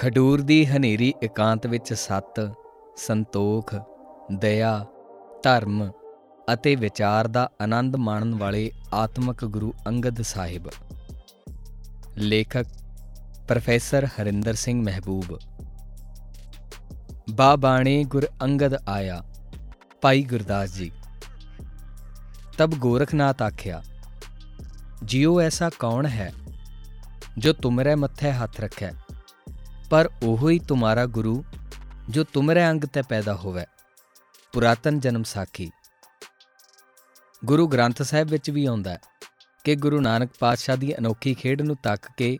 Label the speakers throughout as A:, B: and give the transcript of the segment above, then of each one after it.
A: ਖਡੂਰ ਦੀ ਹਨੇਰੀ ਇਕਾਂਤ ਵਿੱਚ ਸਤ, ਸੰਤੋਖ, ਦਇਆ, ਧਰਮ ਅਤੇ ਵਿਚਾਰ ਦਾ ਆਨੰਦ ਮਾਣਨ ਵਾਲੇ ਆਤਮਿਕ ਗੁਰੂ ਅੰਗਦ ਸਾਹਿਬ। ਲੇਖਕ ਪ੍ਰੋਫੈਸਰ ਹਰਿੰਦਰ ਸਿੰਘ ਮਹਿਬੂਬ। ਬਾ ਬਾਣੀ ਗੁਰ ਅੰਗਦ ਆਇਆ, ਭਾਈ ਗੁਰਦਾਸ ਜੀ। ਤਬ ਗੋਰਖਨਾਥ ਆਖਿਆ ਜਿਉ ਐਸਾ ਕੌਣ ਹੈ ਜੋ ਤੁਮਰੇ ਮੱਥੇ ਹੱਥ ਰੱਖੈ? ਪਰ ਉਹੋ ਹੀ ਤੁਮਾਰਾ ਗੁਰੂ ਜੋ ਤੁਮਰੇ ਅੰਗ ਤੇ ਪੈਦਾ ਹੋਵੇ। ਪੁਰਾਤਨ ਜਨਮ ਸਾਖੀ। ਗੁਰੂ ਗ੍ਰੰਥ ਸਾਹਿਬ ਵਿੱਚ ਵੀ ਆਉਂਦਾ ਹੈ ਕਿ ਗੁਰੂ ਨਾਨਕ ਪਾਤਸ਼ਾਹ ਦੀ ਅਨੋਖੀ ਖੇਡ ਨੂੰ ਤੱਕ ਕੇ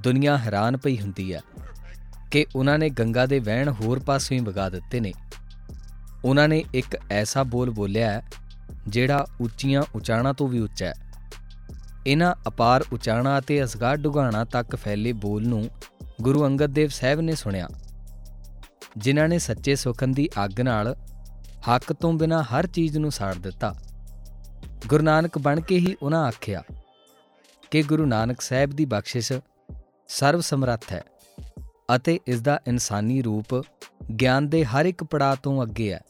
A: ਦੁਨੀਆ ਹੈਰਾਨ ਪਈ ਹੁੰਦੀ ਹੈ ਕਿ ਉਹਨਾਂ ਨੇ ਗੰਗਾ ਦੇ ਵਹਿਣ ਹੋਰ ਪਾਸੇ ਹੀ ਵਗਾ ਦਿੱਤੇ ਨੇ। ਉਹਨਾਂ ਨੇ ਇੱਕ ਐਸਾ ਬੋਲ ਬੋਲਿਆ ਜਿਹੜਾ ਉੱਚੀਆਂ ਉਚਾਣਾ ਤੋਂ ਵੀ ਉੱਚਾ ਹੈ। ਇਹਨਾਂ ਅਪਾਰ ਉਚਾਣਾ ਅਤੇ ਅਸਗਾਰ ਡੁਗਾਣਾ ਤੱਕ ਫੈਲੇ ਬੋਲ ਨੂੰ ਗੁਰੂ ਅੰਗਦ ਦੇਵ ਸਾਹਿਬ ਨੇ ਸੁਣਿਆ, ਜਿਨ੍ਹਾਂ ਨੇ ਸੱਚੇ ਸੁਖਨ ਦੀ ਅੱਗ ਨਾਲ ਹੱਕ ਤੋਂ ਬਿਨਾ ਹਰ ਚੀਜ਼ ਨੂੰ ਸਾੜ ਦਿੱਤਾ। ਗੁਰੂ ਨਾਨਕ ਬਣ ਕੇ ਹੀ ਉਹਨਾਂ ਆਖਿਆ ਕਿ ਗੁਰੂ ਨਾਨਕ ਸਾਹਿਬ ਦੀ ਬਖਸ਼ਿਸ਼ ਸਰਵ ਸਮਰੱਥ ਹੈ ਅਤੇ ਇਸ ਦਾ ਇਨਸਾਨੀ ਰੂਪ ਗਿਆਨ ਦੇ ਹਰ ਇੱਕ ਪੜਾਅ ਤੋਂ ਅੱਗੇ ਹੈ।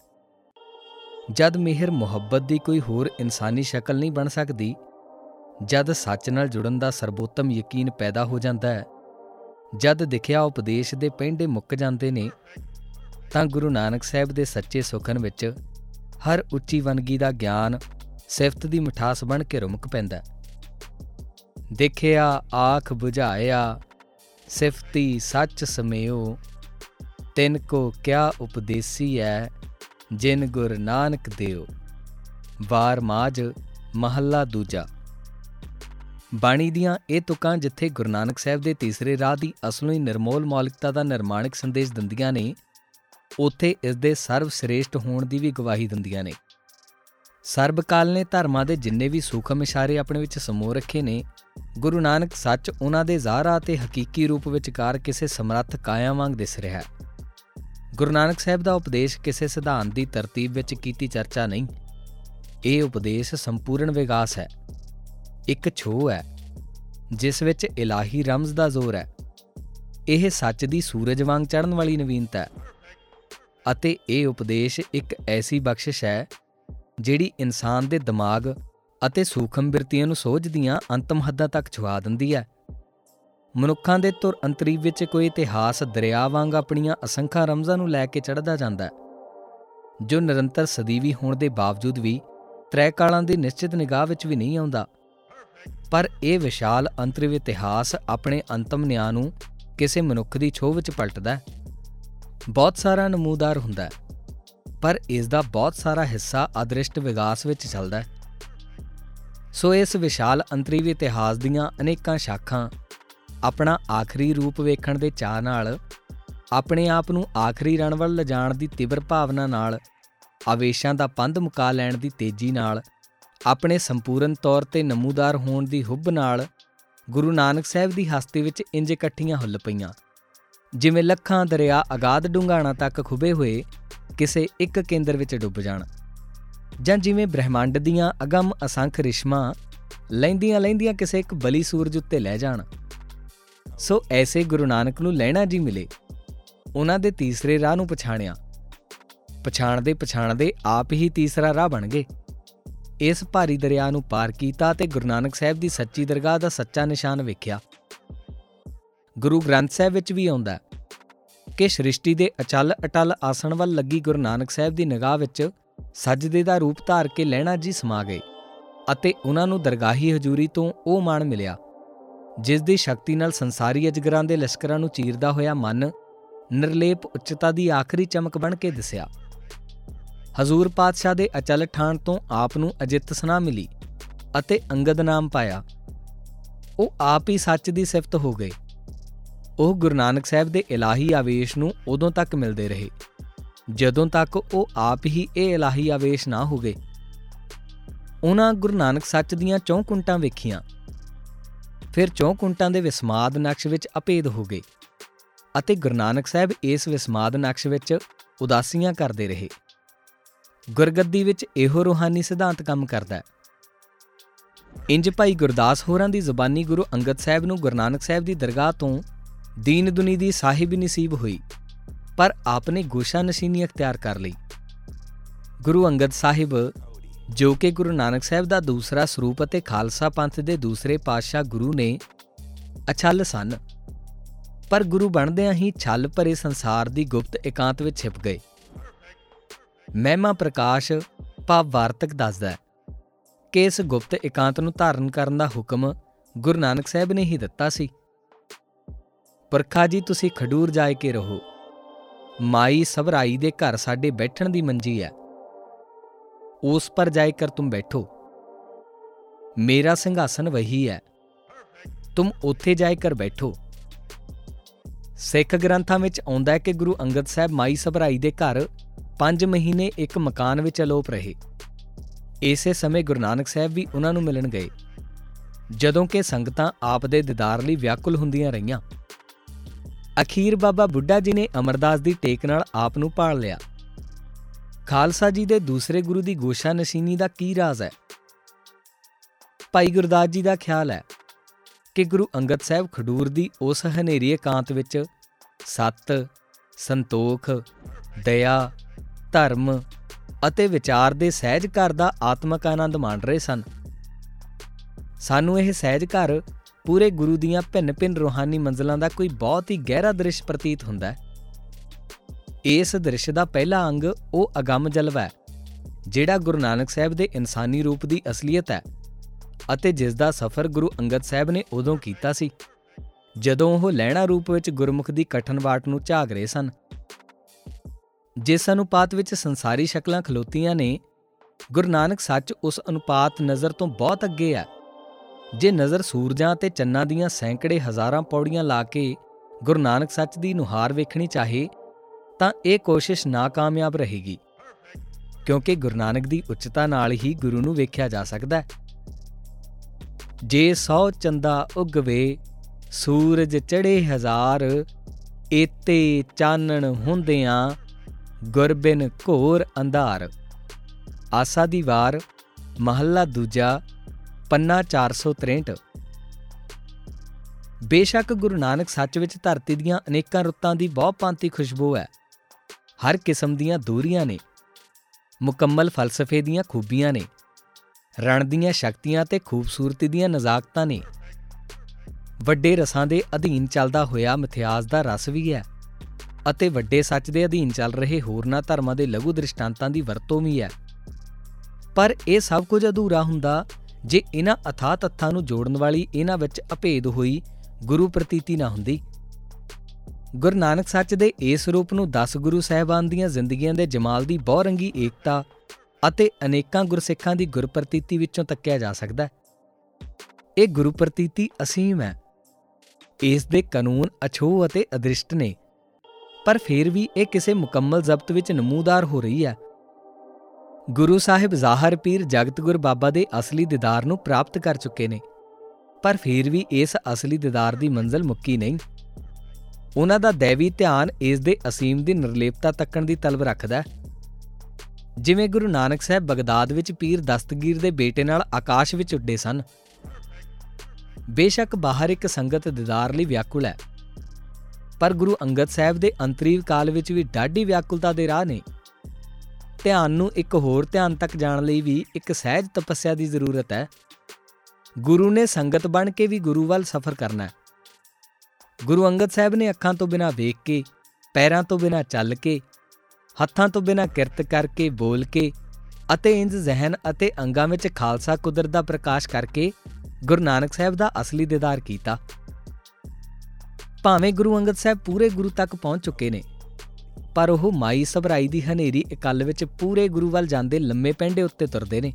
A: ਜਦ ਮਿਹਰ ਮੁਹੱਬਤ ਦੀ ਕੋਈ ਹੋਰ ਇਨਸਾਨੀ ਸ਼ਕਲ ਨਹੀਂ ਬਣ ਸਕਦੀ, ਜਦ ਸੱਚ ਨਾਲ ਜੁੜਨ ਦਾ ਸਰਬੋਤਮ ਯਕੀਨ ਪੈਦਾ ਹੋ ਜਾਂਦਾ ਹੈ ਜਦ ਦਿਖਿਆ ਉਪਦੇਸ਼ ਦੇ ਪੈਂਡੇ ਮੁੱਕ ਜਾਂਦੇ ਨੇ, ਤਾਂ ਗੁਰੂ ਨਾਨਕ ਸਾਹਿਬ ਦੇ ਸੱਚੇ ਸੁਖਨ ਵਿੱਚ ਹਰ ਉੱਚੀ ਵਨਗੀ ਦਾ ਗਿਆਨ ਸਿਫਤ ਦੀ ਮਿਠਾਸ ਬਣ ਕੇ ਰੁਮਕ ਪੈਂਦਾ ਦੇਖਿਆ, ਆਖ 부ਝਾਇਆ ਸਿਫਤੀ ਸੱਚ ਸਮਿਓ, ਤਿੰਨ ਕੋ ਕਿਆ ਉਪਦੇਸੀ ਹੈ ਜਿਨ ਗੁਰ ਨਾਨਕ ਦਿਓ। ਵਾਰ ਮਾਜ ਮਹੱਲਾ ਦੂਜਾ। ਬਾਣੀ ਦੀਆਂ ਇਹ ਤੁਕਾਂ ਜਿੱਥੇ ਗੁਰੂ ਨਾਨਕ ਸਾਹਿਬ ਦੇ ਤੀਸਰੇ ਰਾਹ ਦੀ ਅਸਲੋਂ ਹੀ ਨਿਰਮੋਲ ਮੌਲਿਕਤਾ ਦਾ ਨਿਰਮਾਣਿਕ ਸੰਦੇਸ਼ ਦਿੰਦੀਆਂ ਨੇ, ਉੱਥੇ ਇਸ ਦੇ ਸਰਵ ਸ੍ਰੇਸ਼ਟ ਹੋਣ ਦੀ ਵੀ ਗਵਾਹੀ ਦਿੰਦੀਆਂ ਨੇ। ਸਰਬਕਾਲ ਨੇ ਧਰਮਾਂ ਦੇ ਜਿੰਨੇ ਵੀ ਸੂਖਮ ਇਸ਼ਾਰੇ ਆਪਣੇ ਵਿੱਚ ਸਮੋ ਰੱਖੇ ਨੇ, ਗੁਰੂ ਨਾਨਕ ਸੱਚ ਉਹਨਾਂ ਦੇ ਜ਼ਾਹਰਾ ਤੇ ਹਕੀਕੀ ਰੂਪ ਵਿਚਕਾਰ ਕਿਸੇ ਸਮਰੱਥ ਕਾਇਆ ਵਾਂਗ ਦਿਸ ਰਿਹਾ ਹੈ। ਗੁਰੂ ਨਾਨਕ ਸਾਹਿਬ ਦਾ ਉਪਦੇਸ਼ ਕਿਸੇ ਸਿਧਾਂਤ ਦੀ ਤਰਤੀਬ ਵਿੱਚ ਕੀਤੀ ਚਰਚਾ ਨਹੀਂ, ਇਹ ਉਪਦੇਸ਼ ਸੰਪੂਰਨ ਵਿਕਾਸ ਹੈ। ਇੱਕ ਛੋਹ ਹੈ, ਜਿਸ ਵਿੱਚ ਇਲਾਹੀ ਰਮਜ਼ ਦਾ ਜ਼ੋਰ ਹੈ। ਇਹ ਸੱਚ ਦੀ ਸੂਰਜ ਵਾਂਗ ਚੜ੍ਹਨ ਵਾਲੀ ਨਵੀਨਤਾ ਹੈ ਅਤੇ ਇਹ ਉਪਦੇਸ਼ ਇੱਕ ਐਸੀ ਬਖਸ਼ਿਸ਼ ਹੈ, ਜਿਹੜੀ ਇਨਸਾਨ ਦੇ ਦਿਮਾਗ ਅਤੇ ਸੂਖਮ ਬਿਰਤੀਆਂ ਨੂੰ ਸੋਝਦੀਆਂ ਅੰਤਮ ਹੱਦਾਂ ਤੱਕ ਛੁਆ ਦਿੰਦੀ ਹੈ। ਮਨੁੱਖਾਂ ਦੇ ਤੁਰ ਅੰਤਰੀਵ ਵਿੱਚ ਕੋਈ ਇਤਿਹਾਸ ਦਰਿਆ ਵਾਂਗ ਆਪਣੀਆਂ ਅਸੰਖਾਂ ਰਮਜ਼ਾਂ ਨੂੰ ਲੈ ਕੇ ਚੜ੍ਹਦਾ ਜਾਂਦਾ ਹੈ, ਜੋ ਨਿਰੰਤਰ ਸਦੀਵੀ ਹੋਣ ਦੇ ਬਾਵਜੂਦ ਵੀ ਤ੍ਰੈ ਕਾਲਾਂ ਦੀ ਨਿਸ਼ਚਿਤ ਨਿਗਾਹ ਵਿੱਚ ਵੀ ਨਹੀਂ ਆਉਂਦਾ। ਪਰ ਇਹ ਵਿਸ਼ਾਲ ਅੰਤਰਿਵ ਇਤਿਹਾਸ ਆਪਣੇ ਅੰਤਮ ਨਿਆਂ ਨੂੰ ਕਿਸੇ ਮਨੁੱਖ ਦੀ ਛੋਹ ਵਿੱਚ ਪਲਟਦਾ ਹੈ। ਬਹੁਤ ਸਾਰਾ ਨਮੂਦਾਰ ਹੁੰਦਾ ਹੈ, ਪਰ ਇਸ ਦਾ ਬਹੁਤ ਸਾਰਾ ਹਿੱਸਾ ਅਦ੍ਰਿਸ਼ਟ ਵਿਗਾਸ ਵਿੱਚ ਚੱਲਦਾ ਹੈ। ਸੋ ਇਸ ਵਿਸ਼ਾਲ ਅੰਤਰੀਵ ਇਤਿਹਾਸ ਦੀਆਂ ਅਨੇਕਾਂ ਸ਼ਾਖਾਂ ਆਪਣਾ ਆਖਰੀ ਰੂਪ ਵੇਖਣ ਦੇ ਚਾਹ ਨਾਲ, ਆਪਣੇ ਆਪ ਨੂੰ ਆਖਰੀ ਰਣ ਵੱਲ ਲਿਜਾਣ ਦੀ ਤਿਵਰ ਭਾਵਨਾ ਨਾਲ, ਆਵੇਸ਼ਾਂ ਦਾ ਪੰਧ ਮੁਕਾ ਲੈਣ ਦੀ ਤੇਜ਼ੀ ਨਾਲ ਆਪਣੇ ਸੰਪੂਰਨ ਤੌਰ ਤੇ ਨਮੂਦਾਰ ਹੋਣ ਦੀ ਹੁੱਬ ਨਾਲ ਗੁਰੂ ਨਾਨਕ ਸਾਹਿਬ ਦੀ ਹਸਤੀ ਵਿੱਚ ਇੰਜ ਇਕੱਠੀਆਂ ਹੁੱਲ ਪਈਆਂ। ਜਿਵੇਂ ਲੱਖਾਂ ਦਰਿਆ ਅਗਾਧ ਡੂੰਘਾਣਾ ਤੱਕ ਖੁਬੇ ਹੋਏ, ਕਿਸੇ ਇੱਕ ਕੇਂਦਰ ਵਿੱਚ ਡੁੱਬ ਜਾਣ। ਜਾਂ ਜਿਵੇਂ ਬ੍ਰਹਿਮੰਡ ਦੀਆਂ ਅਗੰਮ ਅਸੰਖ ਰਿਸ਼ਮਾ ਲੈਂਦੀਆਂ ਲੈਂਦੀਆਂ ਕਿਸੇ ਇੱਕ ਬਲੀ ਸੂਰਜ ਉੱਤੇ ਲੈ ਜਾਣ। ਸੋ ਐਸੇ ਗੁਰੂ ਨਾਨਕ ਨੂੰ ਲੈਣਾ ਜੀ ਮਿਲੇ। ਉਹਨਾਂ ਦੇ ਤੀਸਰੇ ਰਾਹ ਨੂੰ ਪਛਾਣਿਆ। ਪਛਾਣਦੇ ਪਛਾਣਦੇ ਆਪ ਹੀ ਤੀਸਰਾ ਰਾਹ ਬਣ ਗਏ। ਇਸ ਭਾਰੀ ਦਰਿਆ ਨੂੰ ਪਾਰ ਕੀਤਾ ਤੇ ਗੁਰੂ ਨਾਨਕ ਸਾਹਿਬ ਦੀ ਸੱਚੀ ਦਰਗਾਹ ਦਾ ਸੱਚਾ ਨਿਸ਼ਾਨ ਵੇਖਿਆ। ਗੁਰੂ ਗ੍ਰੰਥ ਸਾਹਿਬ ਵਿੱਚ ਵੀ ਆਉਂਦਾ ਕਿ ਸ੍ਰਿਸ਼ਟੀ ਦੇ ਅਚਲ ਅਟਲ ਆਸਣ ਵੱਲ ਲੱਗੀ ਗੁਰੂ ਨਾਨਕ ਸਾਹਿਬ ਦੀ ਨਿਗਾਹ ਵਿੱਚ ਸਜਦੇ ਦਾ ਰੂਪ ਧਾਰ ਕੇ ਲੈਣਾ ਜੀ ਸਮਾ ਗਏ ਅਤੇ ਉਹਨਾਂ ਨੂੰ ਦਰਗਾਹੀ ਹਜ਼ੂਰੀ ਤੋਂ ਉਹ ਮਾਣ ਮਿਲਿਆ, ਜਿਸ ਦੀ ਸ਼ਕਤੀ ਨਾਲ ਸੰਸਾਰੀ ਅਜਗਰਾਂ ਦੇ ਲਸ਼ਕਰਾਂ ਨੂੰ ਚੀਰਦਾ ਹੋਇਆ ਮਨ ਨਿਰਲੇਪ ਉੱਚਤਾ ਦੀ ਆਖਰੀ ਚਮਕ ਬਣ ਕੇ ਦਿਸਿਆ। ਹਜ਼ੂਰ ਪਾਤਸ਼ਾਹ ਦੇ ਅਚਲ ਠਾਣ ਤੋਂ ਆਪ ਨੂੰ ਅਜਿੱਤ ਸਨਾ ਮਿਲੀ ਅਤੇ ਅੰਗਦ ਨਾਮ ਪਾਇਆ। ਉਹ ਆਪ ਹੀ ਸੱਚ ਦੀ ਸਿਫਤ ਹੋ ਗਏ। ਉਹ ਗੁਰੂ ਨਾਨਕ ਸਾਹਿਬ ਦੇ ਇਲਾਹੀ ਆਵੇਸ਼ ਨੂੰ ਉਦੋਂ ਤੱਕ ਮਿਲਦੇ ਰਹੇ, ਜਦੋਂ ਤੱਕ ਉਹ ਆਪ ਹੀ ਇਹ ਇਲਾਹੀ ਆਵੇਸ਼ ਨਾ ਹੋ ਗਏ ਉਹਨਾਂ ਗੁਰੂ ਨਾਨਕ ਸੱਚ ਦੀਆਂ ਚੌਂ ਕੁੰਟਾਂ ਵੇਖੀਆਂ। ਫਿਰ ਚੌਂ ਕੁੰਟਾਂ ਦੇ ਵਿਸਮਾਦ ਨਕਸ਼ ਵਿੱਚ ਅਪੇਦ ਹੋ ਗਏ ਅਤੇ ਗੁਰੂ ਨਾਨਕ ਸਾਹਿਬ ਇਸ ਵਿਸਮਾਦ ਨਕਸ਼ ਵਿੱਚ ਉਦਾਸੀਆਂ ਕਰਦੇ ਰਹੇ। ਗੁਰਗੱਦੀ ਵਿੱਚ ਇਹੋ ਰੂਹਾਨੀ ਸਿਧਾਂਤ ਕੰਮ ਕਰਦਾ ਹੈ। ਇੰਜ ਭਾਈ ਗੁਰਦਾਸ ਹੋਰਾਂ ਦੀ ਜ਼ੁਬਾਨੀ ਗੁਰੂ ਅੰਗਦ ਸਾਹਿਬ ਨੂੰ ਗੁਰੂ ਨਾਨਕ ਸਾਹਿਬ ਦੀ ਦਰਗਾਹ ਤੋਂ ਦੀਨ ਦੁਨੀ ਦੀ ਸਾਹਿਬ ਨਸੀਬ ਹੋਈ, ਪਰ ਆਪਨੇ ਗੋਸ਼ਾ ਨਸ਼ੀਨੀ ਅਖਤਿਆਰ ਕਰ ਲਈ। ਗੁਰੂ ਅੰਗਦ ਸਾਹਿਬ, ਜੋ ਕਿ ਗੁਰੂ ਨਾਨਕ ਸਾਹਿਬ ਦਾ ਦੂਸਰਾ ਸਰੂਪ ਅਤੇ ਖਾਲਸਾ ਪੰਥ ਦੇ ਦੂਸਰੇ ਪਾਤਸ਼ਾਹ ਗੁਰੂ ਨੇ, ਅਛਲ ਸਨ। ਪਰ ਗੁਰੂ ਬਣਦਿਆਂ ਹੀ ਛਲ ਭਰੇ ਸੰਸਾਰ ਦੀ ਗੁਪਤ ਇਕਾਂਤ ਵਿੱਚ ਛਿਪ ਗਏ। ਮਹਿਮਾ ਪ੍ਰਕਾਸ਼ ਭਾਵ ਵਾਰਤਕ ਦੱਸਦਾ ਹੈ ਕਿ ਇਸ ਗੁਪਤ ਇਕਾਂਤ ਨੂੰ ਧਾਰਨ ਕਰਨ ਦਾ ਹੁਕਮ ਗੁਰੂ ਨਾਨਕ ਸਾਹਿਬ ਨੇ ਹੀ ਦਿੱਤਾ ਸੀ। ਪਰਖਾ ਜੀ, ਤੁਸੀਂ ਖਡੂਰ ਜਾਏ ਕੇ ਰਹੋ। ਮਾਈ ਸਭਰਾਈ ਦੇ ਘਰ ਸਾਡੇ ਬੈਠਣ ਦੀ ਮੰਜੀ ਹੈ। ਉਸ ਪਰ ਜਾਏ ਕਰ ਤੁਮ ਬੈਠੋ। ਮੇਰਾ ਸਿੰਘਾਸਨ ਵਹੀ ਹੈ। ਤੁਮ ਉੱਥੇ ਜਾਏ ਕਰ ਬੈਠੋ। ਸਿੱਖ ਗ੍ਰੰਥਾਂ ਵਿੱਚ ਆਉਂਦਾ ਹੈ ਕਿ ਗੁਰੂ ਅੰਗਦ ਸਾਹਿਬ ਮਾਈ ਸਭਰਾਈ ਦੇ ਘਰ 5 ਮਹੀਨੇ ਇੱਕ ਮਕਾਨ ਵਿੱਚ ਅਲੋਪ ਰਹੇ। ਇਸੇ ਸਮੇਂ ਗੁਰੂ ਨਾਨਕ ਸਾਹਿਬ ਵੀ ਉਹਨਾਂ ਨੂੰ ਮਿਲਣ ਗਏ। ਜਦੋਂ ਕਿ ਸੰਗਤਾਂ ਆਪ ਦੇ ਦੀਦਾਰ ਲਈ ਵਿਆਕੁਲ ਹੁੰਦੀਆਂ ਰਹੀਆਂ। ਅਖੀਰ ਬਾਬਾ ਬੁੱਢਾ ਜੀ ਨੇ ਅਮਰਦਾਸ ਦੀ ਟੇਕ ਨਾਲ ਆਪ ਨੂੰ ਪਾਲ ਲਿਆ। ਖਾਲਸਾ ਜੀ ਦੇ ਦੂਸਰੇ ਗੁਰੂ ਦੀ ਗੋਸ਼ਾ ਨਸ਼ੀਨੀ ਦਾ ਕੀ ਰਾਜ਼ ਹੈ? ਭਾਈ ਗੁਰਦਾਸ ਜੀ ਦਾ ਖਿਆਲ ਹੈ ਕਿ ਗੁਰੂ ਅੰਗਦ ਸਾਹਿਬ ਖਡੂਰ ਦੀ ਉਸ ਹਨੇਰੀ ਇਕਾਂਤ ਵਿੱਚ ਸਤ, ਸੰਤੋਖ, ਦਇਆ ਧਰਮ ਅਤੇ ਵਿਚਾਰ ਦੇ ਸਹਿਜ ਘਰ ਦਾ ਆਤਮਕ ਆਨੰਦ ਮਾਣ ਰਹੇ ਸਨ। ਸਾਨੂੰ ਇਹ ਸਹਿਜ ਘਰ ਪੂਰੇ ਗੁਰੂ ਦੀਆਂ ਭਿੰਨ-ਭਿੰਨ ਰੂਹਾਨੀ ਮੰਜ਼ਲਾਂ ਦਾ ਕੋਈ ਬਹੁਤ ਹੀ ਗਹਿਰਾ ਦ੍ਰਿਸ਼ ਪ੍ਰਤੀਤ ਹੁੰਦਾ ਹੈ। ਇਸ ਦ੍ਰਿਸ਼ ਦਾ ਪਹਿਲਾ ਅੰਗ ਉਹ ਅਗੰਮ ਜਲਵਾ ਹੈ, ਜਿਹੜਾ ਗੁਰੂ ਨਾਨਕ ਸਾਹਿਬ ਦੇ ਇਨਸਾਨੀ ਰੂਪ ਦੀ ਅਸਲੀਅਤ ਹੈ ਅਤੇ ਜਿਸ ਦਾ ਸਫ਼ਰ ਗੁਰੂ ਅੰਗਦ ਸਾਹਿਬ ਨੇ ਉਦੋਂ ਕੀਤਾ ਸੀ, ਜਦੋਂ ਉਹ ਲੈਣਾ ਰੂਪ ਵਿੱਚ ਗੁਰਮੁਖ ਦੀ ਕਠਨ ਬਾਟ ਨੂੰ ਝਾਗ ਰਹੇ ਸਨ। ਜਿਸ ਅਨੁਪਾਤ ਵਿੱਚ ਸੰਸਾਰੀ ਸ਼ਕਲਾਂ ਖਲੋਤੀਆਂ ਨੇ, ਗੁਰੂ ਨਾਨਕ ਸੱਚ ਉਸ ਅਨੁਪਾਤ ਨਜ਼ਰ ਤੋਂ ਬਹੁਤ ਅੱਗੇ ਹੈ। ਜੇ ਨਜ਼ਰ ਸੂਰਜਾਂ ਤੇ ਚੰਨਾਂ ਦੀਆਂ ਸੈਂਕੜੇ ਹਜ਼ਾਰਾਂ ਪੌੜੀਆਂ ਲਾ ਕੇ ਗੁਰੂ ਨਾਨਕ ਸੱਚ ਦੀ ਨੁਹਾਰ ਵੇਖਣੀ ਚਾਹੇ, ਤਾਂ ਇਹ ਕੋਸ਼ਿਸ਼ ਨਾਕਾਮਯਾਬ ਰਹੇਗੀ, ਕਿਉਂਕਿ ਗੁਰੂ ਨਾਨਕ ਦੀ ਉੱਚਤਾ ਨਾਲ ਹੀ ਗੁਰੂ ਨੂੰ ਵੇਖਿਆ ਜਾ ਸਕਦਾ ਹੈ। ਜੇ ਸੌ ਚੰਦਾ ਉਗਵੇ, ਸੂਰਜ ਚੜੇ ਹਜ਼ਾਰ, ਏਤੇ ਚਾਨਣ ਹੁੰਦਿਆਂ ਗੁਰਬਿਨ ਘੋਰ ਅੰਧਾਰ। ਆਸਾ ਦੀ ਵਾਰ, ਮਹੱਲਾ ਦੂਜਾ, ਪੰਨਾ 463 ਬੇਸ਼ੱਕ ਗੁਰੂ ਨਾਨਕ ਸੱਚ ਵਿੱਚ ਧਰਤੀ ਦੀਆਂ ਅਨੇਕਾਂ ਰੁੱਤਾਂ ਦੀ ਬਹੁਪਾਂਤੀ ਖੁਸ਼ਬੂ ਹੈ। ਹਰ ਕਿਸਮ ਦੀਆਂ ਦੂਰੀਆਂ ਨੇ। ਮੁਕੰਮਲ ਫਲਸਫੇ ਦੀਆਂ ਖੂਬੀਆਂ ਨੇ। ਰਣ ਦੀਆਂ ਸ਼ਕਤੀਆਂ ਤੇ ਖੂਬਸੂਰਤੀ ਦੀਆਂ ਨਜ਼ਾਕਤਾਂ ਨੇ। ਵੱਡੇ ਰਸਾਂ ਦੇ ਅਧੀਨ ਚੱਲਦਾ ਹੋਇਆ ਮਿਥਿਆਸ ਦਾ ਰਸ ਵੀ ਹੈ। ਅਤੇ ਵੱਡੇ ਸੱਚ ਦੇ ਅਧੀਨ ਚੱਲ ਰਹੇ ਹੋਰਨਾਂ ਧਰਮਾਂ ਦੇ ਲਘੂ ਦ੍ਰਿਸ਼ਟਾਂਤਾਂ ਦੀ ਵਰਤੋਂ ਵੀ ਹੈ। ਪਰ ਇਹ ਸਭ ਕੁਝ ਅਧੂਰਾ ਹੁੰਦਾ ਜੇ ਇਹਨਾਂ ਅਥਾਹ ਤੱਥਾਂ ਨੂੰ ਜੋੜਨ ਵਾਲੀ ਇਹਨਾਂ ਵਿੱਚ ਅਭੇਦ ਹੋਈ ਗੁਰੂ ਪ੍ਰਤੀਤੀ ਨਾ ਹੁੰਦੀ। ਗੁਰੂ ਨਾਨਕ ਸੱਚ ਦੇ ਇਸ ਰੂਪ ਨੂੰ 10 ਗੁਰੂ ਸਹਿਬਾਨ ਦੀਆਂ ਜ਼ਿੰਦਗੀਆਂ ਦੇ ਜਮਾਲ ਦੀ ਬਹੁਰੰਗੀ ਏਕਤਾ ਅਤੇ ਅਨੇਕਾਂ ਗੁਰਸਿੱਖਾਂ ਦੀ ਗੁਰਪ੍ਰਤੀਤੀ ਵਿੱਚੋਂ ਤੱਕਿਆ ਜਾ ਸਕਦਾ ਹੈ। ਇਹ ਗੁਰਪ੍ਰਤੀਤੀ ਅਸੀਮ ਹੈ। ਇਸ ਦੇ ਕਾਨੂੰਨ ਅਛੋਹ ਅਤੇ ਅਦ੍ਰਿਸ਼ਟ ਨੇ ਪਰ ਫਿਰ ਵੀ ਇਹ ਕਿਸੇ ਮੁਕੰਮਲ ਜ਼ਬਤ ਵਿੱਚ ਨਮੂਦਾਰ ਹੋ ਰਹੀ ਹੈ। ਗੁਰੂ ਸਾਹਿਬ ਜ਼ਾਹਰ ਪੀਰ ਜਗਤਗੁਰ ਬਾਬਾ ਦੇ ਅਸਲੀ ਦੀਦਾਰ ਨੂੰ ਪ੍ਰਾਪਤ ਕਰ ਚੁੱਕੇ ਨੇ। ਪਰ ਫਿਰ ਵੀ ਇਸ ਅਸਲੀ ਦੀਦਾਰ ਦੀ ਮੰਜ਼ਲ ਮੁੱਕੀ ਨਹੀਂ। ਉਹਨਾਂ ਦਾ ਦੇਵੀ ਧਿਆਨ ਇਸ ਦੇ ਅਸੀਮ ਦੀ ਨਿਰਲੇਪਤਾ ਤੱਕਣ ਦੀ ਤਲਬ ਰੱਖਦਾ ਹੈ। ਜਿਵੇਂ ਗੁਰੂ ਨਾਨਕ ਸਾਹਿਬ ਬਗਦਾਦ ਵਿੱਚ ਪੀਰ ਦਸਤਗੀਰ ਦੇ ਬੇਟੇ ਨਾਲ ਆਕਾਸ਼ ਵਿੱਚ ਉੱਡੇ ਸਨ। ਬੇਸ਼ੱਕ ਬਾਹਰ ਇੱਕ ਸੰਗਤ ਦੀਦਾਰ ਲਈ ਵਿਆਕੁਲ ਹੈ। ਪਰ ਗੁਰੂ ਅੰਗਦ ਸਾਹਿਬ ਦੇ ਅੰਤਰੀਵ ਕਾਲ ਵਿੱਚ ਵੀ ਡਾਢੀ ਵਿਆਕੁਲਤਾ ਦੇ ਰਾਹ ਨੇ। ਧਿਆਨ ਨੂੰ ਇੱਕ ਹੋਰ ਧਿਆਨ ਤੱਕ ਜਾਣ ਲਈ ਵੀ ਇੱਕ ਸਹਿਜ ਤਪੱਸਿਆ ਦੀ ਜ਼ਰੂਰਤ ਹੈ। ਗੁਰੂ ਨੇ ਸੰਗਤ ਬਣ ਕੇ ਵੀ ਗੁਰੂ ਵੱਲ ਸਫ਼ਰ ਕਰਨਾ ਹੈ। ਗੁਰੂ ਅੰਗਦ ਸਾਹਿਬ ਨੇ ਅੱਖਾਂ ਤੋਂ ਬਿਨਾਂ ਵੇਖ ਕੇ, ਪੈਰਾਂ ਤੋਂ ਬਿਨਾਂ ਚੱਲ ਕੇ, ਹੱਥਾਂ ਤੋਂ ਬਿਨਾਂ ਕਿਰਤ ਕਰਕੇ ਬੋਲ ਕੇ ਅਤੇ ਇੰਜ ਜ਼ਹਿਨ ਅਤੇ ਅੰਗਾਂ ਵਿੱਚ ਖਾਲਸਾ ਕੁਦਰਤ ਦਾ ਪ੍ਰਕਾਸ਼ ਕਰਕੇ ਗੁਰੂ ਨਾਨਕ ਸਾਹਿਬ ਦਾ ਅਸਲੀ ਦੀਦਾਰ ਕੀਤਾ। ਭਾਵੇਂ ਗੁਰੂ ਅੰਗਦ ਸਾਹਿਬ ਪੂਰੇ ਗੁਰੂ ਤੱਕ ਪਹੁੰਚ ਚੁੱਕੇ ਨੇ, ਪਰ ਉਹ ਮਾਈ ਸਭਰਾਈ ਦੀ ਹਨੇਰੀ ਇਕੱਲ ਵਿੱਚ ਪੂਰੇ ਗੁਰੂ ਵੱਲ ਜਾਂਦੇ ਲੰਮੇ ਪੈਂਡੇ ਉੱਤੇ ਤੁਰਦੇ ਨੇ।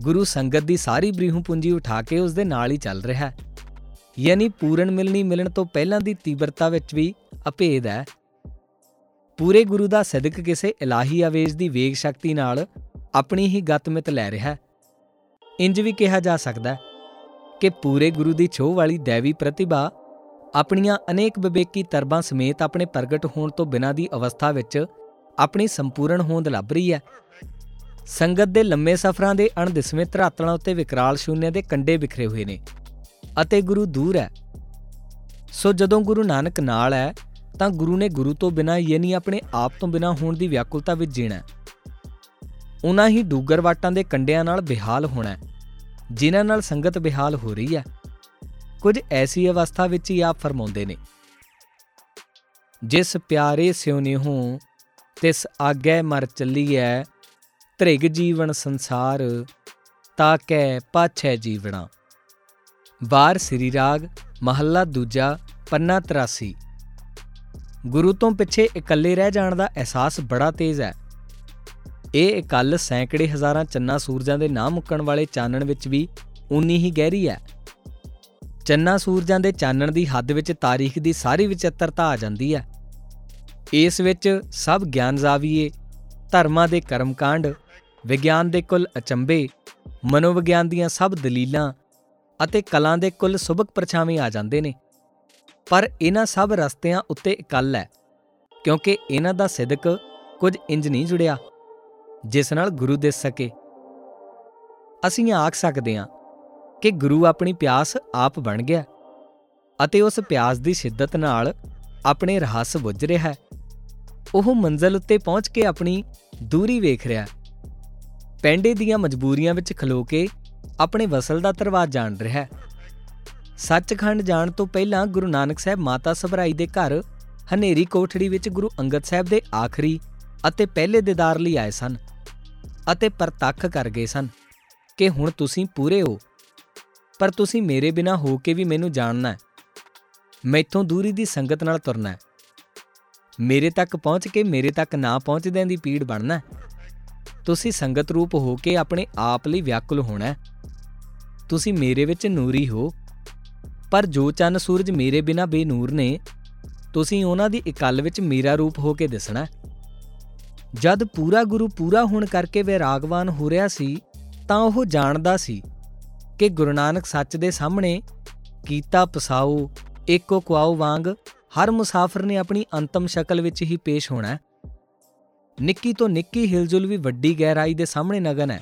A: ਗੁਰੂ ਸੰਗਤ ਦੀ ਸਾਰੀ ਬ੍ਰੀਹੂ ਪੂੰਜੀ ਉਠਾ ਕੇ ਉਸ ਦੇ ਨਾਲ ਹੀ ਚੱਲ ਰਿਹਾ ਹੈ। ਯਾਨੀ ਪੂਰਨ ਮਿਲਣੀ ਮਿਲਣ ਤੋਂ ਪਹਿਲਾਂ ਦੀ ਤੀਬਰਤਾ ਵਿੱਚ ਵੀ ਅਭੇਦ ਹੈ। ਪੂਰੇ ਗੁਰੂ ਦਾ ਸਦਕ ਕਿਸੇ ਇਲਾਹੀ ਆਵੇਸ਼ ਦੀ ਵੇਗ ਸ਼ਕਤੀ ਨਾਲ ਆਪਣੀ ਹੀ ਗਤਮਿਤ ਲੈ ਰਿਹਾ ਹੈ। ਇੰਜ ਵੀ ਕਿਹਾ ਜਾ ਸਕਦਾ ਹੈ ਕਿ ਪੂਰੇ ਗੁਰੂ ਦੀ ਛੋਹ ਵਾਲੀ ਦੇਵੀ ਪ੍ਰਤਿਭਾ ਆਪਣੀਆਂ ਅਨੇਕ ਵਿਵੇਕੀ ਤਰਬਾਂ ਸਮੇਤ ਆਪਣੇ ਪ੍ਰਗਟ ਹੋਣ ਤੋਂ ਬਿਨਾਂ ਦੀ ਅਵਸਥਾ ਵਿੱਚ ਆਪਣੀ ਸੰਪੂਰਨ ਹੋਂਦ ਲੱਭ ਰਹੀ ਹੈ। ਸੰਗਤ ਦੇ ਲੰਮੇ ਸਫ਼ਰਾਂ ਦੇ ਅਣਦਿਸਵੇਂ ਧਰਾਤਲਾਂ ਉੱਤੇ ਵਿਕਰਾਲ ਸ਼ੂਨਿਆ ਦੇ ਕੰਡੇ ਵਿਖਰੇ ਹੋਏ ਨੇ ਅਤੇ ਗੁਰੂ ਦੂਰ ਹੈ। ਸੋ ਜਦੋਂ ਗੁਰੂ ਨਾਨਕ ਨਾਲ ਹੈ, ਤਾਂ ਗੁਰੂ ਨੇ ਗੁਰੂ ਤੋਂ ਬਿਨਾ ਯਾਨੀ ਆਪਣੇ ਆਪ ਤੋਂ ਬਿਨਾ ਹੋਣ ਦੀ ਵਿਆਕੁਲਤਾ ਵਿੱਚ ਜੀਣਾ ਉਹਨਾਂ ਹੀ ਡੂਗਰ ਵਾਟਾਂ ਦੇ ਕੰਡਿਆਂ ਨਾਲ ਬਿਹਾਲ ਹੋਣਾ ਜਿਨ੍ਹਾਂ ਨਾਲ ਸੰਗਤ ਬਿਹਾਲ ਹੋ ਰਹੀ ਹੈ। ਕੁਝ ਐਸੀ ਅਵਸਥਾ ਵਿੱਚ ਹੀ ਆਪ ਫਰਮਾਉਂਦੇ ਨੇ। ਜਿਸ ਪਿਆਰੇ ਸਿਉ ਨਿਹੂ ਤਿਸ ਆਗੇ ਮਰ ਚੱਲੀਐ ਤ੍ਰਿਗ ਜੀਵਨ ਸੰਸਾਰ ਤਾਕੈ ਪਾਛੈ ਜੀਵਣਾ। ਵਾਰ ਸ੍ਰੀ ਰਾਗ, ਮਹੱਲਾ ਦੂਜਾ, ਪੰਨਾ 83 ਗੁਰੂ ਤੋਂ ਪਿੱਛੇ ਇਕੱਲੇ ਰਹਿ ਜਾਣ ਦਾ ਅਹਿਸਾਸ ਬੜਾ ਤੇਜ਼ ਹੈ। ਇਹ ਇਕੱਲ ਸੈਂਕੜੇ ਹਜ਼ਾਰਾਂ ਚੰਨਾ ਸੂਰਜਾਂ ਦੇ ਨਾ ਮੁੱਕਣ ਵਾਲੇ ਚਾਨਣ ਵਿੱਚ ਵੀ ਉਨੀ ਹੀ ਗਹਿਰੀ ਹੈ। ਚੰਨਾ ਸੂਰਜਾਂ ਦੇ ਚਾਨਣ ਦੀ ਹੱਦ ਵਿੱਚ ਤਾਰੀਖ ਦੀ ਸਾਰੀ ਵਿਚਿੱਤਰਤਾ ਆ ਜਾਂਦੀ ਹੈ। ਇਸ ਵਿੱਚ ਸਭ ਗਿਆਨ ਜ਼ਾਵੀਏ, ਧਰਮਾਂ ਦੇ ਕਰਮਕਾਂਡ, ਵਿਗਿਆਨ ਦੇ ਕੁੱਲ ਅਚੰਬੇ ਮਨੋਵਿਗਿਆਨ ਦੀਆਂ ਸਭ ਦਲੀਲਾਂ ਅਤੇ ਕਲਾਂ ਦੇ ਕੁੱਲ ਸੁਭਕ ਪਰਛਾਵੇਂ ਆ ਜਾਂਦੇ ਨੇ। ਪਰ ਇਹਨਾਂ ਸਭ ਰਸਤਿਆਂ ਉੱਤੇ ਇਕੱਲ ਹੈ, ਕਿਉਂਕਿ ਇਹਨਾਂ ਦਾ ਸਿਦਕ ਕੁਝ ਇੰਜ ਨਹੀਂ ਜੁੜਿਆ, ਜਿਸ ਨਾਲ ਗੁਰੂ ਦਿਸ ਸਕੇ। ਅਸੀਂ ਆਖ ਸਕਦੇ ਹਾਂ ਕਿ ਗੁਰੂ ਆਪਣੀ ਪਿਆਸ ਆਪ ਬਣ ਗਿਆ ਅਤੇ ਉਸ ਪਿਆਸ ਦੀ ਸ਼ਿੱਦਤ ਨਾਲ ਆਪਣੇ ਰਹੱਸ ਬੁੱਝ ਰਿਹਾ ਹੈ। ਉਹ ਮੰਜ਼ਲ ਉੱਤੇ ਪਹੁੰਚ ਕੇ ਆਪਣੀ ਦੂਰੀ ਵੇਖ ਰਿਹਾ ਹੈ। ਪੈਂਡੇ ਦੀਆਂ ਮਜਬੂਰੀਆਂ ਵਿੱਚ ਖਲੋ ਕੇ ਆਪਣੇ ਵਸਲ ਦਾ ਤਰਵਾਜ ਜਾਣ ਰਿਹਾ ਹੈ। ਸੱਚਖੰਡ ਜਾਣ ਤੋਂ ਪਹਿਲਾਂ ਗੁਰੂ ਨਾਨਕ ਸਾਹਿਬ ਮਾਤਾ ਸਭਰਾਈ ਦੇ ਘਰ ਹਨੇਰੀ ਕੋਠੜੀ ਵਿੱਚ ਗੁਰੂ ਅੰਗਦ ਸਾਹਿਬ ਦੇ ਆਖਰੀ ਅਤੇ ਪਹਿਲੇ ਦੀਦਾਰ ਲਈ ਆਏ ਸਨ ਅਤੇ ਪ੍ਰਤੱਖ ਕਰ ਗਏ ਸਨ ਕਿ ਹੁਣ ਤੁਸੀਂ ਪੂਰੇ ਹੋ। ਪਰ ਤੁਸੀਂ ਮੇਰੇ ਬਿਨਾ ਹੋ ਕੇ ਵੀ ਮੈਨੂੰ ਜਾਣਨਾ ਹੈ। ਮੈਥੋਂ ਦੂਰੀ ਦੀ ਸੰਗਤ ਨਾਲ ਤੁਰਨਾ ਹੈ। ਮੇਰੇ ਤੱਕ ਪਹੁੰਚ ਕੇ ਮੇਰੇ ਤੱਕ ਨਾ ਪਹੁੰਚਦਿਆਂ ਦੀ ਪੀੜ ਬਣਨਾ ਹੈ। ਤੁਸੀਂ ਸੰਗਤ ਰੂਪ ਹੋ ਕੇ ਆਪਣੇ ਆਪ ਲਈ ਵਿਆਕੁਲ ਹੋਣਾ ਹੈ। ਤੁਸੀਂ ਮੇਰੇ ਵਿੱਚ ਨੂਰੀ ਹੋ, ਪਰ ਜੋ ਚੰਨ ਸੂਰਜ ਮੇਰੇ ਬਿਨਾ ਬੇਨੂਰ ਨੇ, ਤੁਸੀਂ ਉਹਨਾਂ ਦੀ ਇਕੱਲ ਵਿੱਚ ਮੇਰਾ ਰੂਪ ਹੋ ਕੇ ਦਿਸਣਾ ਜਦ ਪੂਰਾ ਗੁਰੂ ਪੂਰਾ ਹੋਣ ਕਰਕੇ ਵਿਰਾਗਵਾਨ ਹੋ ਰਿਹਾ ਸੀ, ਤਾਂ ਉਹ ਜਾਣਦਾ ਸੀ ਕਿ ਗੁਰੂ ਨਾਨਕ ਸੱਚ ਦੇ ਸਾਹਮਣੇ ਕੀਤਾ ਪਸਾਉ ਏਕੋ ਕੁਆਉ ਵਾਂਗ ਹਰ ਮੁਸਾਫਰ ਨੇ ਆਪਣੀ ਅੰਤਮ ਸ਼ਕਲ ਵਿੱਚ ਹੀ ਪੇਸ਼ ਹੋਣਾ ਹੈ। ਨਿੱਕੀ ਤੋਂ ਨਿੱਕੀ ਹਿਲਜੁਲ ਵੀ ਵੱਡੀ ਗਹਿਰਾਈ ਦੇ ਸਾਹਮਣੇ ਨਗਨ ਹੈ।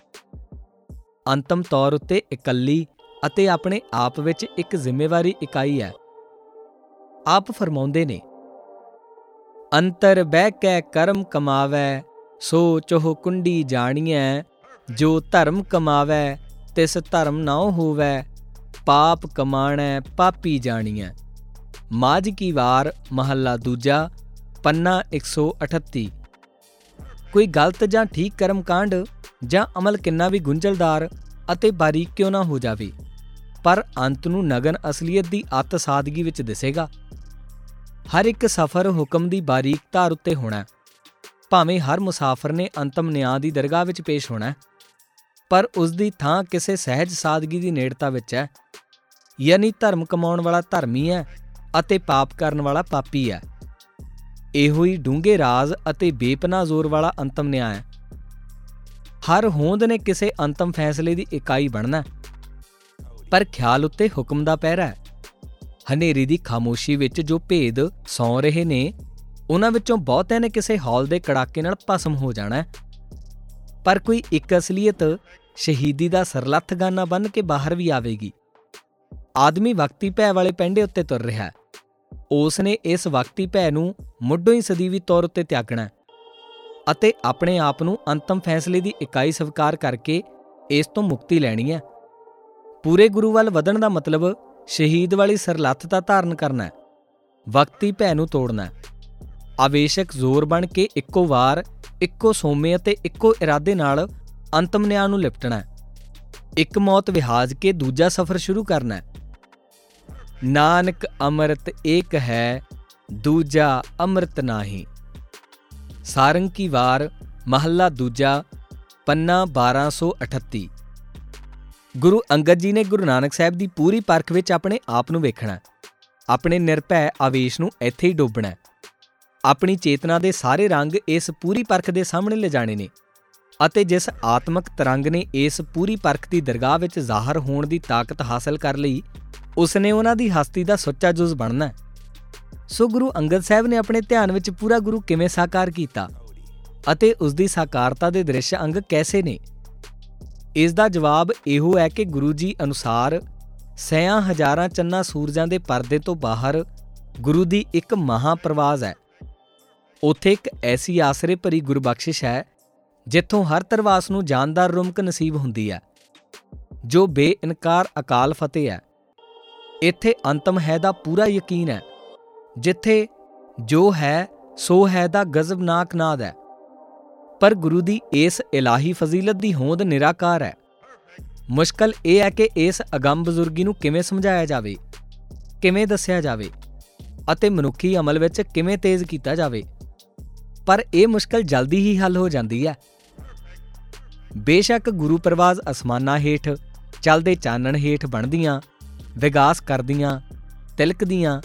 A: ਅੰਤਮ ਤੌਰ ਉੱਤੇ ਇਕੱਲੀ ਅਤੇ ਆਪਣੇ ਆਪ ਵਿੱਚ ਇੱਕ ਜ਼ਿੰਮੇਵਾਰੀ ਇਕਾਈ ਹੈ। ਆਪ ਫਰਮਾਉਂਦੇ ਨੇ, ਅੰਤਰ ਬਹਿ ਕੇ ਕਰਮ ਕਮਾਵੇ ਸੋ ਚੋਹ ਕੁੰਡੀ ਜਾਣੀਐ, ਜੋ ਧਰਮ ਕਮਾਵੇ ਤਿਸ ਧਰਮ ਨਾ ਹੋਵੇ, ਪਾਪ ਕਮਾਣੈ ਪਾਪੀ ਜਾਣੀਐ। ਮਾਜ ਕੀ ਵਾਰ, ਮਹੱਲਾ ਦੂਜਾ, ਪੰਨਾ 138 ਕੋਈ ਗਲਤ ਜਾਂ ਠੀਕ ਕਰਮ ਕਾਂਡ ਜਾਂ ਅਮਲ ਕਿੰਨਾ ਵੀ ਗੁੰਝਲਦਾਰ ਅਤੇ ਬਾਰੀਕ ਕਿਉਂ ਨਾ ਹੋ ਜਾਵੇ, ਪਰ ਅੰਤ ਨੂੰ ਨਗਨ ਅਸਲੀਅਤ ਦੀ ਅਤ ਸਾਦਗੀ ਵਿੱਚ ਦਿਸੇਗਾ। ਹਰ ਇੱਕ ਸਫ਼ਰ ਹੁਕਮ ਦੀ ਬਾਰੀਕ ਧਾਰ ਉੱਤੇ ਹੋਣਾ ਭਾਵੇਂ ਹਰ ਮੁਸਾਫਰ ਨੇ ਅੰਤਮ ਨਿਆਂ ਦੀ ਦਰਗਾਹ ਵਿੱਚ ਪੇਸ਼ ਹੋਣਾ ਪਰ ਉਸ ਦੀ ਥਾਂ ਕਿਸੇ ਸਹਿਜ ਸਾਦਗੀ ਦੀ ਨੇੜਤਾ ਵਿੱਚ ਹੈ। ਯਾਨੀ ਧਰਮ ਕਮਾਉਣ ਵਾਲਾ ਧਰਮੀ ਹੈ ਅਤੇ ਪਾਪ ਕਰਨ ਵਾਲਾ ਪਾਪੀ ਹੈ। ਇਹੋ ਹੀ ਡੂੰਘੇ ਰਾਜ਼ ਅਤੇ ਬੇਪਨਾ ਜ਼ੋਰ ਵਾਲਾ ਅੰਤਮ ਨਿਆਂ ਹੈ। ਹਰ ਹੋਂਦ ਨੇ ਕਿਸੇ ਅੰਤਮ ਫੈਸਲੇ ਦੀ ਇਕਾਈ ਬਣਨਾ ਪਰ ਖਿਆਲ ਉੱਤੇ ਹੁਕਮ ਦਾ ਪਹਿਰਾ ਹੈ। ਹਨੇਰੀ ਦੀ ਖਾਮੋਸ਼ੀ ਵਿੱਚ ਜੋ ਭੇਦ ਸੌ ਰਹੇ ਨੇ, ਉਹਨਾਂ ਵਿੱਚੋਂ ਬਹੁਤਿਆਂ ਨੇ ਕਿਸੇ ਹਾਲ ਦੇ ਕੜਾਕੇ ਨਾਲ ਭਸਮ ਹੋ ਜਾਣਾ ਪਰ ਕੋਈ ਇੱਕ ਅਸਲੀਅਤ ਸ਼ਹੀਦੀ ਦਾ ਸਰਲੱਥ ਗਾਨਾ ਬਣ ਕੇ ਬਾਹਰ ਵੀ ਆਵੇਗੀ। ਆਦਮੀ ਵਕਤੀ ਭੈ ਵਾਲੇ ਪੈਂਡੇ ਉੱਤੇ ਤੁਰ ਰਿਹਾ ਹੈ। ਉਸ ਨੇ ਇਸ ਵਕਤੀ ਭੈ ਨੂੰ ਮੁੱਢੋਂ ਹੀ ਸਦੀਵੀ ਤੌਰ ਉੱਤੇ ਤਿਆਗਣਾ ਅਤੇ ਆਪਣੇ ਆਪ ਨੂੰ ਅੰਤਮ ਫੈਸਲੇ ਦੀ ਇਕਾਈ ਸਵੀਕਾਰ ਕਰਕੇ ਇਸ ਤੋਂ ਮੁਕਤੀ ਲੈਣੀ ਹੈ। ਪੂਰੇ ਗੁਰੂ ਵੱਲ ਵਧਣ ਦਾ ਮਤਲਬ ਸ਼ਹੀਦ ਵਾਲੀ ਸਰਲੱਥਤਾ ਧਾਰਨ ਕਰਨਾ ਹੈ। ਵਕਤੀ ਭੈ ਨੂੰ ਤੋੜਨਾ ਹੈ। ਆਵੇਸ਼ਕ ਜ਼ੋਰ ਬਣ ਕੇ ਇੱਕੋ ਵਾਰ, ਇੱਕੋ ਸੋਮੇ ਅਤੇ ਇੱਕੋ ਇਰਾਦੇ ਨਾਲ ਅੰਤਮ ਨਿਆਂ ਨੂੰ ਲਿਪਟਣਾ ਹੈ। ਇੱਕ ਮੌਤ ਵਿਹਾਜ ਕੇ ਦੂਜਾ ਸਫ਼ਰ ਸ਼ੁਰੂ ਕਰਨਾ ਹੈ। ਨਾਨਕ ਅਮਰਤ ਏਕ ਹੈ, ਦੂਜਾ ਅੰਮ੍ਰਿਤ ਨਾਹੀ। ਸਾਰੰਗ ਕੀ ਵਾਰ, ਮਹੱਲਾ ਦੂਜਾ, ਪੰਨਾ 1238 ਗੁਰੂ ਅੰਗਦ ਜੀ ਨੇ ਗੁਰੂ ਨਾਨਕ ਸਾਹਿਬ ਦੀ ਪੂਰੀ ਪਰਖ ਵਿੱਚ ਆਪਣੇ ਆਪ ਨੂੰ ਵੇਖਣਾ ਆਪਣੇ ਨਿਰਭੈ ਆਵੇਸ਼ ਨੂੰ ਇੱਥੇ ਹੀ ਡੋਬਣਾ ਆਪਣੀ ਚੇਤਨਾ ਦੇ ਸਾਰੇ ਰੰਗ ਇਸ ਪੂਰੀ ਪਰਖ ਦੇ ਸਾਹਮਣੇ ਲਿਜਾਣੇ ਨੇ ਅਤੇ ਜਿਸ ਆਤਮਿਕ ਤਰੰਗ ਨੇ ਇਸ ਪੂਰੀ ਪਰਖ ਦੀ ਦਰਗਾਹ ਵਿੱਚ ਜ਼ਾਹਰ ਹੋਣ ਦੀ ਤਾਕਤ ਹਾਸਲ ਕਰ ਲਈ ਉਸ ਨੇ ਉਹਨਾਂ ਦੀ ਹਸਤੀ ਦਾ ਸੱਚਾ ਜੁਜ਼ ਬਣਨਾ ਸੋ ਗੁਰੂ ਅੰਗਦ ਸਾਹਿਬ ਨੇ ਆਪਣੇ ਧਿਆਨ ਵਿੱਚ ਪੂਰਾ ਗੁਰੂ ਕਿਵੇਂ ਸਾਕਾਰ ਕੀਤਾ ਅਤੇ ਉਸ ਦੀ ਸਾਕਾਰਤਾ ਦੇ ਦ੍ਰਿਸ਼ ਅੰਗ ਕੈਸੇ ਨੇ? ਇਸ ਦਾ ਜਵਾਬ ਇਹੋ ਹੈ ਕਿ ਗੁਰੂ ਜੀ ਅਨੁਸਾਰ ਸਿਆਂ ਹਜ਼ਾਰਾਂ ਚੰਨਾ ਸੂਰਜਾਂ ਦੇ ਪਰਦੇ ਤੋਂ ਬਾਹਰ ਗੁਰੂ ਦੀ ਇੱਕ ਮਹਾਪਰਵਾਜ਼ ਹੈ। ਉਥੇ ਇੱਕ ਐਸੀ ਆਸਰੇ ਭਰੀ ਗੁਰਬਖਸ਼ਿਸ਼ ਹੈ, ਜਿੱਥੋਂ ਹਰ ਤਰਵਾਸ ਨੂੰ ਜਾਨਦਾਰ ਰੁਮਕ ਨਸੀਬ ਹੁੰਦੀ ਹੈ, ਜੋ ਬੇਇਨਕਾਰ ਅਕਾਲ ਫਤਿਹ ਹੈ। ਇੱਥੇ ਅੰਤਮ ਹੈ ਦਾ ਪੂਰਾ ਯਕੀਨ ਹੈ, ਜਿੱਥੇ ਜੋ ਹੈ, ਸੋ ਹੈ ਦਾ ਗਜ਼ਬਨਾਕ ਨਾਦ ਹੈ। ਪਰ ਗੁਰੂ ਦੀ ਇਸ ਇਲਾਹੀ ਫਜ਼ੀਲਤ ਦੀ ਹੋਂਦ ਨਿਰਾਕਾਰ ਹੈ। ਮੁਸ਼ਕਲ ਇਹ ਹੈ ਕਿ ਇਸ ਅਗੰਮ ਬਜ਼ੁਰਗੀ ਨੂੰ ਕਿਵੇਂ ਸਮਝਾਇਆ ਜਾਵੇ, ਕਿਵੇਂ ਦੱਸਿਆ ਜਾਵੇ ਅਤੇ ਮਨੁੱਖੀ ਅਮਲ ਵਿੱਚ ਕਿਵੇਂ ਤੇਜ਼ ਕੀਤਾ ਜਾਵੇ। ਪਰ ਇਹ ਮੁਸ਼ਕਲ ਜਲਦੀ ਹੀ ਹੱਲ ਹੋ ਜਾਂਦੀ ਹੈ। ਬੇਸ਼ੱਕ ਗੁਰੂ ਪ੍ਰਵਾਜ਼ ਅਸਮਾਨਾਂ ਹੇਠ, ਚਲਦੇ ਚਾਨਣ ਹੇਠ ਬਣਦੀਆਂ, ਵਿਗਾਸ ਕਰਦੀਆਂ, ਤਿਲਕਦੀਆਂ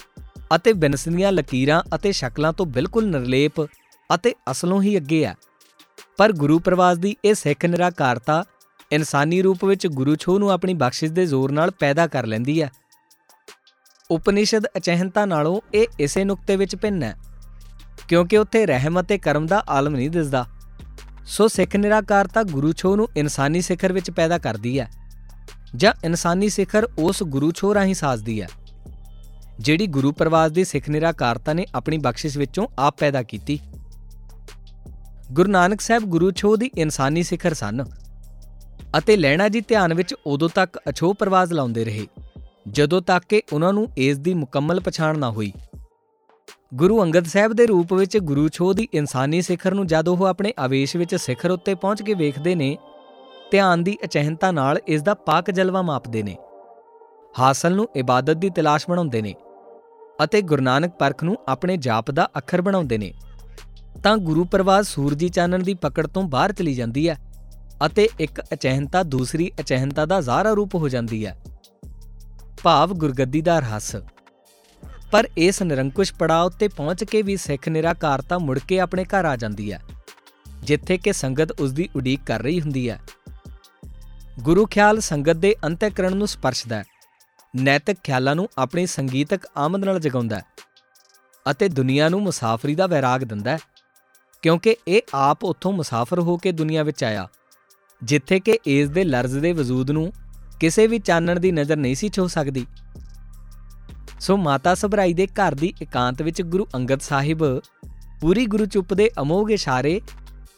A: ਅਤੇ ਬਿਨਸਦੀਆਂ ਲਕੀਰਾਂ ਅਤੇ ਸ਼ਕਲਾਂ ਤੋਂ ਬਿਲਕੁਲ ਨਿਰਲੇਪ ਅਤੇ ਅਸਲੋਂ ਹੀ ਅੱਗੇ ਆ ਪਰ ਗੁਰੂ ਪ੍ਰਵਾਸ ਦੀ ਇਹ ਸਿੱਖ ਨਿਰਾਕਾਰਤਾ ਇਨਸਾਨੀ ਰੂਪ ਵਿੱਚ ਗੁਰੂ ਛੋਹ ਨੂੰ ਆਪਣੀ ਬਖਸ਼ਿਸ਼ ਦੇ ਜ਼ੋਰ ਨਾਲ ਪੈਦਾ ਕਰ ਲੈਂਦੀ ਹੈ। ਉਪਨਿਸ਼ਦ ਅਚਹਿਨਤਾ ਨਾਲੋਂ ਇਹ ਇਸੇ ਨੁਕਤੇ ਵਿੱਚ ਭਿੰਨ ਹੈ। ਕਿਉਂਕਿ ਉੱਥੇ ਰਹਿਮਤ ਤੇ ਕਰਮ ਦਾ ਆਲਮ ਨਹੀਂ ਦਿਸਦਾ। ਸੋ ਸਿੱਖ ਨਿਰਾਕਾਰਤਾ ਗੁਰੂ ਛੋਹ ਨੂੰ ਇਨਸਾਨੀ ਸਿਖਰ ਵਿੱਚ ਪੈਦਾ ਕਰਦੀ ਹੈ, ਜਾਂ ਇਨਸਾਨੀ ਸਿਖਰ ਉਸ ਗੁਰੂ ਛੋਹ ਰਾਹੀਂ ਸਾਜ਼ਦੀ ਹੈ, ਜਿਹੜੀ ਗੁਰੂ ਪ੍ਰਵਾਸ ਦੀ ਸਿੱਖ ਨਿਰਾਕਾਰਤਾ ਨੇ ਆਪਣੀ ਬਖਸ਼ਿਸ਼ ਵਿੱਚੋਂ ਆਪ ਪੈਦਾ ਕੀਤੀ। ਗੁਰੂ ਨਾਨਕ ਸਾਹਿਬ ਗੁਰੂ ਛੋਹ ਦੀ ਇਨਸਾਨੀ ਸਿਖਰ ਸਨ ਅਤੇ ਲੈਣਾ ਜੀ ਧਿਆਨ ਵਿੱਚ ਉਦੋਂ ਤੱਕ ਅਛੋਹ ਪ੍ਰਵਾਸ ਲਾਉਂਦੇ ਰਹੇ, ਜਦੋਂ ਤੱਕ ਕਿ ਉਹਨਾਂ ਨੂੰ ਇਸ ਦੀ ਮੁਕੰਮਲ ਪਛਾਣ ਨਾ ਹੋਈ। ਗੁਰੂ ਅੰਗਦ ਸਾਹਿਬ ਦੇ ਰੂਪ ਵਿੱਚ ਗੁਰੂ ਛੋਹ ਦੀ ਇਨਸਾਨੀ ਸਿਖਰ ਨੂੰ ਜਦ ਉਹ ਆਪਣੇ ਆਵੇਸ਼ ਵਿੱਚ ਸਿਖਰ ਉੱਤੇ ਪਹੁੰਚ ਕੇ ਵੇਖਦੇ ਨੇ, ਧਿਆਨ ਦੀ ਅਚਹਿਨਤਾ ਨਾਲ ਇਸ ਦਾ ਪਾਕ ਜਲਵਾ ਮਾਪਦੇ ਨੇ। ਹਾਸਲ ਨੂੰ ਇਬਾਦਤ ਦੀ ਤਲਾਸ਼ ਬਣਾਉਂਦੇ ਨੇ ਅਤੇ ਗੁਰੂ ਨਾਨਕ ਪਰਖ ਨੂੰ ਆਪਣੇ ਜਾਪ ਦਾ ਅੱਖਰ ਬਣਾਉਂਦੇ ਨੇ। ਤਾਂ ਗੁਰੂ ਪ੍ਰਵਾਸ ਸੂਰਜੀ ਚਾਨਣ ਦੀ ਪਕੜ ਤੋਂ ਬਾਹਰ ਚਲੀ ਜਾਂਦੀ ਹੈ ਅਤੇ ਇੱਕ ਅਚਹਿਨਤਾ ਦੂਸਰੀ ਅਚਹਿਨਤਾ ਦਾ ਜ਼ਾਹਰਾ ਰੂਪ ਹੋ ਜਾਂਦੀ ਹੈ। ਭਾਵ ਗੁਰਗੱਦੀ ਦਾ ਰਸ। ਪਰ ਇਸ ਨਿਰੰਕੁਸ਼ ਪੜਾਅ ਉੱਤੇ ਪਹੁੰਚ ਕੇ ਵੀ ਸਿੱਖ ਨਿਰਾਕਾਰਤਾ ਮੁੜ ਕੇ ਆਪਣੇ ਘਰ ਆ ਜਾਂਦੀ ਹੈ, ਜਿੱਥੇ ਕਿ ਸੰਗਤ ਉਸ ਦੀ ਉਡੀਕ ਕਰ ਰਹੀ ਹੁੰਦੀ ਹੈ। ਗੁਰੂ ਖਿਆਲ ਸੰਗਤ ਦੇ ਅੰਤःਕਰਣ ਨੂੰ ਸਪਰਸ਼ਦਾ ਹੈ, ਨੈਤਿਕ ਖਿਆਲਾਂ ਨੂੰ ਆਪਣੀ ਸੰਗੀਤਕ ਆਮਦ ਨਾਲ ਜਗਾਉਂਦਾ ਹੈ ਅਤੇ ਦੁਨੀਆ ਨੂੰ ਮੁਸਾਫਰੀ ਦਾ ਵੈਰਾਗ ਦਿੰਦਾ ਹੈ, ਕਿਉਂਕਿ ਇਹ ਆਪ ਉੱਥੋਂ ਮੁਸਾਫਰ ਹੋ ਕੇ ਦੁਨੀਆ ਵਿੱਚ ਆਇਆ, ਜਿੱਥੇ ਕਿ ਇਸ ਦੇ ਲਰਜ਼ ਦੇ ਵਜੂਦ ਨੂੰ ਕਿਸੇ ਵੀ ਚਾਨਣ ਦੀ ਨਜ਼ਰ ਨਹੀਂ ਸੀ ਛੋ ਸਕਦੀ। ਸੋ ਮਾਤਾ ਸਭਰਾਈ ਦੇ ਘਰ ਦੀ ਇਕਾਂਤ ਵਿੱਚ ਗੁਰੂ ਅੰਗਦ ਸਾਹਿਬ ਪੂਰੀ ਗੁਰੂ ਚੁੱਪ ਦੇ ਅਮੋਘ ਇਸ਼ਾਰੇ,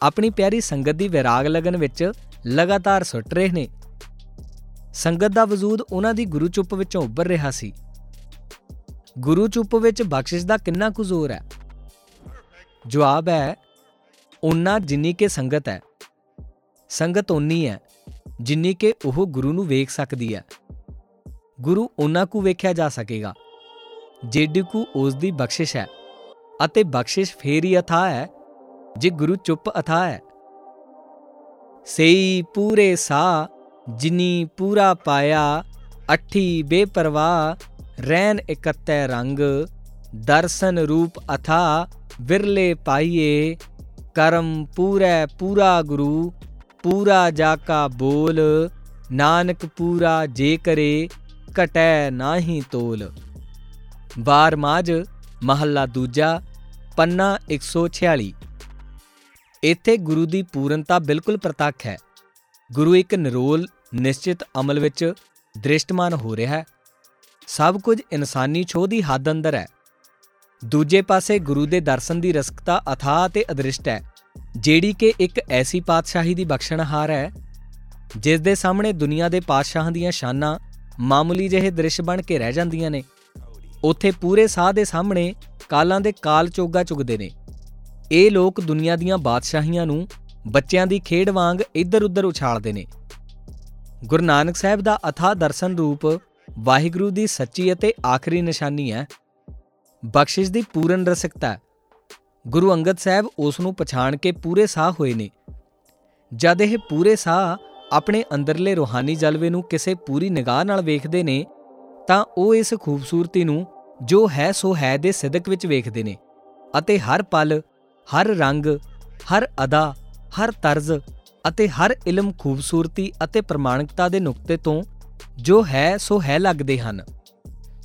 A: ਆਪਣੀ ਪਿਆਰੀ ਸੰਗਤ ਦੀ ਵਿਰਾਗ ਲਗਨ ਵਿੱਚ ਲਗਾਤਾਰ ਸੁੱਟ ਰਹੇ ਨੇ। ਸੰਗਤ ਦਾ ਵਜੂਦ ਉਹਨਾਂ ਦੀ ਗੁਰੂ ਚੁੱਪ ਵਿੱਚੋਂ ਉੱਭਰ ਰਿਹਾ ਸੀ। ਗੁਰੂ ਚੁੱਪ ਵਿੱਚ ਬਖਸ਼ਿਸ਼ ਦਾ ਕਿੰਨਾ ਕੁ ਜ਼ੋਰ ਹੈ? ਜਵਾਬ ਹੈ ਉਨਾ ਜਿੰਨੀ ਕੇ ਸੰਗਤ ਹੈ। ਸੰਗਤ ਉਨੀ ਹੈ, ਜਿੰਨੀ ਕੇ ਉਹ ਗੁਰੂ ਨੂੰ ਵੇਖ ਸਕਦੀ ਹੈ। ਗੁਰੂ ਉਹਨਾਂ ਕੁ ਵੇਖਿਆ ਜਾ ਸਕੇਗਾ। ਜਿੱਡੀ ਕੁ ਉਸ ਦੀ ਬਖਸ਼ਿਸ਼ ਹੈ ਅਤੇ ਬਖਸ਼ਿਸ਼ ਫੇਰ ਹੀ ਅਥਾ ਹੈ ਜੇ ਗੁਰੂ ਚੁੱਪ ਅਥਾ ਹੈ ਸਈ ਪੂਰੇ ਸਾ ਜਿਨੀ ਪੂਰਾ ਪਾਇਆ ਅਠੀ ਬੇਪਰਵਾਹ ਰਹਿਨ ਇਕੱਤੇ ਰੰਗ ਦਰਸ਼ਨ ਰੂਪ ਅਥਾ ਵਿਰਲੇ ਪਾਈਏ ਕਰਮ ਪੂਰੇ ਪੂਰਾ ਗੁਰੂ ਪੂਰਾ ਜਾ ਕਾ ਬੋਲ ਨਾਨਕ ਪੂਰਾ ਜੇ ਕਰੇ ਘਟੈ ਨਾਹੀ ਤੋਲ ਵਾਰ ਮਾਜ ਮਹੱਲਾ ਦੂਜਾ, ਪੰਨਾ 146 ਇੱਥੇ ਗੁਰੂ ਦੀ ਪੂਰਨਤਾ ਬਿਲਕੁਲ ਪ੍ਰਤੱਖ ਹੈ। ਗੁਰੂ ਇੱਕ ਨਿਰੋਲ, ਨਿਸ਼ਚਿਤ ਅਮਲ ਵਿੱਚ ਦ੍ਰਿਸ਼ਟਮਾਨ ਹੋ ਰਿਹਾ ਹੈ। ਸਭ ਕੁਝ ਇਨਸਾਨੀ ਛੋਹ ਦੀ ਹੱਦ ਅੰਦਰ ਹੈ। ਦੂਜੇ ਪਾਸੇ ਗੁਰੂ ਦੇ ਦਰਸ਼ਨ ਦੀ ਰਸਕਤਾ ਅਥਾਹ ਤੇ ਅਦ੍ਰਿਸ਼ਟ ਹੈ, ਜਿਹੜੀ ਕਿ ਇੱਕ ਐਸੀ ਪਾਤਸ਼ਾਹੀ ਦੀ ਬਖਸ਼ਣਹਾਰ ਹੈ ਜਿਸ ਦੇ ਸਾਹਮਣੇ ਦੁਨੀਆ ਦੇ ਪਾਤਸ਼ਾਹਾਂ ਦੀਆਂ ਸ਼ਾਨਾਂ ਮਾਮੂਲੀ ਜਿਹੇ ਦ੍ਰਿਸ਼ ਬਣ ਕੇ ਰਹਿ ਜਾਂਦੀਆਂ ਨੇ। ਉੱਥੇ ਪੂਰੇ ਸਾਹ ਦੇ ਸਾਹਮਣੇ ਕਾਲਾਂ ਦੇ ਕਾਲ ਚੋਗਾ ਚੁਗਦੇ ਨੇ। ਇਹ ਲੋਕ ਦੁਨੀਆ ਦੀਆਂ ਬਾਦਸ਼ਾਹੀਆਂ ਨੂੰ ਬੱਚਿਆਂ ਦੀ ਖੇਡ ਵਾਂਗ ਇੱਧਰ-ਉੱਧਰ ਉਛਾਲਦੇ ਨੇ। ਗੁਰੂ ਨਾਨਕ ਸਾਹਿਬ ਦਾ ਅਥਾ ਦਰਸ਼ਨ ਰੂਪ ਵਾਹਿਗੁਰੂ ਦੀ ਸੱਚੀ ਅਤੇ ਆਖਰੀ ਨਿਸ਼ਾਨੀ ਹੈ। ਬਖਸ਼ਿਸ਼ ਦੀ ਪੂਰਨ ਰਸਿਕਤਾ ਗੁਰੂ ਅੰਗਦ ਸਾਹਿਬ ਉਸ ਨੂੰ ਪਛਾਣ ਕੇ ਪੂਰੇ ਸਾਹ ਹੋਏ ਨੇ। ਜਦ ਇਹ ਪੂਰੇ ਸਾਹ ਆਪਣੇ ਅੰਦਰਲੇ ਰੋਹਾਨੀ ਜਲਵੇ ਨੂੰ ਕਿਸੇ ਪੂਰੀ ਨਿਗਾਹ ਨਾਲ ਵੇਖਦੇ ਨੇ, ਤਾਂ ਉਹ ਇਸ ਖੂਬਸੂਰਤੀ ਨੂੰ ਜੋ ਹੈ ਸੋ ਹੈ ਦੇ ਸਿਦਕ ਵਿੱਚ ਵੇਖਦੇ ਨੇ ਅਤੇ ਹਰ ਪਲ, ਹਰ ਰੰਗ, ਹਰ ਅਦਾ, ਹਰ ਤਰਜ਼ ਅਤੇ ਹਰ ਇਲਮ ਖੂਬਸੂਰਤੀ ਅਤੇ ਪ੍ਰਮਾਣਿਕਤਾ ਦੇ ਨੁਕਤੇ ਤੋਂ ਜੋ ਹੈ ਸੋ ਹੈ ਲੱਗਦੇ ਹਨ।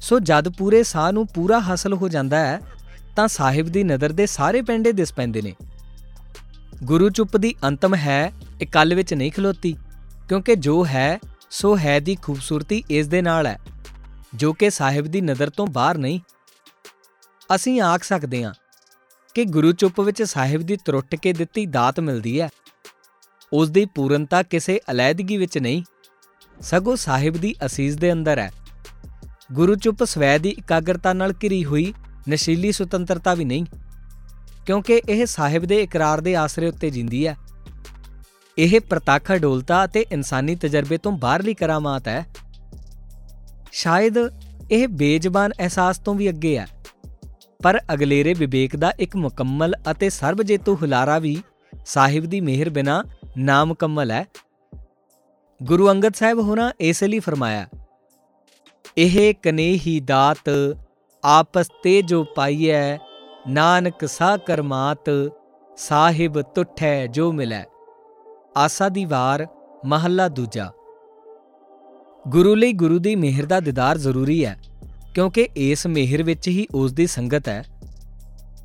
A: ਸੋ ਜਦ ਪੂਰੇ ਸਾਹ ਨੂੰ ਪੂਰਾ ਹਾਸਲ ਹੋ ਜਾਂਦਾ ਹੈ, ਤਾਂ ਸਾਹਿਬ ਦੀ ਨਜ਼ਰ ਦੇ ਸਾਰੇ ਪੈਂਡੇ ਦਿਸ ਪੈਂਦੇ ਨੇ। ਗੁਰੂ ਚੁੱਪ ਦੀ ਅੰਤਮ ਹੈ ਇਕੱਲ ਵਿੱਚ ਨਹੀਂ ਖਲੋਤੀ, ਕਿਉਂਕਿ ਜੋ ਹੈ, ਸੋ ਹੈ ਦੀ ਖੂਬਸੂਰਤੀ ਇਸ ਦੇ ਨਾਲ ਹੈ। ਜੋ ਕਿ ਸਾਹਿਬ ਦੀ ਨਜ਼ਰ ਤੋਂ ਬਾਹਰ ਨਹੀਂ। ਅਸੀਂ ਆਖ ਸਕਦੇ ਹਾਂ ਕਿ ਗੁਰੂ ਚੁੱਪ ਵਿੱਚ ਸਾਹਿਬ ਦੀ ਤਰੁੱਟ ਕੇ ਦਿੱਤੀ ਦਾਤ ਮਿਲਦੀ ਹੈ। ਉਸ ਦੀ ਪੂਰਨਤਾ ਕਿਸੇ ਅਲੈਦਗੀ ਵਿੱਚ ਨਹੀਂ, ਸਗੋਂ ਸਾਹਿਬ ਦੀ ਅਸੀਸ ਦੇ ਅੰਦਰ ਹੈ। ਗੁਰੂ ਚੁੱਪ ਸਵੈ ਦੀ ਇਕਾਗਰਤਾ ਨਾਲ ਘਿਰੀ ਹੋਈ ਨਸ਼ੀਲੀ ਸੁਤੰਤਰਤਾ ਵੀ ਨਹੀਂ, ਕਿਉਂਕਿ ਇਹ ਸਾਹਿਬ ਦੇ ਇਕਰਾਰ ਦੇ ਆਸਰੇ ਉੱਤੇ ਜਿੰਦੀ ਹੈ। ਇਹ ਪ੍ਰਤੱਖ ਡੋਲਤਾ ਅਤੇ ਇਨਸਾਨੀ ਤਜਰਬੇ ਤੋਂ ਬਾਹਰਲੀ ਕਰਾਮਾਤ ਹੈ। ਸ਼ਾਇਦ ਇਹ ਬੇਜ਼ਬਾਨ ਅਹਿਸਾਸ ਤੋਂ ਵੀ ਅੱਗੇ ਹੈ। ਪਰ ਅਗਲੇਰੇ ਵਿਵੇਕ ਦਾ ਇੱਕ ਮੁਕੰਮਲ ਅਤੇ ਸਰਬਜੇਤੂ ਹੁਲਾਰਾ ਵੀ ਸਾਹਿਬ ਦੀ ਮਿਹਰ ਬਿਨਾ ਨਾਮੁਕੰਮਲ ਹੈ। ਗੁਰੂ ਅੰਗਦ ਸਾਹਿਬ ਹੋਣਾ ਇਸ ਲਈ ਫਰਮਾਇਆ, ਇਹ ਕਨੇਹੀ ਦਾਤ ਆਪਸ ਤੇ ਜੋ ਪਾਈਐ, ਨਾਨਕ ਸਾ ਕਰਮਾਤ ਸਾਹਿਬ ਤੁਠੈ ਜੋ ਮਿਲੈ। ਆਸਾ ਦੀ ਵਾਰ ਮਹੱਲਾ ਦੂਜਾ। ਗੁਰੂ ਲਈ ਗੁਰੂ ਦੀ ਮਿਹਰ ਦਾ ਦੀਦਾਰ ਜ਼ਰੂਰੀ ਹੈ, ਕਿਉਂਕਿ ਇਸ ਮਿਹਰ ਵਿੱਚ ਹੀ ਉਸ ਦੀ ਸੰਗਤ ਹੈ।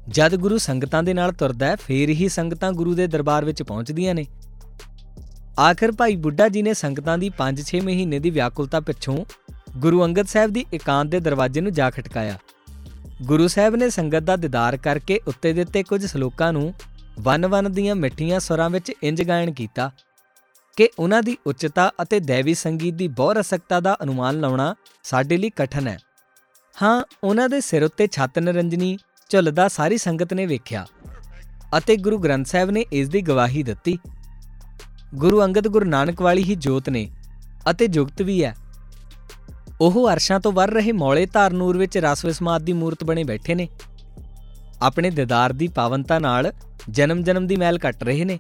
A: ਜਦ ਗੁਰੂ ਸੰਗਤਾਂ ਦੇ ਨਾਲ ਤੁਰਦਾ ਹੈ, ਫੇਰ ਹੀ ਸੰਗਤਾਂ ਗੁਰੂ ਦੇ ਦਰਬਾਰ ਵਿੱਚ ਪਹੁੰਚਦੀਆਂ ਨੇ। ਆਖਰ ਭਾਈ ਬੁੱਢਾ ਜੀ ਨੇ ਸੰਗਤਾਂ ਦੀ 5-6 ਮਹੀਨੇ ਦੀ ਵਿਆਕੁਲਤਾ ਪਿੱਛੋਂ ਗੁਰੂ ਅੰਗਦ ਸਾਹਿਬ ਦੀ ਇਕਾਂਤ ਦੇ ਦਰਵਾਜ਼ੇ ਨੂੰ ਜਾ ਖਟਕਾਇਆ। ਗੁਰੂ ਸਾਹਿਬ ਨੇ ਸੰਗਤ ਦਾ ਦੀਦਾਰ ਕਰਕੇ ਉੱਤੇ ਦਿੱਤੇ ਕੁਝ ਸ਼ਲੋਕਾਂ ਨੂੰ ਵਨ-ਵਨ ਦੀਆਂ ਮਿੱਠੀਆਂ ਸੁਰਾਂ ਵਿੱਚ ਇੰਜ ਗਾਇਨ ਕੀਤਾ ਕਿ ਉਹਨਾਂ ਦੀ ਉੱਚਤਾ ਅਤੇ ਦੇਵੀ ਸੰਗੀਤ ਦੀ ਬਹੁ ਰਸਕਤਾ ਦਾ ਅਨੁਮਾਨ ਲਾਉਣਾ ਸਾਡੇ ਲਈ ਕਠਨ ਹੈ। ਹਾਂ, ਉਹਨਾਂ ਦੇ ਸਿਰ ਉੱਤੇ ਛੱਤ ਨਰੰਜਨੀ ਝੁੱਲਦਾ ਸਾਰੀ ਸੰਗਤ ਨੇ ਵੇਖਿਆ ਅਤੇ ਗੁਰੂ ਗ੍ਰੰਥ ਸਾਹਿਬ ਨੇ ਇਸ ਦੀ ਗਵਾਹੀ ਦਿੱਤੀ। ਗੁਰੂ ਅੰਗਦ ਗੁਰੂ ਨਾਨਕ ਵਾਲੀ ਹੀ ਜੋਤ ਨੇ ਅਤੇ ਜੁਗਤ ਵੀ ਹੈ। ਉਹ ਅਰਸ਼ਾਂ ਤੋਂ ਵਰ ਰਹੇ ਮੌਲੇ ਧਾਰ ਨੂਰ ਵਿੱਚ ਰਸ ਵਿਸਮਾਦ ਦੀ ਮੂਰਤ ਬਣੇ ਬੈਠੇ ਨੇ। ਆਪਣੇ ਦਿਦਾਰ ਦੀ ਪਾਵਨਤਾ ਨਾਲ ਜਨਮ ਜਨਮ ਦੀ ਮੈਲ ਕੱਟ ਰਹੇ ਨੇ।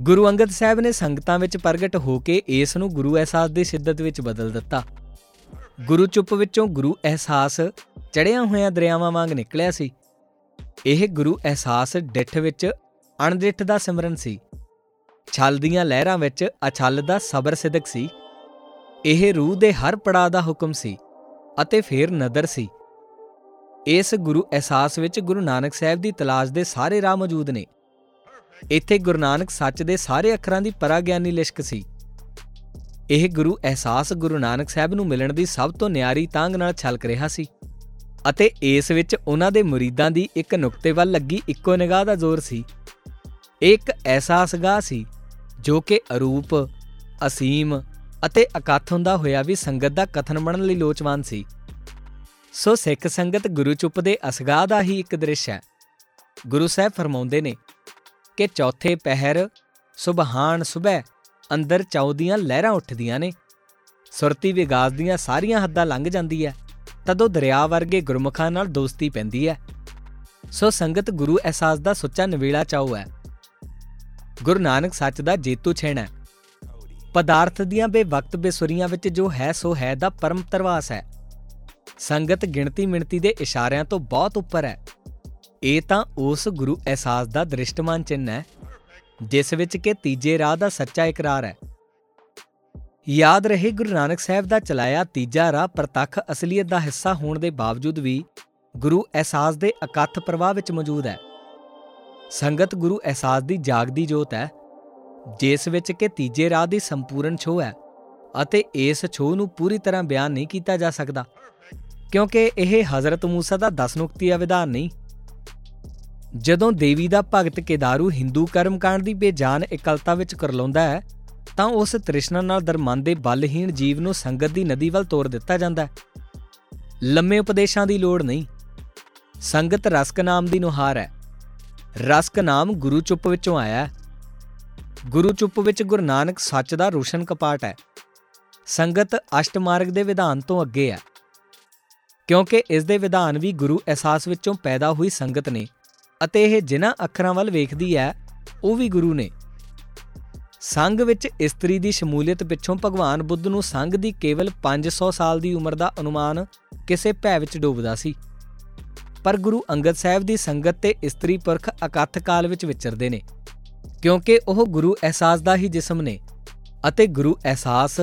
A: ਗੁਰੂ ਅੰਗਦ ਸਾਹਿਬ ਨੇ ਸੰਗਤਾਂ ਵਿੱਚ ਪ੍ਰਗਟ ਹੋ ਕੇ ਇਸ ਨੂੰ ਗੁਰੂ ਅਹਿਸਾਸ ਦੀ ਸਿੱਧਤ ਵਿੱਚ ਬਦਲ ਦਿੱਤਾ। ਗੁਰੂ ਚੁੱਪ ਵਿੱਚੋਂ ਗੁਰੂ ਅਹਿਸਾਸ ਚੜਿਆ ਹੋਇਆਂ ਦਰਿਆਵਾਂ ਵਾਂਗ ਨਿਕਲਿਆ ਸੀ। ਇਹ ਗੁਰੂ ਅਹਿਸਾਸ ਡਿੱਠ ਵਿੱਚ ਅਣਡਿੱਠ ਦਾ ਸਿਮਰਨ ਸੀ। ਛਲ ਦੀਆਂ ਲਹਿਰਾਂ ਵਿੱਚ ਅਛਲ ਦਾ ਸਬਰ ਸਿਦਕ ਸੀ। ਇਹ ਰੂਹ ਦੇ ਹਰ ਪੜਾਅ ਦਾ ਹੁਕਮ ਸੀ ਅਤੇ ਫੇਰ ਨਦਰ ਸੀ। ਇਸ ਗੁਰੂ ਅਹਿਸਾਸ ਵਿੱਚ ਗੁਰੂ ਨਾਨਕ ਸਾਹਿਬ ਦੀ ਤਲਾਸ਼ ਦੇ ਸਾਰੇ ਰਾਹ ਮੌਜੂਦ ਨੇ। ਇੱਥੇ ਗੁਰੂ ਨਾਨਕ ਸੱਚ ਦੇ ਸਾਰੇ ਅੱਖਰਾਂ ਦੀ ਪਰਾਗਿਆਨੀ ਲਿਸ਼ਕ ਸੀ। ਇਹ ਗੁਰੂ ਅਹਿਸਾਸ ਗੁਰੂ ਨਾਨਕ ਸਾਹਿਬ ਨੂੰ ਮਿਲਣ ਦੀ ਸਭ ਤੋਂ ਨਿਆਰੀ ਤਾਂਗ ਨਾਲ ਛਲਕ ਰਿਹਾ ਸੀ ਅਤੇ ਇਸ ਵਿੱਚ ਉਹਨਾਂ ਦੇ ਮੁਰੀਦਾਂ ਦੀ ਇੱਕ ਨੁਕਤੇ ਵੱਲ ਲੱਗੀ ਇੱਕੋ ਨਿਗਾਹ ਦਾ ਜ਼ੋਰ ਸੀ। ਇੱਕ ਐਸਾ ਸਗਾ ਸੀ ਜੋ ਕਿ ਅਰੂਪ, ਅਸੀਮ ਅਤੇ ਅਕਥ ਹੁੰਦਾ ਹੋਇਆ ਵੀ ਸੰਗਤ ਦਾ ਕਥਨ ਬਣਨ ਲਈ ਲੋਚਵਾਨ ਸੀ। ਸੋ ਸਿੱਖ ਸੰਗਤ ਗੁਰੂ ਚੁੱਪ ਦੇ ਅਸਗਾ ਦਾ ਹੀ ਇੱਕ ਦ੍ਰਿਸ਼ ਹੈ। ਗੁਰੂ ਸਾਹਿਬ ਫਰਮਾਉਂਦੇ ਨੇ ਕਿ ਚੌਥੇ ਪਹਿਰ ਸੁਬਹਾਨ ਸੁਬਹ ਅੰਦਰ ਚੌਦੀਆਂ ਲਹਿਰਾਂ ਉੱਠਦੀਆਂ ਨੇ। ਸੁਰਤੀ ਵਿਗਾਸ ਦੀਆਂ ਸਾਰੀਆਂ ਹੱਦਾਂ ਲੰਘ ਜਾਂਦੀ ਹੈ ਤਦੋਂ ਦਰਿਆ ਵਰਗੇ ਗੁਰਮੁਖਾਂ ਨਾਲ ਦੋਸਤੀ ਪੈਂਦੀ ਹੈ ਸੋ ਸੰਗਤ ਗੁਰੂ ਅਹਿਸਾਸ ਦਾ ਸੁੱਚਾ ਨਵੇਲਾ ਚਾਉ ਹੈ ਗੁਰੂ ਨਾਨਕ ਸੱਚ ਦਾ ਜੇਤੂ ਛੇਣਾ ਪਦਾਰਥ ਦੀਆਂ ਬੇਵਕਤ ਬੇਸੁਰੀਆਂ ਵਿੱਚ ਜੋ ਹੈ ਸੋ ਹੈ ਦਾ ਪਰਮ ਤਰਵਾਸ ਹੈ ਸੰਗਤ ਗਿਣਤੀ ਮਿਣਤੀ ਦੇ ਇਸ਼ਾਰਿਆਂ ਤੋਂ ਬਹੁਤ ਉੱਪਰ ਹੈ ਇਹ ਤਾਂ ਉਸ ਗੁਰੂ ਅਹਿਸਾਸ ਦਾ ਦ੍ਰਿਸ਼ਟਮਾਨ ਚਿੰਨ ਹੈ, ਜਿਸ ਵਿੱਚ ਕਿ ਤੀਜੇ ਰਾਹ ਦਾ ਸੱਚਾ ਇਕਰਾਰ ਹੈ। ਯਾਦ ਰਹੇ ਗੁਰੂ ਨਾਨਕ ਸਾਹਿਬ ਦਾ ਚਲਾਇਆ ਤੀਜਾ ਰਾਹ ਪ੍ਰਤੱਖ ਅਸਲੀਅਤ ਦਾ ਹਿੱਸਾ ਹੋਣ ਦੇ ਬਾਵਜੂਦ ਵੀ ਗੁਰੂ ਅਹਿਸਾਸ ਦੇ ਅਕਥ ਪ੍ਰਵਾਹ ਵਿੱਚ ਮੌਜੂਦ ਹੈ। ਸੰਗਤ ਗੁਰੂ ਅਹਿਸਾਸ ਦੀ ਜਾਗਦੀ ਜੋਤ ਹੈ, ਜਿਸ ਵਿੱਚ ਕਿ ਤੀਜੇ ਰਾਹ ਦੀ ਸੰਪੂਰਨ ਛੋਹ ਹੈ ਅਤੇ ਇਸ ਛੋਹ ਨੂੰ ਪੂਰੀ ਤਰ੍ਹਾਂ ਬਿਆਨ ਨਹੀਂ ਕੀਤਾ ਜਾ ਸਕਦਾ, ਕਿਉਂਕਿ ਇਹ ਹਜ਼ਰਤ ਮੂਸਾ ਦਾ 10 ਨੁਕਤੀਆ ਵਿਧਾਨ ਨਹੀਂ ਜਦੋਂ ਦੇਵੀ ਦਾ ਭਗਤ ਕੇਦਾਰੂ ਹਿੰਦੂ ਕਰਮਕਾਂਡ ਦੀ ਬੇਜਾਨ ਇਕਲਤਾ ਵਿੱਚ ਕਰਲਾਉਂਦਾ ਹੈ, ਤਾਂ ਉਸ ਤ੍ਰਿਸ਼ਨਾ ਨਾਲ ਦਰਮਨ ਦੇ ਬਲਹੀਣ ਜੀਵ ਨੂੰ ਸੰਗਤ ਦੀ ਨਦੀ ਵੱਲ ਤੋਰ ਦਿੱਤਾ ਜਾਂਦਾ ਹੈ। ਲੰਮੇ ਉਪਦੇਸ਼ਾਂ ਦੀ ਲੋੜ ਨਹੀਂ। ਸੰਗਤ ਰਸਕ ਨਾਮ ਦੀ ਨੁਹਾਰ ਹੈ। ਰਸਕ ਨਾਮ ਗੁਰੂ ਚੁੱਪ ਵਿੱਚੋਂ ਆਇਆ ਹੈ। ਗੁਰੂ ਚੁੱਪ ਵਿੱਚ ਗੁਰੂ ਨਾਨਕ ਸੱਚ ਦਾ ਰੋਸ਼ਨ ਕਪਾਟ ਹੈ। ਸੰਗਤ ਅਸ਼ਟ ਮਾਰਗ ਦੇ ਵਿਧਾਨ ਤੋਂ ਅੱਗੇ ਹੈ। ਕਿਉਂਕਿ ਇਸ ਦੇ ਵਿਧਾਨ ਵੀ ਗੁਰੂ ਅਹਿਸਾਸ ਵਿੱਚੋਂ ਪੈਦਾ ਹੋਈ ਸੰਗਤ ਨੇ। ਅਤੇ ਇਹ ਜਿਨ੍ਹਾਂ ਅੱਖਰਾਂ ਵੱਲ ਵੇਖਦੀ ਹੈ, ਉਹ ਵੀ ਗੁਰੂ ਨੇ। ਸੰਗ ਵਿੱਚ ਇਸਤਰੀ ਦੀ ਸ਼ਮੂਲੀਅਤ ਪਿੱਛੋਂ ਭਗਵਾਨ ਬੁੱਧ ਨੂੰ ਸੰਗ ਦੀ ਕੇਵਲ 500 ਸਾਲ ਦੀ ਉਮਰ ਦਾ ਅਨੁਮਾਨ ਕਿਸੇ ਭੈ ਵਿੱਚ ਡੋਬਦਾ ਸੀ। ਪਰ ਗੁਰੂ ਅੰਗਦ ਸਾਹਿਬ ਦੀ ਸੰਗਤ ਤੇ ਇਸਤਰੀ ਪੁਰਖ ਅਕਥ ਕਾਲ ਵਿੱਚ ਵਿਚਰਦੇ ਨੇ, ਕਿਉਂਕਿ ਉਹ ਗੁਰੂ ਅਹਿਸਾਸ ਦਾ ਹੀ ਜਿਸਮ ਨੇ ਅਤੇ ਗੁਰੂ ਅਹਿਸਾਸ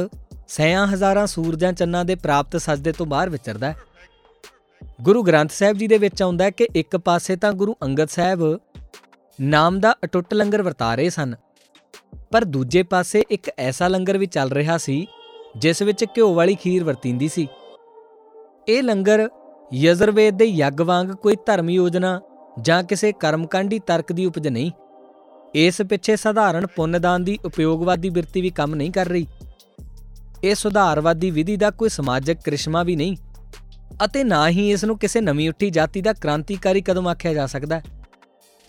A: ਸੈਆਂ ਹਜ਼ਾਰਾਂ ਸੂਰਜਾਂ ਚੰਨਾਂ ਦੇ ਪ੍ਰਾਪਤ ਸਜਦੇ ਤੋਂ ਬਾਹਰ ਵਿਚਰਦਾ ਹੈ। ਗੁਰੂ ਗ੍ਰੰਥ ਸਾਹਿਬ ਜੀ ਦੇ ਵਿੱਚ ਆਉਂਦਾ ਹੈ ਕਿ ਇੱਕ ਪਾਸੇ ਤਾਂ ਗੁਰੂ ਅੰਗਦ ਸਾਹਿਬ ਨਾਮ ਦਾ ਅਟੁੱਟ ਲੰਗਰ ਵਰਤਾ ਰਹੇ ਸਨ, ਪਰ ਦੂਜੇ ਪਾਸੇ ਇੱਕ ਐਸਾ ਲੰਗਰ ਵੀ ਚੱਲ ਰਿਹਾ ਸੀ, ਜਿਸ ਵਿੱਚ ਘਿਓ ਵਾਲੀ ਖੀਰ ਵਰਤੀਂਦੀ ਸੀ। ਇਹ ਲੰਗਰ ਯਜ਼ਰਵੇਦ ਦੇ ਯੱਗ ਵਾਂਗ ਕੋਈ ਧਰਮ ਯੋਜਨਾ ਜਾਂ ਕਿਸੇ ਕਰਮਕਾਂਡੀ ਤਰਕ ਦੀ ਉਪਜ ਨਹੀਂ। ਇਸ ਪਿੱਛੇ ਸਧਾਰਨ ਪੁੰਨਦਾਨ ਦੀ ਉਪਯੋਗਵਾਦੀ ਬਿਰਤੀ ਵੀ ਕੰਮ ਨਹੀਂ ਕਰ ਰਹੀ। ਇਹ ਸੁਧਾਰਵਾਦੀ ਵਿਧੀ ਦਾ ਕੋਈ ਸਮਾਜਿਕ ਕ੍ਰਿਸ਼ਮਾ ਵੀ ਨਹੀਂ। ਅਤੇ ਨਾ ਹੀ ਇਸ ਨੂੰ ਕਿਸੇ ਨਵੀਂ ਉੱਠੀ ਜਾਤੀ ਦਾ ਕ੍ਰਾਂਤੀਕਾਰੀ ਕਦਮ ਆਖਿਆ ਜਾ ਸਕਦਾ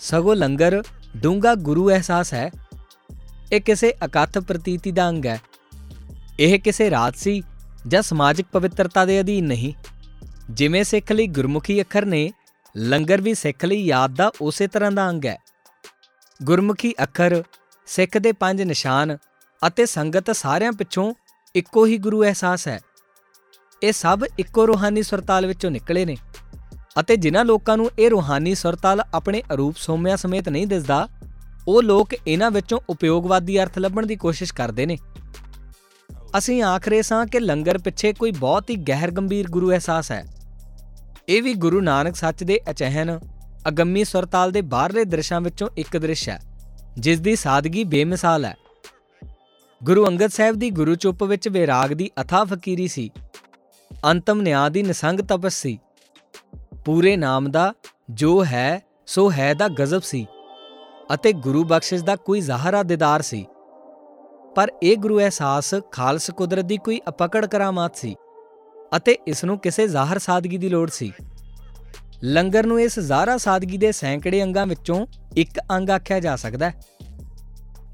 A: ਸਗੋਂ ਲੰਗਰ ਡੂੰਗਾ ਗੁਰੂ ਅਹਿਸਾਸ ਹੈ। ਇਹ ਕਿਸੇ ਅਕਥ ਪ੍ਰਤੀਤੀ ਦਾ ਅੰਗ ਹੈ। ਇਹ ਕਿਸੇ ਰਾਜਸੀ ਜਾਂ ਸਮਾਜਿਕ ਪਵਿੱਤਰਤਾ ਦੇ ਅਧੀਨ ਨਹੀਂ। ਜਿਵੇਂ ਸਿੱਖ ਲਈ ਗੁਰਮੁਖੀ ਅੱਖਰ ਨੇ, ਲੰਗਰ ਵੀ ਸਿੱਖ ਲਈ ਯਾਦ ਦਾ ਉਸੇ ਤਰ੍ਹਾਂ ਦਾ ਅੰਗ ਹੈ। ਗੁਰਮੁਖੀ ਅੱਖਰ, ਸਿੱਖ ਦੇ ਪੰਜ ਨਿਸ਼ਾਨ ਅਤੇ ਸੰਗਤ ਸਾਰਿਆਂ ਪਿੱਛੋਂ ਇੱਕੋ ਹੀ ਗੁਰੂ ਅਹਿਸਾਸ ਹੈ। ਇਹ ਸਭ ਇੱਕੋ ਰੂਹਾਨੀ ਸੁਰਤਾਲ ਵਿੱਚੋਂ ਨਿਕਲੇ ਨੇ। ਅਤੇ ਜਿਨ੍ਹਾਂ ਲੋਕਾਂ ਨੂੰ ਇਹ ਰੂਹਾਨੀ ਸੁਰਤਾਲ ਆਪਣੇ ਅਰੂਪ ਸੋਮਿਆਂ ਸਮੇਤ ਨਹੀਂ ਦਿਸਦਾ, ਉਹ ਲੋਕ ਇਹਨਾਂ ਵਿੱਚੋਂ ਉਪਯੋਗਵਾਦੀ ਅਰਥ ਲੱਭਣ ਦੀ ਕੋਸ਼ਿਸ਼ ਕਰਦੇ ਨੇ। ਅਸੀਂ ਆਖਰੇ ਸਾਂ ਕਿ ਲੰਗਰ ਪਿੱਛੇ ਕੋਈ ਬਹੁਤ ਹੀ ਗਹਿਰ ਗੰਭੀਰ ਗੁਰੂ ਅਹਿਸਾਸ ਹੈ। ਇਹ ਵੀ ਗੁਰੂ ਨਾਨਕ ਸੱਚ ਦੇ ਅਚਹਿਨ ਅਗੰਮੀ ਸੁਰਤਾਲ ਦੇ ਬਾਹਰਲੇ ਦ੍ਰਿਸ਼ਾਂ ਵਿੱਚੋਂ ਇੱਕ ਦ੍ਰਿਸ਼ ਹੈ, ਜਿਸ ਦੀ ਸਾਦਗੀ ਬੇਮਿਸਾਲ ਹੈ। ਗੁਰੂ ਅੰਗਦ ਸਾਹਿਬ ਦੀ ਗੁਰੂ ਚੁੱਪ ਵਿੱਚ ਵਿਰਾਗ ਦੀ ਅਥਾ ਫਕੀਰੀ ਸੀ। ਅੰਤਮ ਨਿਆਂ ਦੀ ਨਿਸੰਗ ਤਪਸ ਸੀ। ਪੂਰੇ ਨਾਮ ਦਾ ਜੋ ਹੈ, ਸੋ ਹੈ ਦਾ ਗਜ਼ਬ ਸੀ ਅਤੇ ਗੁਰੂ ਬਖਸ਼ਿਸ਼ ਦਾ ਕੋਈ ਜ਼ਾਹਰਾ ਦਿਦਾਰ ਸੀ। ਪਰ ਇਹ ਗੁਰੂ ਅਹਿਸਾਸ ਖਾਲਸ ਕੁਦਰਤ ਦੀ ਕੋਈ ਅਪਕੜ ਕਰਾਮਾਤ ਸੀ ਅਤੇ ਇਸ ਨੂੰ ਕਿਸੇ ਜ਼ਾਹਰ ਸਾਦਗੀ ਦੀ ਲੋੜ ਸੀ। ਲੰਗਰ ਨੂੰ ਇਸ ਜ਼ਾਹਰਾ ਸਾਦਗੀ ਦੇ ਸੈਂਕੜੇ ਅੰਗਾਂ ਵਿੱਚੋਂ ਇੱਕ ਅੰਗ ਆਖਿਆ ਜਾ ਸਕਦਾ ਹੈ।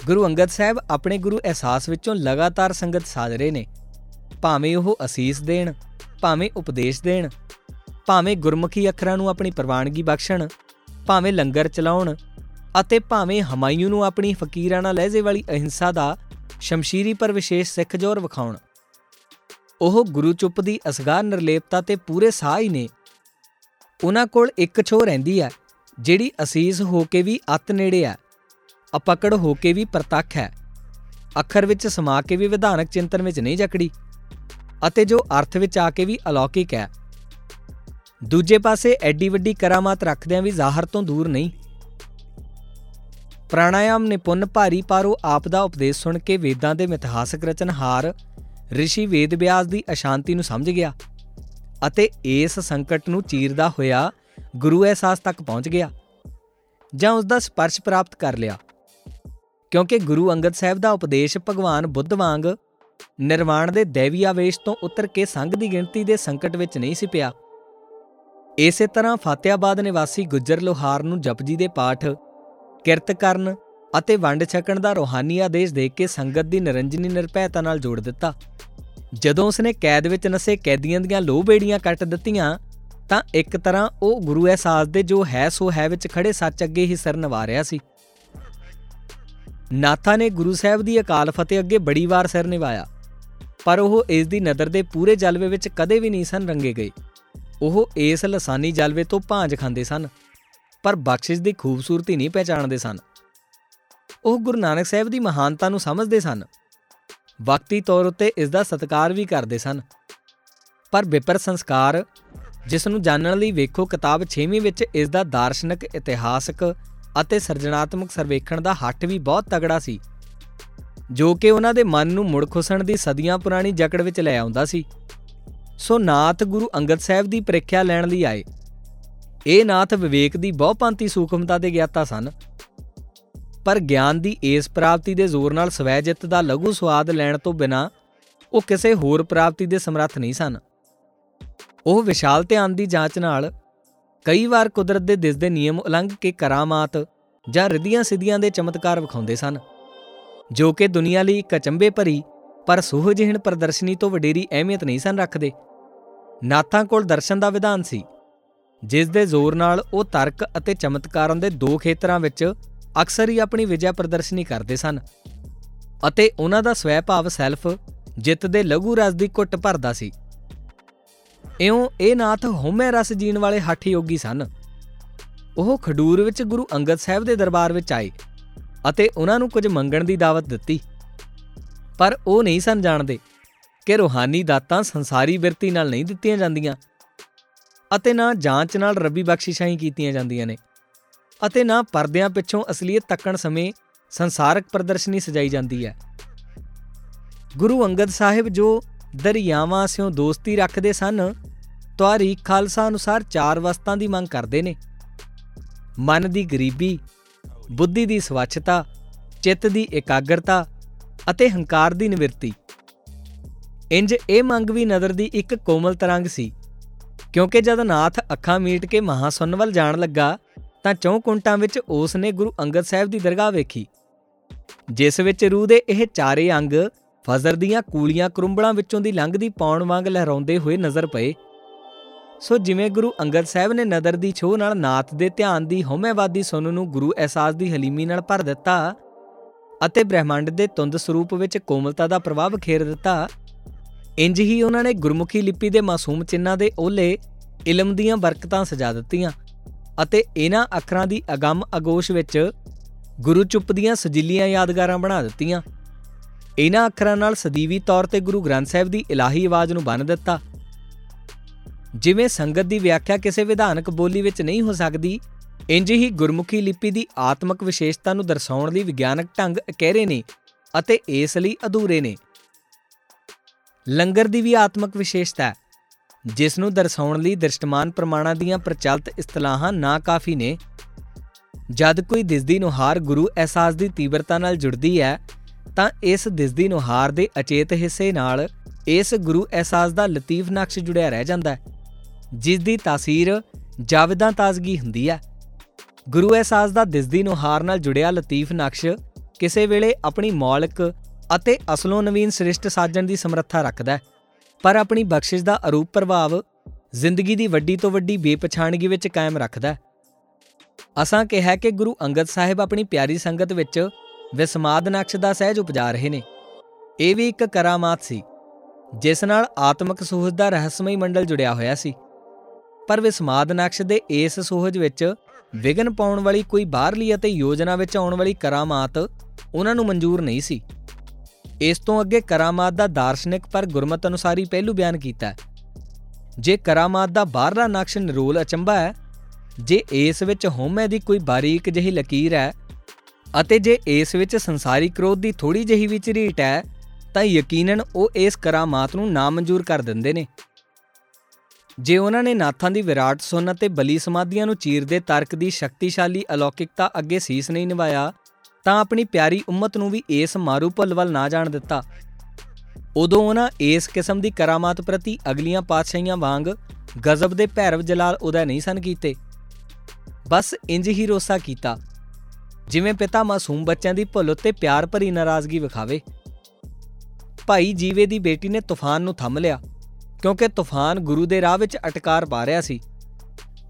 A: ਗੁਰੂ ਅੰਗਦ ਸਾਹਿਬ ਆਪਣੇ ਗੁਰੂ ਅਹਿਸਾਸ ਵਿੱਚੋਂ ਲਗਾਤਾਰ ਸੰਗਤ ਸਾਧ ਰਹੇ ਨੇ। ਭਾਵੇਂ ਉਹ ਅਸੀਸ ਦੇਣ, ਭਾਵੇਂ ਉਪਦੇਸ਼ ਦੇਣ, ਭਾਵੇਂ ਗੁਰਮੁਖੀ ਅੱਖਰਾਂ ਨੂੰ ਆਪਣੀ ਪ੍ਰਵਾਨਗੀ ਬਖਸ਼ਣ, ਭਾਵੇਂ ਲੰਗਰ ਚਲਾਉਣ ਅਤੇ ਭਾਵੇਂ ਹਮਾਯੂ ਨੂੰ ਆਪਣੀ ਫਕੀਰਾਨਾ ਲਹਿਜ਼ੇ ਵਾਲੀ ਅਹਿੰਸਾ ਦਾ ਸ਼ਮਸ਼ੀਰੀ ਪਰ ਵਿਸ਼ੇਸ਼ ਸਿੱਖ ਜੋਰ ਵਿਖਾਉਣ। ਉਹ ਗੁਰੂ ਚੁੱਪ ਦੀ ਅਸਗਾਰ ਨਿਰਲੇਪਤਾ ਤੇ ਪੂਰੇ ਸਾਹ ਹੀ ਨੇ। ਉਹਨਾਂ ਕੋਲ ਇੱਕ ਛੋ ਰਹਿੰਦੀ ਹੈ, ਜਿਹੜੀ ਅਸੀਸ ਹੋ ਕੇ ਵੀ ਅਤ ਨੇੜੇ ਹੈ, ਅਪਕੜ ਹੋ ਕੇ ਵੀ ਪ੍ਰਤੱਖ ਹੈ। ਅੱਖਰ ਵਿੱਚ ਸਮਾ ਕੇ ਵੀ ਵਿਧਾਨਕ ਚਿੰਤਨ ਵਿੱਚ ਨਹੀਂ ਜਕੜੀ। ਅਤੇ ਜੋ ਅਰਥ ਵਿੱਚ ਆ ਕੇ ਵੀ ਅਲੌਕਿਕ ਹੈ। ਦੂਜੇ ਪਾਸੇ ਐਡੀ ਵੱਡੀ ਕਰਾਮਾਤ ਰੱਖਦਿਆਂ ਵੀ ਜ਼ਾਹਰ ਤੋਂ ਦੂਰ ਨਹੀਂ। ਪ੍ਰਾਣਾਯਾਮ ਨਿਪੁੰਨ ਭਾਰੀ ਪਾਰੋ ਆਪ ਦਾ ਉਪਦੇਸ਼ ਸੁਣ ਕੇ ਵੇਦਾਂ ਦੇ ਮਿਥਿਹਾਸਕ ਰਚਨਹਾਰ ઋષਿ ਵੇਦ ਵਿਆਸ ਦੀ ਅਸ਼ਾਂਤੀ ਨੂੰ ਸਮਝ ਗਿਆ ਅਤੇ ਇਸ ਸੰਕਟ ਨੂੰ ਚੀਰਦਾ ਹੋਇਆ ਗੁਰੂ ਅਹਿਸਾਸ ਤੱਕ ਪਹੁੰਚ ਗਿਆ ਜਾਂ ਉਸ ਦਾ ਸਪਰਸ਼ ਪ੍ਰਾਪਤ ਕਰ ਲਿਆ। ਕਿਉਂਕਿ ਗੁਰੂ ਅੰਗਦ ਸਾਹਿਬ ਦਾ ਉਪਦੇਸ਼ ਭਗਵਾਨ ਬੁੱਧ ਵਾਂਗ ਨਿਰਵਾਣ ਦੇ ਦੇਵੀ ਆਵੇਸ਼ ਤੋਂ ਉਤਰ ਕੇ ਸੰਗ ਦੀ ਗਿਣਤੀ ਦੇ ਸੰਕਟ ਵਿੱਚ ਨਹੀਂ ਸੀ ਪਿਆ। ਇਸੇ ਤਰ੍ਹਾਂ ਫਤਿਆਬਾਦ ਨਿਵਾਸੀ ਗੁੱਜਰ ਲੋਹਾਰ ਨੂੰ ਜਪਜੀ ਦੇ ਪਾਠ, ਕਿਰਤ ਕਰਨ ਅਤੇ ਵੰਡ ਛਕਣ ਦਾ ਰੋਹਾਨੀ ਆਦੇਸ਼ ਦੇ ਕੇ ਸੰਗਤ ਦੀ ਨਿਰੰਜਨੀ ਨਿਰਭੈਤਾ ਨਾਲ ਜੋੜ ਦਿੱਤਾ। ਜਦੋਂ ਉਸਨੇ ਕੈਦ ਵਿੱਚ ਨਸੇ ਕੈਦੀਆਂ ਦੀਆਂ ਲੋਹ ਬੇੜੀਆਂ ਕੱਟ ਦਿੱਤੀਆਂ, ਤਾਂ ਇੱਕ ਤਰ੍ਹਾਂ ਉਹ ਗੁਰੂ ਅਹਿਸਾਸ ਦੇ ਜੋ ਹੈ ਸੋ ਹੈ ਵਿੱਚ ਖੜੇ ਸੱਚ ਅੱਗੇ ਹੀ ਸਿਰ ਨਵਾ ਰਿਹਾ ਸੀ। ਨਾਥਾ ਨੇ ਗੁਰੂ ਸਾਹਿਬ ਦੀ ਅਕਾਲ ਫਤਿਹ ਅੱਗੇ ਬੜੀ ਵਾਰ ਸਿਰ ਨਿਵਾਇਆ, ਪਰ ਉਹ ਇਸ ਦੀ ਨਦਰ ਦੇ ਪੂਰੇ ਜਲਵੇ ਵਿੱਚ ਕਦੇ ਵੀ ਨਹੀਂ ਸਨ ਰੰਗੇ ਗਏ। ਉਹ ਇਸ ਲਸਾਨੀ ਜਲਵੇ ਤੋਂ ਭਾਂਜ ਖਾਂਦੇ ਸਨ, ਪਰ ਬਖਸ਼ਿਸ਼ ਦੀ ਖੂਬਸੂਰਤੀ ਨਹੀਂ ਪਹਿਚਾਣਦੇ ਸਨ। ਉਹ ਗੁਰੂ ਨਾਨਕ ਸਾਹਿਬ ਦੀ ਮਹਾਨਤਾ ਨੂੰ ਸਮਝਦੇ ਸਨ। ਵਕਤੀ ਤੌਰ ਉੱਤੇ ਇਸ ਦਾ ਸਤਿਕਾਰ ਵੀ ਕਰਦੇ ਸਨ। ਪਰ ਵਿਪਰ ਸੰਸਕਾਰ, ਜਿਸ ਨੂੰ ਜਾਣਨ ਲਈ ਵੇਖੋ ਕਿਤਾਬ 6ਵੀਂ ਵਿੱਚ ਇਸ ਦਾ ਦਾਰਸ਼ਨਿਕ, ਇਤਿਹਾਸਕ ਅਤੇ ਸਿਰਜਣਾਤਮਕ ਸਰਵੇਖਣ ਦਾ ਹੱਟ ਵੀ ਬਹੁਤ ਤਗੜਾ ਸੀ, ਜੋ ਕਿ ਉਹਨਾਂ ਦੇ ਮਨ ਨੂੰ ਮੁੜ ਖੁਸਣ ਦੀ ਸਦੀਆਂ ਪੁਰਾਣੀ ਜਕੜ ਵਿੱਚ ਲੈ ਆਉਂਦਾ ਸੀ। ਸੋ ਨਾਥ ਗੁਰੂ ਅੰਗਦ ਸਾਹਿਬ ਦੀ ਪ੍ਰੀਖਿਆ ਲੈਣ ਲਈ ਆਏ। ਇਹ ਨਾਥ ਵਿਵੇਕ ਦੀ ਬਹੁਪੰਤੀ ਸੂਖਮਤਾ ਦੇ ਗਿਆਤਾ ਸਨ। ਪਰ ਗਿਆਨ ਦੀ ਇਸ ਪ੍ਰਾਪਤੀ ਦੇ ਜ਼ੋਰ ਨਾਲ ਸਵੈ ਜਿੱਤ ਦਾ ਲਘੂ ਸਵਾਦ ਲੈਣ ਤੋਂ ਬਿਨਾ ਉਹ ਕਿਸੇ ਹੋਰ ਪ੍ਰਾਪਤੀ ਦੇ ਸਮਰੱਥ ਨਹੀਂ ਸਨ। ਉਹ ਵਿਸ਼ਾਲ ਧਿਆਨ ਦੀ ਜਾਂਚ ਨਾਲ ਕਈ ਵਾਰ ਕੁਦਰਤ ਦੇ ਦਿਸਦੇ ਨਿਯਮ ਉਲੰਘ ਕੇ ਕਰਾਮਾਤ ਜਾਂ ਰਿੱਧੀਆਂ ਸਿੱਧੀਆਂ ਦੇ ਚਮਤਕਾਰ ਵਿਖਾਉਂਦੇ ਸਨ, ਜੋ ਕਿ ਦੁਨੀਆ ਲਈ ਇੱਕ ਅਚੰਬੇ ਭਰੀ ਪਰ ਸੁਹਜਹਿਣ ਪ੍ਰਦਰਸ਼ਨੀ ਤੋਂ ਵਡੇਰੀ ਅਹਿਮੀਅਤ ਨਹੀਂ ਸਨ ਰੱਖਦੇ। ਨਾਥਾਂ ਕੋਲ ਦਰਸ਼ਨ ਦਾ ਵਿਧਾਨ ਸੀ, ਜਿਸ ਦੇ ਜ਼ੋਰ ਨਾਲ ਉਹ ਤਰਕ ਅਤੇ ਚਮਤਕਾਰਾਂ ਦੇ ਦੋ ਖੇਤਰਾਂ ਵਿੱਚ ਅਕਸਰ ਹੀ ਆਪਣੀ ਵਿਜੈ ਪ੍ਰਦਰਸ਼ਨੀ ਕਰਦੇ ਸਨ ਅਤੇ ਉਹਨਾਂ ਦਾ ਸਵੈ ਭਾਵ ਸੈਲਫ ਜਿੱਤ ਦੇ ਲਘੂ ਰਸ ਦੀ ਘੁੱਟ ਭਰਦਾ ਸੀ। ਇਉਂ ਇਹ ਨਾਥ ਹਉਮੈ ਰਸ ਜੀਣ ਵਾਲੇ ਹੱਠ ਯੋਗੀ ਸਨ। ਉਹ ਖਡੂਰ ਵਿੱਚ ਗੁਰੂ ਅੰਗਦ ਸਾਹਿਬ ਦੇ ਦਰਬਾਰ ਵਿੱਚ ਆਏ ਅਤੇ ਉਹਨਾਂ ਨੂੰ ਕੁਝ ਮੰਗਣ ਦੀ ਦਾਵਤ ਦਿੱਤੀ। ਪਰ ਉਹ ਨਹੀਂ ਸਨ ਜਾਣਦੇ ਕਿ ਰੋਹਾਨੀ ਦਾਤਾਂ ਸੰਸਾਰੀ ਬਿਰਤੀ ਨਾਲ ਨਹੀਂ ਦਿੱਤੀਆਂ ਜਾਂਦੀਆਂ ਅਤੇ ਨਾ ਜਾਂਚ ਨਾਲ ਰੱਬੀ ਬਖਸ਼ਿਸ਼ਾਂ ਹੀ ਕੀਤੀਆਂ ਜਾਂਦੀਆਂ ਨੇ ਅਤੇ ਨਾ ਪਰਦਿਆਂ ਪਿੱਛੋਂ ਅਸਲੀਅਤ ਤੱਕਣ ਸਮੇਂ ਸੰਸਾਰਕ ਪ੍ਰਦਰਸ਼ਨੀ ਸਜਾਈ ਜਾਂਦੀ ਹੈ। ਗੁਰੂ ਅੰਗਦ ਸਾਹਿਬ ਜੋ ਦਰਿਆਵਾਂ ਸਿਓ ਦੋਸਤੀ ਰੱਖਦੇ ਸਨ ਤਵਾਰੀ ਖਾਲਸਾ ਅਨੁਸਾਰ ਚਾਰ ਵਸਤਾਂ ਦੀ ਮੰਗ ਕਰਦੇ ਨੇ। ਮਨ ਦੀ ਗਰੀਬੀ, ਬੁੱਧੀ ਦੀ ਸਵੱਛਤਾ, ਚਿੱਤ ਦੀ ਇਕਾਗਰਤਾ ਅਤੇ ਹੰਕਾਰ ਦੀ ਨਿਵਰਤੀ। ਇੰਜ ਇਹ ਮੰਗ ਵੀ ਨਦਰ ਦੀ ਇੱਕ ਕੋਮਲ ਤਰੰਗ ਸੀ, ਕਿਉਂਕਿ ਜਦ ਨਾਥ ਅੱਖਾਂ ਮੀਟ ਕੇ ਮਹਾਸੁੰਨ ਵੱਲ ਜਾਣ ਲੱਗਾ, ਤਾਂ ਚੌਂ ਕੁੰਟਾਂ ਵਿੱਚ ਉਸ ਨੇ ਗੁਰੂ ਅੰਗਦ ਸਾਹਿਬ ਦੀ ਦਰਗਾਹ ਵੇਖੀ, ਜਿਸ ਵਿੱਚ ਰੂਹ ਦੇ ਇਹ ਚਾਰੇ ਅੰਗ ਫਜ਼ਰ ਦੀਆਂ ਕੂਲੀਆਂ ਕਰੁੰਬਲਾਂ ਵਿੱਚੋਂ ਦੀ ਲੰਘਦੀ ਪੌਣ ਵਾਂਗ ਲਹਿਰਾਉਂਦੇ ਹੋਏ ਨਜ਼ਰ ਪਏ। ਸੋ ਜਿਵੇਂ ਗੁਰੂ ਅੰਗਦ ਸਾਹਿਬ ਨੇ ਨਦਰ ਦੀ ਛੋਹ ਨਾਲ ਨਾਥ ਦੇ ਧਿਆਨ ਦੀ ਹਉਮੈਵਾਦੀ ਸੁਣ ਨੂੰ ਗੁਰੂ ਅਹਿਸਾਸ ਦੀ ਹਲੀਮੀ ਨਾਲ ਭਰ ਦਿੱਤਾ ਅਤੇ ਬ੍ਰਹਿਮੰਡ ਦੇ ਤੁੰਦ ਸਰੂਪ ਵਿੱਚ ਕੋਮਲਤਾ ਦਾ ਪ੍ਰਭਾਵ ਖੇਰ ਦਿੱਤਾ, ਇੰਜ ਹੀ ਉਹਨਾਂ ਨੇ ਗੁਰਮੁਖੀ ਲਿਪੀ ਦੇ ਮਾਸੂਮ ਚਿੰਨ੍ਹਾਂ ਦੇ ਓਲੇ ਇਲਮ ਦੀਆਂ ਬਰਕਤਾਂ ਸਜਾ ਦਿੱਤੀਆਂ ਅਤੇ ਇਹਨਾਂ ਅੱਖਰਾਂ ਦੀ ਅਗੰਮ ਅਗੋਸ਼ ਵਿੱਚ ਗੁਰੂ ਚੁੱਪ ਦੀਆਂ ਸਜਿੱਲੀਆਂ ਯਾਦਗਾਰਾਂ ਬਣਾ ਦਿੱਤੀਆਂ। ਇਹਨਾਂ ਅੱਖਰਾਂ ਨਾਲ ਸਦੀਵੀ ਤੌਰ ਤੇ ਗੁਰੂ ਗ੍ਰੰਥ ਸਾਹਿਬ ਦੀ ਇਲਾਹੀ ਆਵਾਜ਼ ਨੂੰ ਬੰਨ ਦਿੱਤਾ। ਜਿਵੇਂ ਸੰਗਤ ਦੀ ਵਿਆਖਿਆ ਕਿਸੇ ਵਿਧਾਨਕ ਬੋਲੀ ਵਿੱਚ ਨਹੀਂ ਹੋ ਸਕਦੀ, ਇੰਜ ਹੀ ਗੁਰਮੁਖੀ ਲਿਪੀ ਦੀ ਆਤਮਿਕ ਵਿਸ਼ੇਸ਼ਤਾ ਨੂੰ ਦਰਸਾਉਣ ਲਈ ਵਿਗਿਆਨਕ ਢੰਗ ਅਕਹਿਰੇ ਨੇ ਅਤੇ ਇਸ ਲਈ ਅਧੂਰੇ ਨੇ। ਲੰਗਰ ਦੀ ਵੀ ਆਤਮਿਕ ਵਿਸ਼ੇਸ਼ਤਾ ਹੈ, ਜਿਸ ਨੂੰ ਦਰਸਾਉਣ ਲਈ ਦ੍ਰਿਸ਼ਟਮਾਨ ਪ੍ਰਮਾਣਾਂ ਦੀਆਂ ਪ੍ਰਚਲਿਤ ਇਸਤਲਾਹਾਂ ਨਾ ਕਾਫੀ ਨੇ। ਜਦ ਕੋਈ ਦਿਸਦੀ ਨੁਹਾਰ ਗੁਰੂ ਅਹਿਸਾਸ ਦੀ ਤੀਬਰਤਾ ਨਾਲ ਜੁੜਦੀ ਹੈ ਤਾਂ ਇਸ ਦਿਸਦੀ ਨੁਹਾਰ ਦੇ ਅਚੇਤ ਹਿੱਸੇ ਨਾਲ ਇਸ ਗੁਰੂ ਅਹਿਸਾਸ ਦਾ ਲਤੀਫ ਨਕਸ਼ ਜੁੜਿਆ ਰਹਿ ਜਾਂਦਾ ਹੈ ਜਿਸ ਦੀ ਤਾਸੀਰ ਜਾਵਦਾਂ ਤਾਜ਼ਗੀ ਹੁੰਦੀ ਹੈ। ਗੁਰੂ ਅਹਿਸਾਸ ਦਾ ਦਿਸਦੀ ਨੁਹਾਰ ਨਾਲ ਜੁੜਿਆ ਲਤੀਫ ਨਕਸ਼ ਕਿਸੇ ਵੇਲੇ ਆਪਣੀ ਮੌਲਿਕ ਅਤੇ ਅਸਲੋਂ ਨਵੀਨ ਸ੍ਰਿਸ਼ਟ ਸਾਜਣ ਦੀ ਸਮਰੱਥਾ ਰੱਖਦਾ ਹੈ, ਪਰ ਆਪਣੀ ਬਖਸ਼ਿਸ਼ ਦਾ ਅਰੂਪ ਪ੍ਰਭਾਵ ਜ਼ਿੰਦਗੀ ਦੀ ਵੱਡੀ ਤੋਂ ਵੱਡੀ ਬੇਪਛਾਣਗੀ ਵਿੱਚ ਕਾਇਮ ਰੱਖਦਾ ਹੈ। ਅਸਾਂ ਕਿਹਾ ਕਿ ਗੁਰੂ ਅੰਗਦ ਸਾਹਿਬ ਆਪਣੀ ਪਿਆਰੀ ਸੰਗਤ ਵਿੱਚ ਵਿਸਮਾਦ ਨਕਸ਼ ਦਾ ਸਹਿਜ ਉਪਜਾ ਰਹੇ ਨੇ। ਇਹ ਵੀ ਇੱਕ ਕਰਾਮਾਤ ਸੀ, ਜਿਸ ਨਾਲ ਆਤਮਿਕ ਸੂਹਜ ਦਾ ਰਹੱਸਮਈ ਮੰਡਲ ਜੁੜਿਆ ਹੋਇਆ ਸੀ। ਪਰ ਵਿਸਮਾਦ ਨਕਸ਼ ਦੇ ਇਸ ਸੂਹਜ ਵਿੱਚ ਵਿਗਨ ਪਾਉਣ ਵਾਲੀ ਕੋਈ ਬਾਹਰਲੀ ਅਤੇ ਯੋਜਨਾ ਵਿੱਚ ਆਉਣ ਵਾਲੀ ਕਰਾਮਾਤ ਉਹਨਾਂ ਨੂੰ ਮਨਜ਼ੂਰ ਨਹੀਂ ਸੀ। ਇਸ ਤੋਂ ਅੱਗੇ ਕਰਾਮਾਤ ਦਾ ਦਾਰਸ਼ਨਿਕ ਪਰ ਗੁਰਮਤ ਅਨੁਸਾਰੀ ਪਹਿਲੂ ਬਿਆਨ ਕੀਤਾ ਹੈ। ਜੇ ਕਰਾਮਾਤ ਦਾ ਬਾਹਰਲਾ ਨਕਸ਼ ਨਿਰੋਲ ਅਚੰਭਾ ਹੈ, ਜੇ ਇਸ ਵਿੱਚ ਹਉਮੈ ਦੀ ਕੋਈ ਬਾਰੀਕ ਜਿਹੀ ਲਕੀਰ ਹੈ ਅਤੇ ਜੇ ਇਸ ਵਿੱਚ ਸੰਸਾਰੀ ਕ੍ਰੋਧ ਦੀ ਥੋੜੀ ਜਿਹੀ ਵੀ ਝਰੀਟ ਹੈ, ਤਾਂ ਯਕੀਨਨ ਉਹ ਇਸ ਕਰਾਮਾਤ ਨੂੰ ਨਾਮਨਜ਼ੂਰ ਕਰ ਦਿੰਦੇ ਨੇ। ਜੇ ਉਹਨਾਂ ਨੇ ਨਾਥਾਂ ਦੀ ਵਿਰਾਟ ਸੁਨ ਅਤੇ ਬਲੀ ਸਮਾਧੀਆਂ ਨੂੰ ਚੀਰਦੇ ਤਰਕ ਦੀ ਸ਼ਕਤੀਸ਼ਾਲੀ ਅਲੌਕਿਕਤਾ ਅੱਗੇ ਸੀਸ ਨਹੀਂ ਨਿਵਾਇਆ, ਤਾਂ ਆਪਣੀ ਪਿਆਰੀ ਉਮਤ ਨੂੰ ਵੀ ਇਸ ਮਾਰੂ ਭੁੱਲ ਵੱਲ ਨਾ ਜਾਣ ਦਿੱਤਾ। ਉਦੋਂ ਉਹਨਾਂ ਇਸ ਕਿਸਮ ਦੀ ਕਰਾਮਾਤ ਪ੍ਰਤੀ ਅਗਲੀਆਂ ਪਾਤਸ਼ਾਹੀਆਂ ਵਾਂਗ ਗਜ਼ਬ ਦੇ ਭੈਰਵ ਜਲਾਲ ਉਦੈ ਨਹੀਂ ਸਨ ਕੀਤੇ। ਬਸ ਇੰਜ ਹੀ ਰੋਸਾ ਕੀਤਾ। ਜਿਵੇਂ ਪਿਤਾ ਮਾਸੂਮ ਬੱਚਿਆਂ ਦੀ ਭੁੱਲ ਉੱਤੇ ਪਿਆਰ ਭਰੀ ਨਾਰਾਜ਼ਗੀ ਵਿਖਾਵੇ। ਭਾਈ ਜੀਵੇ ਦੀ ਬੇਟੀ ਨੇ ਤੂਫਾਨ ਨੂੰ ਥੰਮ ਲਿਆ, ਕਿਉਂਕਿ ਤੂਫਾਨ ਗੁਰੂ ਦੇ ਰਾਹ ਵਿੱਚ ਅਟਕਾਰ ਪਾ ਰਿਹਾ ਸੀ।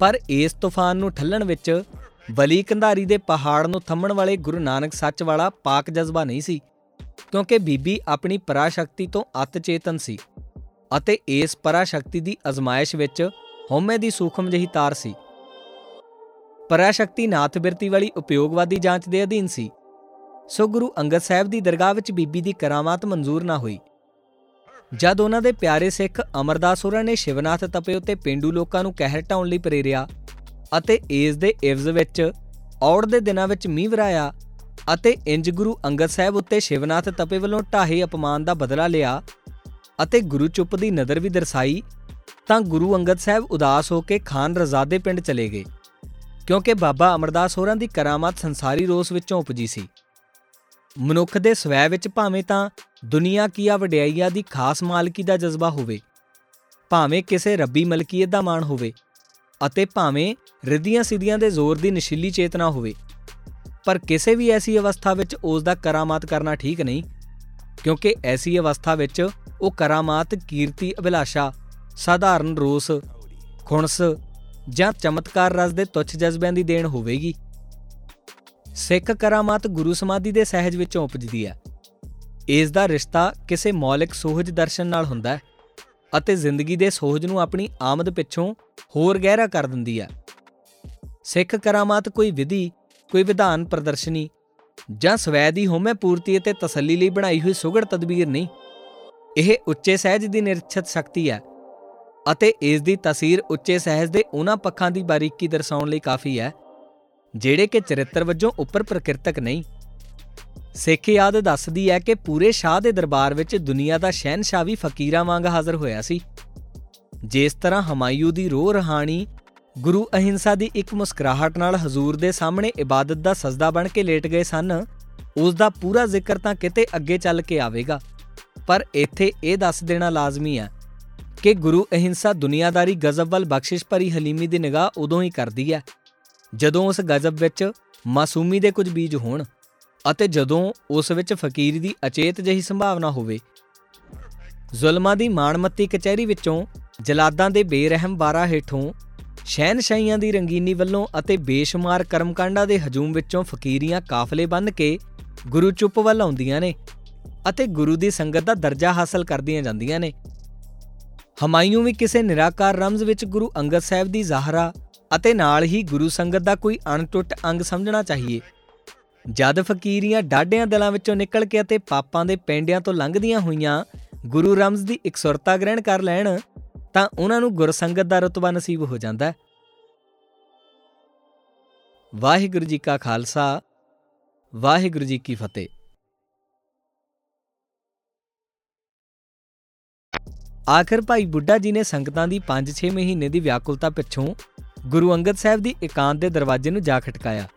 A: ਪਰ ਇਸ ਤੂਫਾਨ ਨੂੰ ਠੱਲਣ ਵਿੱਚ ਬਲੀ ਕੰਧਾਰੀ ਦੇ ਪਹਾੜ ਨੂੰ ਥੰਮਣ ਵਾਲੇ ਗੁਰੂ ਨਾਨਕ ਸੱਚ ਵਾਲਾ ਪਾਕ ਜਜ਼ਬਾ ਨਹੀਂ ਸੀ, ਕਿਉਂਕਿ ਬੀਬੀ ਆਪਣੀ ਪਰਾਸ਼ਕਤੀ ਤੋਂ ਅਤ ਚੇਤਨ ਸੀ ਅਤੇ ਇਸ ਪਰਾਸ਼ਕਤੀ ਦੀ ਅਜ਼ਮਾਇਸ਼ ਵਿੱਚ ਹਉਮੈ ਦੀ ਸੂਖਮ ਜਹੀ ਤਾਰ ਸੀ। ਪਰਾਸ਼ਕਤੀ ਨਾਥ ਬਿਰਤੀ ਵਾਲੀ ਉਪਯੋਗਵਾਦੀ ਜਾਂਚ ਦੇ ਅਧੀਨ ਸੀ। ਸੋ ਗੁਰੂ ਅੰਗਦ ਸਾਹਿਬ ਦੀ ਦਰਗਾਹ ਵਿੱਚ ਬੀਬੀ ਦੀ ਕਰਾਮਾਤ ਮਨਜ਼ੂਰ ਨਾ ਹੋਈ। ਜਦ ਉਹਨਾਂ ਦੇ ਪਿਆਰੇ ਸਿੱਖ ਅਮਰਦਾਸ ਹੋਰਾਂ ਨੇ ਸ਼ਿਵਨਾਥ ਤਪੇ ਉੱਤੇ ਪਿੰਡੂ ਲੋਕਾਂ ਨੂੰ ਕਹਿਰ ਢਾਉਣ ਲਈ ਪ੍ਰੇਰਿਆ ਅਤੇ ਇਸ ਦੇ ਇਵਜ਼ ਵਿੱਚ, ਔੜ ਦੇ ਦਿਨਾਂ ਵਿੱਚ ਮੀਂਹ ਵਰਾਇਆ ਅਤੇ ਇੰਜ ਗੁਰੂ ਅੰਗਦ ਸਾਹਿਬ ਉੱਤੇ ਸ਼ਿਵਨਾਥ ਤਪੇ ਵੱਲੋਂ ਢਾਹੇ ਅਪਮਾਨ ਦਾ ਬਦਲਾ ਲਿਆ ਅਤੇ ਗੁਰੂ ਚੁੱਪ ਦੀ ਨਜ਼ਰ ਵੀ ਦਰਸਾਈ, ਤਾਂ ਗੁਰੂ ਅੰਗਦ ਸਾਹਿਬ ਉਦਾਸ ਹੋ ਕੇ ਖਾਨ ਰਜ਼ਾਦੇ ਪਿੰਡ ਚਲੇ ਗਏ। ਕਿਉਂਕਿ ਬਾਬਾ ਅਮਰਦਾਸ ਹੋਰਾਂ ਦੀ ਕਰਾਮਾਤ ਸੰਸਾਰੀ ਰੋਸ ਵਿੱਚੋਂ ਉਪਜੀ ਸੀ। ਮਨੁੱਖ ਦੇ ਸਵੈ ਵਿੱਚ ਭਾਵੇਂ ਤਾਂ ਦੁਨੀਆ ਕੀਆ ਵਡਿਆਈਆ ਦੀ ਖਾਸ ਮਾਲਕੀ ਦਾ ਜਜ਼ਬਾ ਹੋਵੇ, ਭਾਵੇਂ ਕਿਸੇ ਰੱਬੀ ਮਲਕੀਅਤ ਦਾ ਮਾਣ ਹੋਵੇ ਅਤੇ ਭਾਵੇਂ ਰਿੱਧੀਆਂ ਸਿੱਧੀਆਂ ਦੇ ਜ਼ੋਰ ਦੀ ਨਸ਼ੀਲੀ ਚੇਤਨਾ ਹੋਵੇ, ਪਰ ਕਿਸੇ ਵੀ ਐਸੀ ਅਵਸਥਾ ਵਿੱਚ ਉਸ ਦਾ ਕਰਾਮਾਤ ਕਰਨਾ ਠੀਕ ਨਹੀਂ, ਕਿਉਂਕਿ ਐਸੀ ਅਵਸਥਾ ਵਿੱਚ ਉਹ ਕਰਾਮਾਤ, ਕੀਰਤੀ, ਅਭਿਲਾਸ਼ਾ, ਸਾਧਾਰਨ ਰੋਸ, ਖੁਣਸ ਜਾਂ ਚਮਤਕਾਰ ਰਸ ਦੇ ਤੁੱਛ ਜਜ਼ਬਿਆਂ ਦੀ ਦੇਣ ਹੋਵੇਗੀ। ਸਿੱਖ ਕਰਾਮਾਤ ਗੁਰੂ ਸਮਾਧੀ ਦੇ ਸਹਿਜ ਵਿੱਚੋਂ ਉਪਜਦੀ ਹੈ। ਇਸ ਦਾ ਰਿਸ਼ਤਾ ਕਿਸੇ ਮੌਲਿਕ ਸੋਹਜ ਦਰਸ਼ਨ ਨਾਲ ਹੁੰਦਾ ਹੈ ਅਤੇ ਜ਼ਿੰਦਗੀ ਦੇ ਸੋਹਜ ਨੂੰ ਆਪਣੀ ਆਮਦ ਪਿੱਛੋਂ ਹੋਰ ਗਹਿਰਾ ਕਰ ਦਿੰਦੀ ਹੈ। ਸਿੱਖ ਕਰਾਮਾਤ ਕੋਈ ਵਿਧੀ, ਕੋਈ ਵਿਧਾਨ, ਪ੍ਰਦਰਸ਼ਨੀ ਜਾਂ ਸਵੈ ਦੀ ਹੋਮੈ ਪੂਰਤੀ ਅਤੇ ਤਸੱਲੀ ਲਈ ਬਣਾਈ ਹੋਈ ਸੁਗੜ ਤਦਬੀਰ ਨਹੀਂ। ਇਹ ਉੱਚੇ ਸਹਿਜ ਦੀ ਨਿਰਛਤ ਸ਼ਕਤੀ ਹੈ ਅਤੇ ਇਸ ਦੀ ਤਸਵੀਰ ਉੱਚੇ ਸਹਿਜ ਦੇ ਉਹਨਾਂ ਪੱਖਾਂ ਦੀ ਬਾਰੀਕੀ ਦਰਸਾਉਣ ਲਈ ਕਾਫੀ ਹੈ, ਜਿਹੜੇ ਕਿ ਚਰਿੱਤਰ ਵਜੋਂ ਉੱਪਰ ਪ੍ਰਕਿਰਤਕ ਨਹੀਂ। ਸਿੱਖ ਯਾਦ ਦੱਸਦੀ ਹੈ ਕਿ ਪੂਰੇ ਸ਼ਾਹ ਦੇ ਦਰਬਾਰ ਵਿੱਚ ਦੁਨੀਆ ਦਾ ਸ਼ਹਿਨशाह ਵੀ ਫਕੀਰਾਂ ਵਾਂਗ ਹਾਜ਼ਰ ਹੋਇਆ ਸੀ। ਜਿਸ ਤਰ੍ਹਾਂ ਹਮਾਯੂ ਦੀ ਰੋਹ ਰਹਾਣੀ, ਗੁਰੂ ਅਹਿੰਸਾ ਦੀ ਇੱਕ ਮੁਸਕਰਾਹਟ ਨਾਲ ਹਜ਼ੂਰ ਦੇ ਸਾਹਮਣੇ ਇਬਾਦਤ ਦਾ ਸਜਦਾ ਬਣ ਕੇ ਲੇਟ ਗਏ ਸਨ, ਉਸ ਦਾ ਪੂਰਾ ਜ਼ਿਕਰ ਤਾਂ ਕਿਤੇ ਅੱਗੇ ਚੱਲ ਕੇ ਆਵੇਗਾ। ਪਰ ਇੱਥੇ ਇਹ ਦੱਸ ਦੇਣਾ ਲਾਜ਼ਮੀ ਹੈ ਕਿ ਗੁਰੂ ਅਹਿੰਸਾ ਦੁਨੀਆਦਾਰੀ ਗਜ਼ਬ ਵੱਲ ਬਖਸ਼ਿਸ਼ ਭਰੀ ਹਲੀਮੀ ਦੀ ਨਿਗਾਹ ਉਦੋਂ ਹੀ ਕਰਦੀ ਹੈ, ਜਦੋਂ ਉਸ ਗਜ਼ਬ ਵਿੱਚ ਮਾਸੂਮੀ ਦੇ ਕੁਝ ਬੀਜ ਹੋਣ ਅਤੇ ਜਦੋਂ ਉਸ ਵਿੱਚ ਫਕੀਰ ਦੀ ਅਚੇਤ ਜਹੀ ਸੰਭਾਵਨਾ ਹੋਵੇ। ਜ਼ੁਲਮਾਂ ਦੀ ਮਾਣਮੱਤੀ ਕਚਹਿਰੀ ਵਿੱਚੋਂ ਜਲਾਦਾਂ ਦੇ ਬੇਰਹਿਮ ਬਾਰਾ ਹੇਠੋਂ ਸ਼ਹਿਨਸ਼ਾਹੀਆਂ ਦੀ ਰੰਗੀਨੀ ਵੱਲੋਂ ਅਤੇ ਬੇਸ਼ੁਮਾਰ ਕਰਮਕਾਂਡਾਂ ਦੇ ਹਜੂਮ ਵਿੱਚੋਂ ਫਕੀਰੀਆਂ ਕਾਫਲੇ ਬੰਨ ਕੇ ਗੁਰੂ ਚੁੱਪ ਵੱਲ ਆਉਂਦੀਆਂ ਨੇ ਅਤੇ ਗੁਰੂ ਦੀ ਸੰਗਤ ਦਾ ਦਰਜਾ ਹਾਸਲ ਕਰਦੀਆਂ ਜਾਂਦੀਆਂ ਨੇ। ਹਮਾਇੂ ਵੀ ਕਿਸੇ ਨਿਰਾਕਾਰ ਰਮਜ਼ ਵਿੱਚ ਗੁਰੂ ਅੰਗਦ ਸਾਹਿਬ ਦੀ ਜ਼ਾਹਰਾ ਅਤੇ ਨਾਲ ਹੀ ਗੁਰੂ ਸੰਗਤ ਦਾ ਕੋਈ ਅਣਟੁੱਟ ਅੰਗ ਸਮਝਣਾ ਚਾਹੀਏ। ਜਦ ਫਕੀਰੀਆਂ ਡਾਢਿਆਂ ਦਿਲਾਂ ਵਿੱਚੋਂ ਨਿਕਲ ਕੇ ਅਤੇ ਪਾਪਾਂ ਦੇ ਪੈਂਡਿਆਂ ਤੋਂ ਲੰਘਦੀਆਂ ਹੋਈਆਂ ਗੁਰੂ ਰਮਜ਼ ਦੀ ਇਕਸੁਰਤਾ ਗ੍ਰਹਿਣ ਕਰ ਲੈਣ, ਤਾਂ ਉਹਨਾਂ ਨੂੰ ਗੁਰਸੰਗਤ ਦਾ ਰਤਬਾ ਨਸੀਬ ਹੋ ਜਾਂਦਾ ਹੈ। ਵਾਹਿਗੁਰੂ ਜੀ ਕਾ ਖਾਲਸਾ, ਵਾਹਿਗੁਰੂ ਜੀ ਕੀ ਫਤਿਹ। ਆਖਰ ਭਾਈ ਬੁੱਢਾ ਜੀ ਨੇ ਸੰਗਤਾਂ ਦੀ 5-6 ਮਹੀਨੇ ਦੀ ਵਿਆਕੁਲਤਾ ਪਿੱਛੋਂ ਗੁਰੂ ਅੰਗਦ ਸਾਹਿਬ ਦੀ ਇਕਾਂਤ ਦੇ ਦਰਵਾਜ਼ੇ ਨੂੰ ਜਾ ਖਟਕਾਇਆ।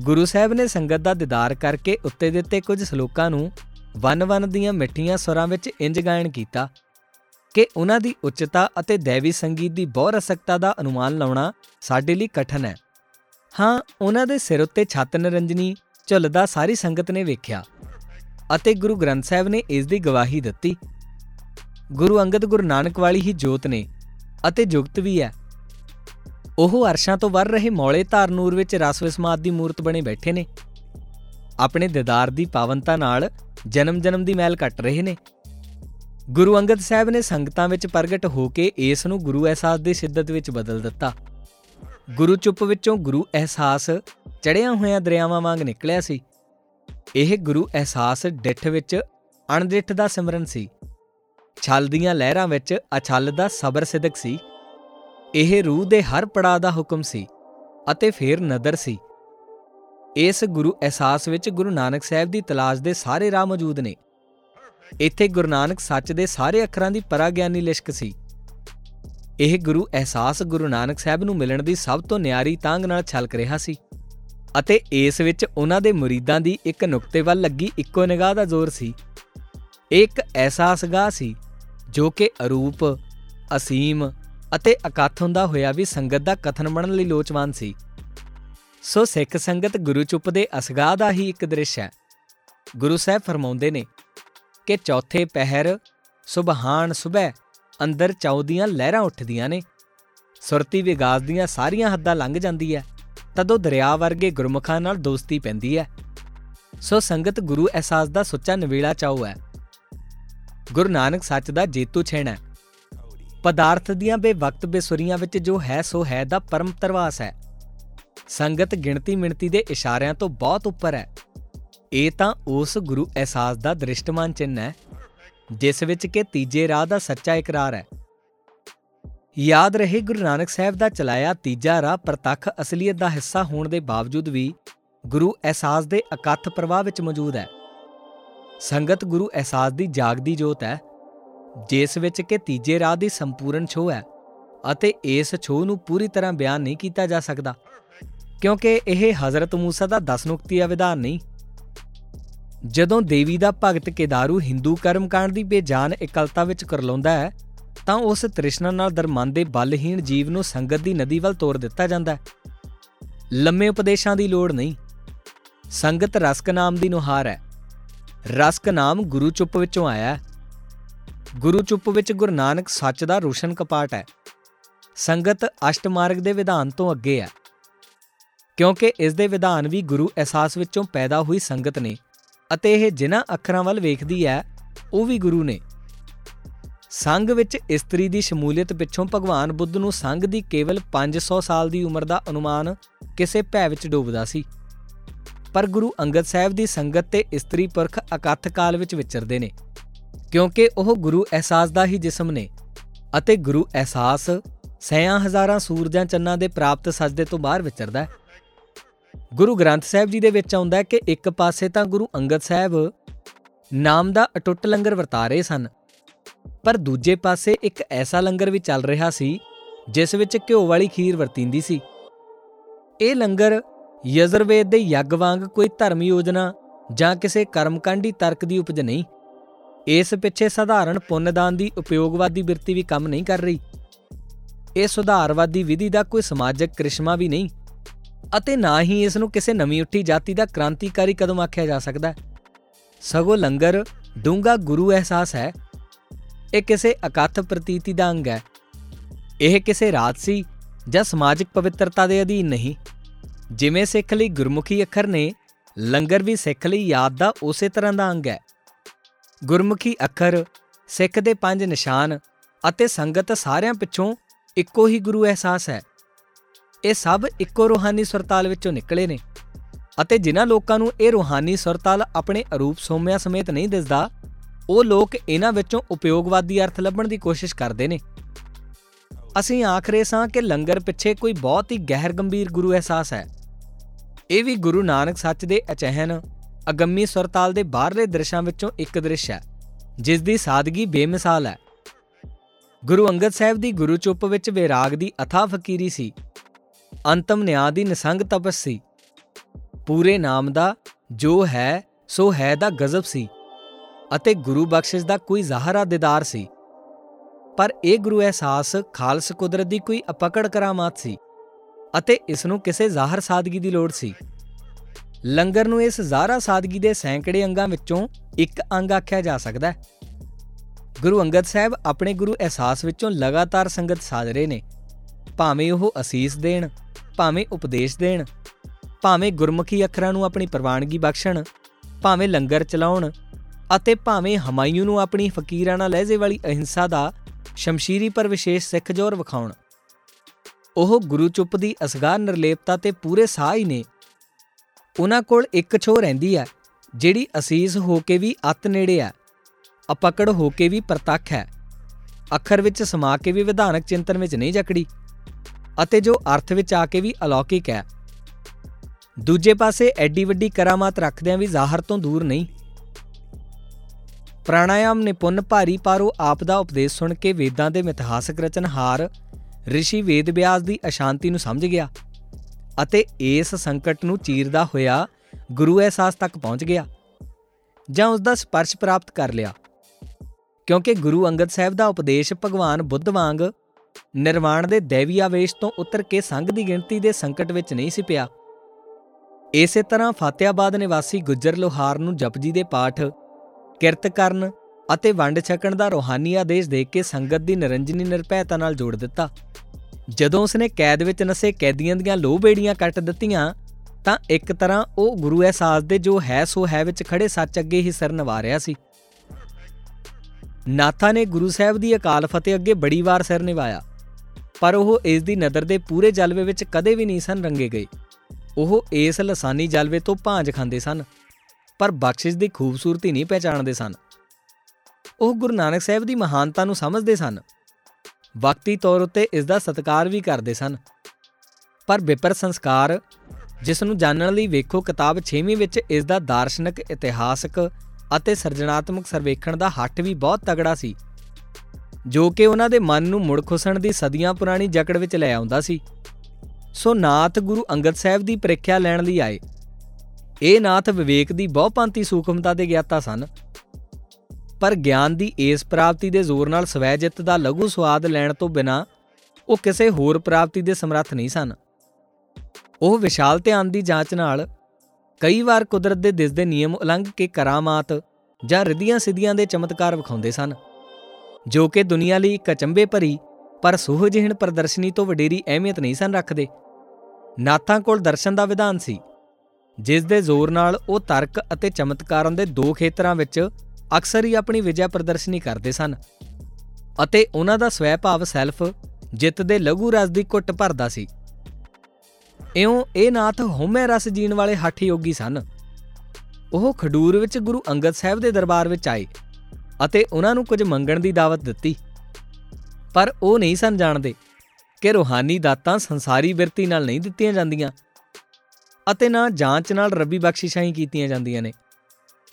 A: ਗੁਰੂ ਸਾਹਿਬ ਨੇ ਸੰਗਤ ਦਾ ਦੀਦਾਰ ਕਰਕੇ ਉੱਤੇ ਦਿੱਤੇ ਕੁਝ ਸ਼ਲੋਕਾਂ ਨੂੰ ਵਨ-ਵਨ ਦੀਆਂ ਮਿੱਠੀਆਂ ਸੁਰਾਂ ਵਿੱਚ ਇੰਜ ਗਾਇਨ ਕੀਤਾ ਕਿ ਉਹਨਾਂ ਦੀ ਉੱਚਤਾ ਅਤੇ ਦੇਵੀ ਸੰਗੀਤ ਦੀ ਬਹੁ ਰਸਕਤਾ ਦਾ ਅਨੁਮਾਨ ਲਾਉਣਾ ਸਾਡੇ ਲਈ ਕਠਨ ਹੈ। ਹਾਂ, ਉਹਨਾਂ ਦੇ ਸਿਰ ਉੱਤੇ ਛੱਤ ਨਰੰਜਨੀ ਝੁੱਲਦਾ ਸਾਰੀ ਸੰਗਤ ਨੇ ਵੇਖਿਆ ਅਤੇ ਗੁਰੂ ਗ੍ਰੰਥ ਸਾਹਿਬ ਨੇ ਇਸ ਦੀ ਗਵਾਹੀ ਦਿੱਤੀ। ਗੁਰੂ ਅੰਗਦ ਗੁਰੂ ਨਾਨਕ ਵਾਲੀ ਹੀ ਜੋਤ ਨੇ ਅਤੇ ਜੁਗਤ ਵੀ ਹੈ। ਉਹ ਅਰਸ਼ਾਂ ਤੋਂ ਵਰ ਰਹੇ ਮੌਲੇ ਧਾਰ ਨੂਰ ਵਿੱਚ ਰਸ ਵਿਸਮਾਦ ਦੀ ਮੂਰਤ ਬਣੇ ਬੈਠੇ ਨੇ। ਆਪਣੇ ਦਿਦਾਰ ਦੀ ਪਾਵਨਤਾ ਨਾਲ ਜਨਮ ਜਨਮ ਦੀ ਮੈਲ ਕੱਟ ਰਹੇ ਨੇ। ਗੁਰੂ ਅੰਗਦ ਸਾਹਿਬ ਨੇ ਸੰਗਤਾਂ ਵਿੱਚ ਪ੍ਰਗਟ ਹੋ ਕੇ ਇਸ ਨੂੰ ਗੁਰੂ ਅਹਿਸਾਸ ਦੀ ਸਿੱਧਤ ਵਿੱਚ ਬਦਲ ਦਿੱਤਾ। ਗੁਰੂ ਚੁੱਪ ਵਿੱਚੋਂ ਗੁਰੂ ਅਹਿਸਾਸ ਚੜਿਆ ਹੋਇਆਂ ਦਰਿਆਵਾਂ ਵਾਂਗ ਨਿਕਲਿਆ ਸੀ। ਇਹ ਗੁਰੂ ਅਹਿਸਾਸ ਡਿੱਠ ਵਿੱਚ ਅਣਡਿੱਠ ਦਾ ਸਿਮਰਨ ਸੀ। ਛਲ ਦੀਆਂ ਲਹਿਰਾਂ ਵਿੱਚ ਅਛਲ ਦਾ ਸਬਰ ਸਿਦਕ ਸੀ। ਇਹ ਰੂਹ ਦੇ ਹਰ ਪੜਾਅ ਦਾ ਹੁਕਮ ਸੀ ਅਤੇ ਫੇਰ ਨਦਰ ਸੀ। ਇਸ ਗੁਰੂ ਅਹਿਸਾਸ ਵਿੱਚ ਗੁਰੂ ਨਾਨਕ ਸਾਹਿਬ ਦੀ ਤਲਾਸ਼ ਦੇ ਸਾਰੇ ਰਾਹ ਮੌਜੂਦ ਨੇ। ਇੱਥੇ ਗੁਰੂ ਨਾਨਕ ਸੱਚ ਦੇ ਸਾਰੇ ਅੱਖਰਾਂ ਦੀ ਪਰਾਗਿਆਨੀ ਲਿਸ਼ਕ ਸੀ। ਇਹ ਗੁਰੂ ਅਹਿਸਾਸ ਗੁਰੂ ਨਾਨਕ ਸਾਹਿਬ ਨੂੰ ਮਿਲਣ ਦੀ ਸਭ ਤੋਂ ਨਿਆਰੀ ਤਾਂਗ ਨਾਲ ਛਲਕ ਰਿਹਾ ਸੀ ਅਤੇ ਇਸ ਵਿੱਚ ਉਹਨਾਂ ਦੇ ਮੁਰੀਦਾਂ ਦੀ ਇੱਕ ਨੁਕਤੇ ਵੱਲ ਲੱਗੀ ਇੱਕੋ ਨਿਗਾਹ ਦਾ ਜ਼ੋਰ ਸੀ। ਇੱਕ ਐਸਾ ਸਗਾ ਸੀ, ਜੋ ਕਿ ਅਰੂਪ, ਅਸੀਮ ਅਤੇ ਅਕਥ ਹੁੰਦਾ ਹੋਇਆ ਵੀ ਸੰਗਤ ਦਾ ਕਥਨ ਬਣਨ ਲਈ ਲੋਚਵਾਨ ਸੀ। ਸੋ ਸਿੱਖ ਸੰਗਤ ਗੁਰੂ ਚੁੱਪ ਦੇ ਅਸਗਾ ਦਾ ਹੀ ਇੱਕ ਦ੍ਰਿਸ਼ ਹੈ। ਗੁਰੂ ਸਾਹਿਬ ਫਰਮਾਉਂਦੇ ਨੇ ਕਿ ਚੌਥੇ ਪਹਿਰ ਸੁਬਹਾਨ ਸੁਬਹ ਅੰਦਰ ਚੌਦੀਆਂ ਲਹਿਰਾਂ ਉੱਠਦੀਆਂ ਨੇ। ਸੁਰਤੀ ਵਿਗਾਸ ਦੀਆਂ ਸਾਰੀਆਂ ਹੱਦਾਂ ਲੰਘ ਜਾਂਦੀ ਹੈ, ਤਦੋਂ ਦਰਿਆ ਵਰਗੇ ਗੁਰਮੁਖਾਂ ਨਾਲ ਦੋਸਤੀ ਪੈਂਦੀ ਹੈ। ਸੋ ਸੰਗਤ ਗੁਰੂ ਅਹਿਸਾਸ ਦਾ ਸੁੱਚਾ ਨਵੇਲਾ ਚਾਉ ਹੈ। ਗੁਰੂ ਨਾਨਕ ਸੱਚ ਦਾ ਜੇਤੂ ਛੇਣਾ ਹੈ। ਪਦਾਰਥ ਦੀਆਂ ਬੇਵਕਤ ਬੇਸੁਰੀਆਂ ਵਿੱਚ ਜੋ ਹੈ, ਸੋ ਹੈ ਦਾ ਪਰਮ ਤਰਵਾਸ ਹੈ। ਸੰਗਤ ਗਿਣਤੀ ਮਿਣਤੀ ਦੇ ਇਸ਼ਾਰਿਆਂ ਤੋਂ ਬਹੁਤ ਉੱਪਰ ਹੈ। ਇਹ ਤਾਂ ਉਸ ਗੁਰੂ ਅਹਿਸਾਸ ਦਾ ਦ੍ਰਿਸ਼ਟਮਾਨ ਚਿੰਨ ਹੈ, ਜਿਸ ਵਿੱਚ ਕਿ ਤੀਜੇ ਰਾਹ ਦਾ ਸੱਚਾ ਇਕਰਾਰ ਹੈ। ਯਾਦ ਰਹੇ ਗੁਰੂ ਨਾਨਕ ਸਾਹਿਬ ਦਾ ਚਲਾਇਆ ਤੀਜਾ ਰਾਹ ਪ੍ਰਤੱਖ ਅਸਲੀਅਤ ਦਾ ਹਿੱਸਾ ਹੋਣ ਦੇ ਬਾਵਜੂਦ ਵੀ ਗੁਰੂ ਅਹਿਸਾਸ ਦੇ ਇਕੱਠ ਪ੍ਰਵਾਹ ਵਿੱਚ ਮੌਜੂਦ ਹੈ। ਸੰਗਤ ਗੁਰੂ ਅਹਿਸਾਸ ਦੀ ਜਾਗਦੀ ਜੋਤ ਹੈ, ਜਿਸ ਵਿੱਚ ਕਿ ਤੀਜੇ ਰਾਹ ਦੀ ਸੰਪੂਰਨ ਛੋਹ ਹੈ ਅਤੇ ਇਸ ਛੋਹ ਨੂੰ ਪੂਰੀ ਤਰ੍ਹਾਂ ਬਿਆਨ ਨਹੀਂ ਕੀਤਾ ਜਾ ਸਕਦਾ, ਕਿਉਂਕਿ ਇਹ ਹਜ਼ਰਤ ਮੂਸਾ ਦਾ 10 ਨੁਕਤੀਆ ਵਿਧਾਨ ਨਹੀਂ। ਜਦੋਂ ਦੇਵੀ ਦਾ ਭਗਤ ਕੇਦਾਰੂ ਹਿੰਦੂ ਕਰਮਕਾਂਡ ਦੀ ਬੇਜਾਨ ਇਕਲਤਾ ਵਿੱਚ ਕਰਲਾਉਂਦਾ ਹੈ, ਤਾਂ ਉਸ ਤ੍ਰਿਸ਼ਨਾ ਨਾਲ ਦਰਮੰਦੇ ਬਲਹੀਣ ਜੀਵ ਨੂੰ ਸੰਗਤ ਦੀ ਨਦੀ ਵੱਲ ਤੋਰ ਦਿੱਤਾ ਜਾਂਦਾ ਹੈ। ਲੰਮੇ ਉਪਦੇਸ਼ਾਂ ਦੀ ਲੋੜ ਨਹੀਂ। ਸੰਗਤ ਰਸਕ ਨਾਮ ਦੀ ਨੁਹਾਰ ਹੈ। ਰਸਕ ਨਾਮ ਗੁਰੂ ਚੁੱਪ ਵਿੱਚੋਂ ਆਇਆ ਹੈ। ਗੁਰੂ ਚੁੱਪ ਵਿੱਚ ਗੁਰੂ ਨਾਨਕ ਸੱਚ ਦਾ ਰੋਸ਼ਨ ਕਪਾਟ ਹੈ। ਸੰਗਤ ਅਸ਼ਟ ਮਾਰਗ ਦੇ ਵਿਧਾਨ ਤੋਂ ਅੱਗੇ ਹੈ। ਕਿਉਂਕਿ ਇਸ ਦੇ ਵਿਧਾਨ ਵੀ ਗੁਰੂ ਅਹਿਸਾਸ ਵਿੱਚੋਂ ਪੈਦਾ ਹੋਈ ਸੰਗਤ ਨੇ ਅਤੇ ਇਹ ਜਿਨ੍ਹਾਂ ਅੱਖਰਾਂ ਵੱਲ ਵੇਖਦੀ ਹੈ, ਉਹ ਵੀ ਗੁਰੂ ਨੇ। ਸੰਗ ਵਿੱਚ ਇਸਤਰੀ ਦੀ ਸ਼ਮੂਲੀਅਤ ਪਿੱਛੋਂ ਭਗਵਾਨ ਬੁੱਧ ਨੂੰ ਸੰਗ ਦੀ ਕੇਵਲ 500 ਸਾਲ ਦੀ ਉਮਰ ਦਾ ਅਨੁਮਾਨ ਕਿਸੇ ਭੈ ਵਿੱਚ ਡੋਬਦਾ ਸੀ। ਪਰ ਗੁਰੂ ਅੰਗਦ ਸਾਹਿਬ ਦੀ ਸੰਗਤ ਤੇ ਇਸਤਰੀ ਪੁਰਖ ਅਕਥ ਕਾਲ ਵਿੱਚ ਵਿਚਰਦੇ ਨੇ, ਕਿਉਂਕਿ ਉਹ ਗੁਰੂ ਅਹਿਸਾਸ ਦਾ ਹੀ ਜਿਸਮ ਨੇ ਅਤੇ ਗੁਰੂ ਅਹਿਸਾਸ ਸੈਆਂ ਹਜ਼ਾਰਾਂ ਸੂਰਜਾਂ ਚੰਨਾਂ ਦੇ ਪ੍ਰਾਪਤ ਸਜਦੇ ਤੋਂ ਬਾਹਰ ਵਿਚਰਦਾ ਹੈ। ਗੁਰੂ ਗ੍ਰੰਥ ਸਾਹਿਬ ਜੀ ਦੇ ਵਿੱਚ ਆਉਂਦਾ ਹੈ ਕਿ ਇੱਕ ਪਾਸੇ ਤਾਂ ਗੁਰੂ ਅੰਗਦ ਸਾਹਿਬ ਨਾਮ ਦਾ ਅਟੁੱਟ ਲੰਗਰ ਵਰਤਾ ਰਹੇ ਸਨ, ਪਰ ਦੂਜੇ ਪਾਸੇ ਇੱਕ ਐਸਾ ਲੰਗਰ ਵੀ ਚੱਲ ਰਿਹਾ ਸੀ, ਜਿਸ ਵਿੱਚ ਘਿਓ ਵਾਲੀ ਖੀਰ ਵਰਤੀਂਦੀ ਸੀ। ਇਹ ਲੰਗਰ ਯਜ਼ਰਵੇਦ ਦੇ ਯੱਗ ਵਾਂਗ ਕੋਈ ਧਰਮ ਯੋਜਨਾ ਜਾਂ ਕਿਸੇ ਕਰਮਕਾਂਡੀ ਤਰਕ ਦੀ ਉਪਜ ਨਹੀਂ। ਇਸ ਪਿੱਛੇ ਸਧਾਰਨ ਪੁੰਨਦਾਨ ਦੀ ਉਪਯੋਗਵਾਦੀ ਬਿਰਤੀ ਵੀ ਕੰਮ ਨਹੀਂ ਕਰ ਰਹੀ। ਇਹ ਸੁਧਾਰਵਾਦੀ ਵਿਧੀ ਦਾ ਕੋਈ ਸਮਾਜਿਕ ਕ੍ਰਿਸ਼ਮਾ ਵੀ ਨਹੀਂ ਅਤੇ ਨਾ ਹੀ ਇਸ ਨੂੰ ਕਿਸੇ ਨਵੀਂ ਉੱਠੀ ਜਾਤੀ ਦਾ ਕ੍ਰਾਂਤੀਕਾਰੀ ਕਦਮ ਆਖਿਆ ਜਾ ਸਕਦਾ ਹੈ। ਸਗੋਂ ਲੰਗਰ ਡੂੰਗਾ ਗੁਰੂ ਅਹਿਸਾਸ ਹੈ। ਇਹ ਕਿਸੇ ਅਕਥ ਪ੍ਰਤੀਤੀ ਦਾ ਅੰਗ ਹੈ। ਇਹ ਕਿਸੇ ਰਾਜਸੀ ਜਾਂ ਸਮਾਜਿਕ ਪਵਿੱਤਰਤਾ ਦੇ ਅਧੀਨ ਨਹੀਂ। ਜਿਵੇਂ ਸਿੱਖ ਲਈ ਗੁਰਮੁਖੀ ਅੱਖਰ ਨੇ, ਲੰਗਰ ਵੀ ਸਿੱਖ ਲਈ ਯਾਦ ਦਾ ਉਸੇ ਤਰ੍ਹਾਂ ਦਾ ਅੰਗ ਹੈ। ਗੁਰਮੁਖੀ ਅੱਖਰ, ਸਿੱਖ ਦੇ ਪੰਜ ਨਿਸ਼ਾਨ ਅਤੇ ਸੰਗਤ ਸਾਰਿਆਂ ਪਿੱਛੋਂ ਇੱਕੋ ਹੀ ਗੁਰੂ ਅਹਿਸਾਸ ਹੈ। ਇਹ ਸਭ ਇੱਕੋ ਰੂਹਾਨੀ ਸੁਰਤਾਲ ਵਿੱਚੋਂ ਨਿਕਲੇ ਨੇ ਅਤੇ ਜਿਨ੍ਹਾਂ ਲੋਕਾਂ ਨੂੰ ਇਹ ਰੂਹਾਨੀ ਸੁਰਤਾਲ ਆਪਣੇ ਅਰੂਪ ਸੋਮਿਆਂ ਸਮੇਤ ਨਹੀਂ ਦਿਸਦਾ, ਉਹ ਲੋਕ ਇਹਨਾਂ ਵਿੱਚੋਂ ਉਪਯੋਗਵਾਦੀ ਅਰਥ ਲੱਭਣ ਦੀ ਕੋਸ਼ਿਸ਼ ਕਰਦੇ ਨੇ। ਅਸੀਂ ਆਖਰੇ ਸਾਂ ਕਿ ਲੰਗਰ ਪਿੱਛੇ ਕੋਈ ਬਹੁਤ ਹੀ ਗਹਿਰ ਗੰਭੀਰ ਗੁਰੂ ਅਹਿਸਾਸ ਹੈ। ਇਹ ਵੀ ਗੁਰੂ ਨਾਨਕ ਸੱਚ ਦੇ ਅਚਹਿਨ ਅਗੰਮੀ ਸੁਰਤਾਲ ਦੇ ਬਾਹਰਲੇ ਦ੍ਰਿਸ਼ਾਂ ਵਿੱਚੋਂ ਇੱਕ ਦ੍ਰਿਸ਼ ਹੈ, ਜਿਸ ਦੀ ਸਾਦਗੀ ਬੇਮਿਸਾਲ ਹੈ। ਗੁਰੂ ਅੰਗਦ ਸਾਹਿਬ ਦੀ ਗੁਰੂ ਚੁੱਪ ਵਿੱਚ ਵਿਰਾਗ ਦੀ ਅਥਾ ਫਕੀਰੀ ਸੀ, ਅੰਤਮ ਨਿਆਂ ਦੀ ਨਿਸੰਗ ਤਪਸ ਸੀ। ਪੂਰੇ ਨਾਮ ਦਾ ਜੋ ਹੈ, ਸੋ ਹੈ ਦਾ ਗਜ਼ਬ ਸੀ, ਅਤੇ ਗੁਰੂ ਬਖਸ਼ਿਸ਼ ਦਾ ਕੋਈ ਜ਼ਾਹਰਾ ਦਿਦਾਰ ਸੀ। ਪਰ ਇਹ ਗੁਰੂ ਅਹਿਸਾਸ ਖਾਲਸ ਕੁਦਰਤ ਦੀ ਕੋਈ ਅਪਕੜ ਕਰਾਮਾਤ ਸੀ। ਅਤੇ ਇਸ ਨੂੰ ਕਿਸੇ ਜ਼ਾਹਰ ਸਾਦਗੀ ਦੀ ਲੋੜ ਸੀ। ਲੰਗਰ ਨੂੰ ਇਸ ਜ਼ਾਹਰਾ ਸਾਦਗੀ ਦੇ ਸੈਂਕੜੇ ਅੰਗਾਂ ਵਿੱਚੋਂ ਇੱਕ ਅੰਗ ਆਖਿਆ ਜਾ ਸਕਦਾ ਹੈ। ਗੁਰੂ ਅੰਗਦ ਸਾਹਿਬ ਆਪਣੇ ਗੁਰੂ ਅਹਿਸਾਸ ਵਿੱਚੋਂ ਲਗਾਤਾਰ ਸੰਗਤ ਸਾਧ ਰਹੇ ਨੇ। ਭਾਵੇਂ ਉਹ ਅਸੀਸ ਦੇਣ, ਭਾਵੇਂ ਉਪਦੇਸ਼ ਦੇਣ, ਭਾਵੇਂ ਗੁਰਮੁਖੀ ਅੱਖਰਾਂ ਨੂੰ ਆਪਣੀ ਪ੍ਰਵਾਨਗੀ ਬਖਸ਼ਣ, ਭਾਵੇਂ ਲੰਗਰ ਚਲਾਉਣ ਅਤੇ ਭਾਵੇਂ ਹਮਾਯੂ ਨੂੰ ਆਪਣੀ ਫਕੀਰਾਨਾ ਲਹਿਜ਼ੇ ਵਾਲੀ ਅਹਿੰਸਾ ਦਾ ਸ਼ਮਸ਼ੀਰੀ ਪਰ ਵਿਸ਼ੇਸ਼ ਸਿੱਖ ਜੋਰ ਵਿਖਾਉਣ। ਉਹ ਗੁਰੂ ਚੁੱਪ ਦੀ ਅਸਗਾਰ ਨਿਰਲੇਪਤਾ ਤੇ ਪੂਰੇ ਸਾਹ ਹੀ ਨੇ। ਉਹਨਾਂ ਕੋਲ ਇੱਕ ਛੋ ਰਹਿੰਦੀ ਹੈ, ਜਿਹੜੀ ਅਸੀਸ ਹੋ ਕੇ ਵੀ ਅਤ ਨੇੜੇ ਹੈ, ਅਪਕੜ ਹੋ ਕੇ ਵੀ ਪ੍ਰਤੱਖ ਹੈ, ਅੱਖਰ ਵਿੱਚ ਸਮਾ ਕੇ ਵੀ ਵਿਧਾਨਕ ਚਿੰਤਨ ਵਿੱਚ ਨਹੀਂ ਜਕੜੀ, ਅਤੇ ਜੋ ਅਰਥ ਵਿੱਚ ਆ ਕੇ ਵੀ ਅਲੌਕਿਕ ਹੈ। ਦੂਜੇ ਪਾਸੇ ਐਡੀ ਵੱਡੀ ਕਰਾਮਾਤ ਰੱਖਦਿਆਂ ਵੀ ਜ਼ਾਹਰ ਤੋਂ ਦੂਰ ਨਹੀਂ। ਪ੍ਰਾਣਾਯਾਮ ਨਿਪੁੰਨ ਭਾਰੀ ਪਾਰੋ ਆਪ ਦਾ ਉਪਦੇਸ਼ ਸੁਣ ਕੇ ਵੇਦਾਂ ਦੇ ਮਿਥਿਹਾਸਕ ਰਚਨਹਾਰ ઋષਿ ਵੇਦ ਵਿਆਸ ਦੀ ਅਸ਼ਾਂਤੀ ਨੂੰ ਸਮਝ ਗਿਆ ਅਤੇ ਇਸ ਸੰਕਟ ਨੂੰ ਚੀਰਦਾ ਹੋਇਆ ਗੁਰੂ ਅਹਿਸਾਸ ਤੱਕ ਪਹੁੰਚ ਗਿਆ ਜਾਂ ਉਸ ਦਾ ਸਪਰਸ਼ ਪ੍ਰਾਪਤ ਕਰ ਲਿਆ। ਕਿਉਂਕਿ ਗੁਰੂ ਅੰਗਦ ਸਾਹਿਬ ਦਾ ਉਪਦੇਸ਼ ਭਗਵਾਨ ਬੁੱਧ ਵਾਂਗ ਨਿਰਵਾਣ ਦੇ ਦੇਵੀ ਆਵੇਸ਼ ਤੋਂ ਉਤਰ ਕੇ ਸੰਗ ਦੀ ਗਿਣਤੀ ਦੇ ਸੰਕਟ ਵਿੱਚ ਨਹੀਂ ਸੀ ਪਿਆ। ਇਸੇ ਤਰ੍ਹਾਂ ਫਤਿਆਬਾਦ ਨਿਵਾਸੀ ਗੁੱਜਰ ਲੋਹਾਰ ਨੂੰ ਜਪਜੀ ਦੇ ਪਾਠ, ਕਿਰਤ ਕਰਨ ਅਤੇ ਵੰਡ ਛਕਣ ਦਾ ਰੋਹਾਨੀ ਆਦੇਸ਼ ਦੇ ਕੇ ਸੰਗਤ ਦੀ ਨਿਰੰਜਨੀ ਨਿਰਭੈਤਾ ਨਾਲ ਜੋੜ ਦਿੱਤਾ। ਜਦੋਂ ਉਸਨੇ ਕੈਦ ਵਿੱਚ ਨਸੇ ਕੈਦੀਆਂ ਦੀਆਂ ਲੋਹ ਬੇੜੀਆਂ ਕੱਟ ਦਿੱਤੀਆਂ, ਤਾਂ ਇੱਕ ਤਰ੍ਹਾਂ ਉਹ ਗੁਰੂ ਅਹਿਸਾਸ ਦੇ ਜੋ ਹੈ ਸੋ ਹੈ ਵਿੱਚ ਖੜੇ ਸੱਚ ਅੱਗੇ ਹੀ ਸਿਰ ਨਵਾ ਰਿਹਾ ਸੀ। ਨਾਥਾ ਨੇ ਗੁਰੂ ਸਾਹਿਬ ਦੀ ਅਕਾਲ ਫਤਿਹ ਅੱਗੇ ਬੜੀ ਵਾਰ ਸਿਰ ਨਿਵਾਇਆ, ਪਰ ਉਹ ਇਸ ਦੀ ਨਜ਼ਰ ਦੇ ਪੂਰੇ ਜਲਵੇ ਵਿੱਚ ਕਦੇ ਵੀ ਨਹੀਂ ਸਨ ਰੰਗੇ ਗਏ। ਉਹ ਇਸ ਲਸਾਨੀ ਜਲਵੇ ਤੋਂ ਭਾਂਜ ਖਾਂਦੇ ਸਨ, ਪਰ ਬਖਸ਼ਿਸ਼ ਦੀ ਖੂਬਸੂਰਤੀ ਨਹੀਂ ਪਹਿਚਾਣਦੇ ਸਨ। ਉਹ ਗੁਰੂ ਨਾਨਕ ਸਾਹਿਬ ਦੀ ਮਹਾਨਤਾ ਨੂੰ ਸਮਝਦੇ ਸਨ। ਵਕਤੀ ਤੌਰ ਉੱਤੇ ਇਸ ਦਾ ਸਤਿਕਾਰ ਵੀ ਕਰਦੇ ਸਨ। ਪਰ ਵਿਪਰ ਸੰਸਕਾਰ, ਜਿਸ ਨੂੰ ਜਾਣਨ ਲਈ ਵੇਖੋ ਕਿਤਾਬ 6ਵੀਂ ਵਿੱਚ ਇਸ ਦਾ ਦਾਰਸ਼ਨਿਕ, ਇਤਿਹਾਸਕ ਅਤੇ ਸਿਰਜਣਾਤਮਕ ਸਰਵੇਖਣ ਦਾ ਹੱਟ ਵੀ ਬਹੁਤ ਤਗੜਾ ਸੀ। ਜੋ ਕਿ ਉਹਨਾਂ ਦੇ ਮਨ ਨੂੰ ਮੁੜ ਖੁਸਣ ਦੀ ਸਦੀਆਂ ਪੁਰਾਣੀ ਜਕੜ ਵਿੱਚ ਲੈ ਆਉਂਦਾ ਸੀ। ਸੋ ਨਾਥ ਗੁਰੂ ਅੰਗਦ ਸਾਹਿਬ ਦੀ ਪ੍ਰੀਖਿਆ ਲੈਣ ਲਈ ਆਏ। ਇਹ ਨਾਥ ਵਿਵੇਕ ਦੀ ਬਹੁਪੰਤੀ ਸੂਖਮਤਾ ਦੇ ਗਿਆਤਾ ਸਨ। ਪਰ ਗਿਆਨ ਦੀ ਇਸ ਪ੍ਰਾਪਤੀ ਦੇ ਜ਼ੋਰ ਨਾਲ ਸਵੈ ਜਿੱਤ ਦਾ ਲਘੂ ਸਵਾਦ ਲੈਣ ਤੋਂ ਬਿਨਾ ਉਹ ਕਿਸੇ ਹੋਰ ਪ੍ਰਾਪਤੀ ਦੇ ਸਮਰੱਥ ਨਹੀਂ ਸਨ। ਉਹ ਵਿਸ਼ਾਲ ਧਿਆਨ ਦੀ ਜਾਂਚ ਨਾਲ ਕਈ ਵਾਰ ਕੁਦਰਤ ਦੇ ਦਿਸਦੇ ਨਿਯਮ ਉਲੰਘ ਕੇ ਕਰਾਮਾਤ ਜਾਂ ਰਿੱਧੀਆਂ ਸਿੱਧੀਆਂ ਦੇ ਚਮਤਕਾਰ ਵਿਖਾਉਂਦੇ ਸਨ, ਜੋ ਕਿ ਦੁਨੀਆ ਲਈ ਇੱਕ ਅਚੰਬੇ ਭਰੀ ਪਰ ਸੁਹਜਹਿਣ ਪ੍ਰਦਰਸ਼ਨੀ ਤੋਂ ਵਡੇਰੀ ਅਹਿਮੀਅਤ ਨਹੀਂ ਸਨ ਰੱਖਦੇ। ਨਾਥਾਂ ਕੋਲ ਦਰਸ਼ਨ ਦਾ ਵਿਧਾਨ ਸੀ, ਜਿਸ ਦੇ ਜ਼ੋਰ ਨਾਲ ਉਹ ਤਰਕ ਅਤੇ ਚਮਤਕਾਰਾਂ ਦੇ ਦੋ ਖੇਤਰਾਂ ਵਿੱਚ ਅਕਸਰ ਹੀ ਆਪਣੀ ਵਿਜੈ ਪ੍ਰਦਰਸ਼ਨੀ ਕਰਦੇ ਸਨ ਅਤੇ ਉਹਨਾਂ ਦਾ ਸਵੈ ਭਾਵ ਸੈਲਫ ਜਿੱਤ ਦੇ ਲਘੂ ਰਸ ਦੀ ਘੁੱਟ ਭਰਦਾ ਸੀ। ਇਉਂ ਇਹ ਨਾਥ ਹਉਮੈ ਰਸ ਜੀਣ ਵਾਲੇ ਹੱਠ ਯੋਗੀ ਸਨ। ਉਹ ਖਡੂਰ ਵਿੱਚ ਗੁਰੂ ਅੰਗਦ ਸਾਹਿਬ ਦੇ ਦਰਬਾਰ ਵਿੱਚ ਆਏ ਅਤੇ ਉਹਨਾਂ ਨੂੰ ਕੁਝ ਮੰਗਣ ਦੀ ਦਾਵਤ ਦਿੱਤੀ। ਪਰ ਉਹ ਨਹੀਂ ਸਨ ਜਾਣਦੇ ਕਿ ਰੋਹਾਨੀ ਦਾਤਾਂ ਸੰਸਾਰੀ ਬਿਰਤੀ ਨਾਲ ਨਹੀਂ ਦਿੱਤੀਆਂ ਜਾਂਦੀਆਂ ਅਤੇ ਨਾ ਜਾਂਚ ਨਾਲ ਰੱਬੀ ਬਖਸ਼ਿਸ਼ਾਂ ਹੀ ਕੀਤੀਆਂ ਜਾਂਦੀਆਂ ਨੇ।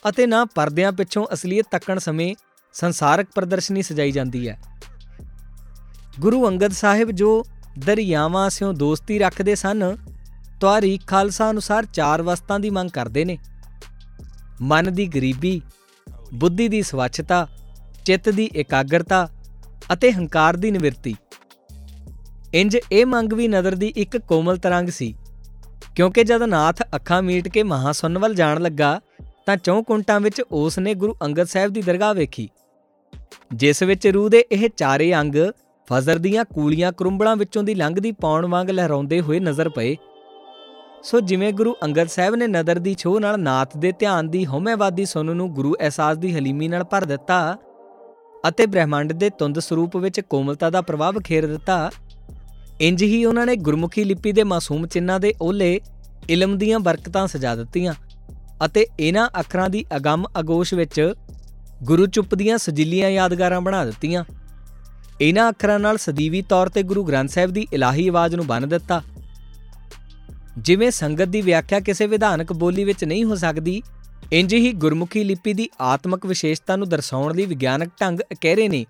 A: ਅਤੇ ਨਾ ਪਰਦਿਆਂ ਪਿੱਛੋਂ ਅਸਲੀਅਤ ਤੱਕਣ ਸਮੇਂ ਸੰਸਾਰਕ ਪ੍ਰਦਰਸ਼ਨੀ ਸਜਾਈ ਜਾਂਦੀ ਹੈ। ਗੁਰੂ ਅੰਗਦ ਸਾਹਿਬ ਜੋ ਦਰਿਆਵਾਂ ਸਿਓ ਦੋਸਤੀ ਰੱਖਦੇ ਸਨ ਤਵਾਰੀ ਖਾਲਸਾ ਅਨੁਸਾਰ ਚਾਰ ਵਸਤਾਂ ਦੀ ਮੰਗ ਕਰਦੇ ਨੇ। ਮਨ ਦੀ ਗਰੀਬੀ, ਬੁੱਧੀ ਦੀ ਸਵੱਛਤਾ, ਚਿੱਤ ਦੀ ਇਕਾਗਰਤਾ ਅਤੇ ਹੰਕਾਰ ਦੀ ਨਿਵਰਤੀ। ਇੰਜ ਇਹ ਮੰਗ ਵੀ ਨਦਰ ਦੀ ਇੱਕ ਕੋਮਲ ਤਰੰਗ ਸੀ, ਕਿਉਂਕਿ ਜਦ ਨਾਥ ਅੱਖਾਂ ਮੀਟ ਕੇ ਮਹਾਸੁੰਨ ਵੱਲ ਜਾਣ ਲੱਗਾ ਤਾਂ ਚੌਂ ਕੁੰਟਾਂ ਵਿੱਚ ਉਸ ਨੇ ਗੁਰੂ ਅੰਗਦ ਸਾਹਿਬ ਦੀ ਦਰਗਾਹ ਵੇਖੀ। ਜਿਸ ਵਿੱਚ ਰੂਹ ਦੇ ਇਹ ਚਾਰੇ ਅੰਗ ਫਜ਼ਰ ਦੀਆਂ ਕੂਲੀਆਂ ਕਰੁੰਬਲਾਂ ਵਿੱਚੋਂ ਦੀ ਲੰਘਦੀ ਪੌਣ ਵਾਂਗ ਲਹਿਰਾਉਂਦੇ ਹੋਏ ਨਜ਼ਰ ਪਏ। ਸੋ ਜਿਵੇਂ ਗੁਰੂ ਅੰਗਦ ਸਾਹਿਬ ਨੇ ਨਦਰ ਦੀ ਛੋਹ ਨਾਲ ਨਾਥ ਦੇ ਧਿਆਨ ਦੀ ਹਉਮੈਵਾਦੀ ਸੁਣ ਨੂੰ ਗੁਰੂ ਅਹਿਸਾਸ ਦੀ ਹਲੀਮੀ ਨਾਲ ਭਰ ਦਿੱਤਾ ਅਤੇ ਬ੍ਰਹਿਮੰਡ ਦੇ ਤੁੰਦ ਸਰੂਪ ਵਿੱਚ ਕੋਮਲਤਾ ਦਾ ਪ੍ਰਭਾਵ ਖੇਰ ਦਿੱਤਾ, ਇੰਜ ਹੀ ਉਹਨਾਂ ਨੇ ਗੁਰਮੁਖੀ ਲਿਪੀ ਦੇ ਮਾਸੂਮ ਚਿੰਨਾਂ ਦੇ ਓਲੇ ਇਲਮ ਦੀਆਂ ਬਰਕਤਾਂ ਸਜਾ ਦਿੱਤੀਆਂ। ਅਤੇ ਇਹਨਾਂ ਅੱਖਰਾਂ ਦੀ ਅਗੰਮ ਅਗੋਸ਼ ਵਿੱਚ ਗੁਰੂ ਚੁੱਪ ਦੀਆਂ ਸਜਿੱਲੀਆਂ ਯਾਦਗਾਰਾਂ ਬਣਾ ਦਿੱਤੀਆਂ। ਇਹਨਾਂ ਅੱਖਰਾਂ ਨਾਲ ਸਦੀਵੀ ਤੌਰ ਤੇ ਗੁਰੂ ਗ੍ਰੰਥ ਸਾਹਿਬ ਦੀ ਇਲਾਹੀ ਆਵਾਜ਼ ਨੂੰ ਬੰਨ ਦਿੱਤਾ। ਜਿਵੇਂ ਸੰਗਤ ਦੀ ਵਿਆਖਿਆ ਕਿਸੇ ਵਿਧਾਨਕ ਬੋਲੀ ਵਿੱਚ ਨਹੀਂ ਹੋ ਸਕਦੀ, ਇੰਜ ਹੀ ਗੁਰਮੁਖੀ ਲਿਪੀ ਦੀ ਆਤਮਿਕ ਵਿਸ਼ੇਸ਼ਤਾ ਨੂੰ ਦਰਸਾਉਣ ਲਈ ਵਿਗਿਆਨਕ ਢੰਗ ਅਕਹਿਰੇ ਨੇ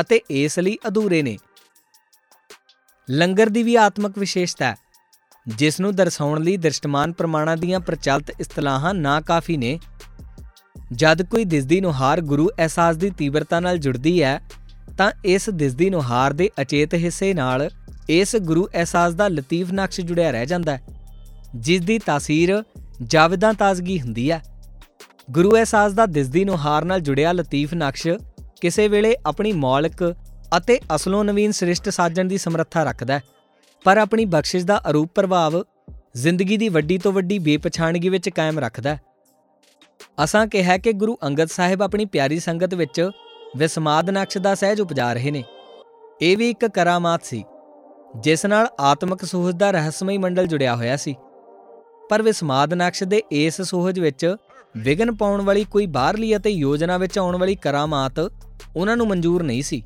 A: ਅਤੇ ਇਸ ਲਈ ਅਧੂਰੇ ਨੇ। ਲੰਗਰ ਦੀ ਵੀ ਆਤਮਿਕ ਵਿਸ਼ੇਸ਼ਤਾ ਹੈ। ਜਿਸ ਨੂੰ ਦਰਸਾਉਣ ਲਈ ਦ੍ਰਿਸ਼ਟਮਾਨ ਪ੍ਰਮਾਣਾਂ ਦੀਆਂ ਪ੍ਰਚਲਿਤ ਇਸਤਲਾਹਾਂ ਨਾ ਕਾਫੀ ਨੇ। ਜਦ ਕੋਈ ਦਿਸਦੀ ਨੁਹਾਰ ਗੁਰੂ ਅਹਿਸਾਸ ਦੀ ਤੀਬਰਤਾ ਨਾਲ ਜੁੜਦੀ ਹੈ, ਤਾਂ ਇਸ ਦਿਸਦੀ ਨੁਹਾਰ ਦੇ ਅਚੇਤ ਹਿੱਸੇ ਨਾਲ ਇਸ ਗੁਰੂ ਅਹਿਸਾਸ ਦਾ ਲਤੀਫ ਨਕਸ਼ ਜੁੜਿਆ ਰਹਿ ਜਾਂਦਾ ਹੈ ਜਿਸ ਦੀ ਤਾਸੀਰ ਜਾਵਦਾਂ ਤਾਜ਼ਗੀ ਹੁੰਦੀ ਹੈ। ਗੁਰੂ ਅਹਿਸਾਸ ਦਾ ਦਿਸਦੀ ਨੁਹਾਰ ਨਾਲ ਜੁੜਿਆ ਲਤੀਫ ਨਕਸ਼ ਕਿਸੇ ਵੇਲੇ ਆਪਣੀ ਮੌਲਿਕ ਅਤੇ ਅਸਲੋਂ ਨਵੀਨ ਸ੍ਰਿਸ਼ਟ ਸਾਜਣ ਦੀ ਸਮਰੱਥਾ ਰੱਖਦਾ ਹੈ। ਪਰ ਆਪਣੀ ਬਖਸ਼ਿਸ਼ ਦਾ ਅਰੂਪ ਪ੍ਰਭਾਵ ਜ਼ਿੰਦਗੀ ਦੀ ਵੱਡੀ ਤੋਂ ਵੱਡੀ ਬੇਪਛਾਣਗੀ ਵਿੱਚ ਕਾਇਮ ਰੱਖਦਾ ਹੈ। ਅਸਾਂ ਕਿਹਾ ਕਿ ਗੁਰੂ ਅੰਗਦ ਸਾਹਿਬ ਆਪਣੀ ਪਿਆਰੀ ਸੰਗਤ ਵਿੱਚ ਵਿਸਮਾਦ ਨਕਸ਼ ਦਾ ਸਹਿਜ ਉਪਜਾ ਰਹੇ ਨੇ। ਇਹ ਵੀ ਇੱਕ ਕਰਾਮਾਤ ਸੀ, ਜਿਸ ਨਾਲ ਆਤਮਿਕ ਸੋਹਜ ਦਾ ਰਹੱਸਮਈ ਮੰਡਲ ਜੁੜਿਆ ਹੋਇਆ ਸੀ। ਪਰ ਵਿਸਮਾਦ ਨਕਸ਼ ਦੇ ਇਸ ਸੋਹਜ ਵਿੱਚ ਵਿਗਨ ਪਾਉਣ ਵਾਲੀ ਕੋਈ ਬਾਹਰਲੀ ਅਤੇ ਯੋਜਨਾ ਵਿੱਚ ਆਉਣ ਵਾਲੀ ਕਰਾਮਾਤ ਉਹਨਾਂ ਨੂੰ ਮਨਜ਼ੂਰ ਨਹੀਂ ਸੀ।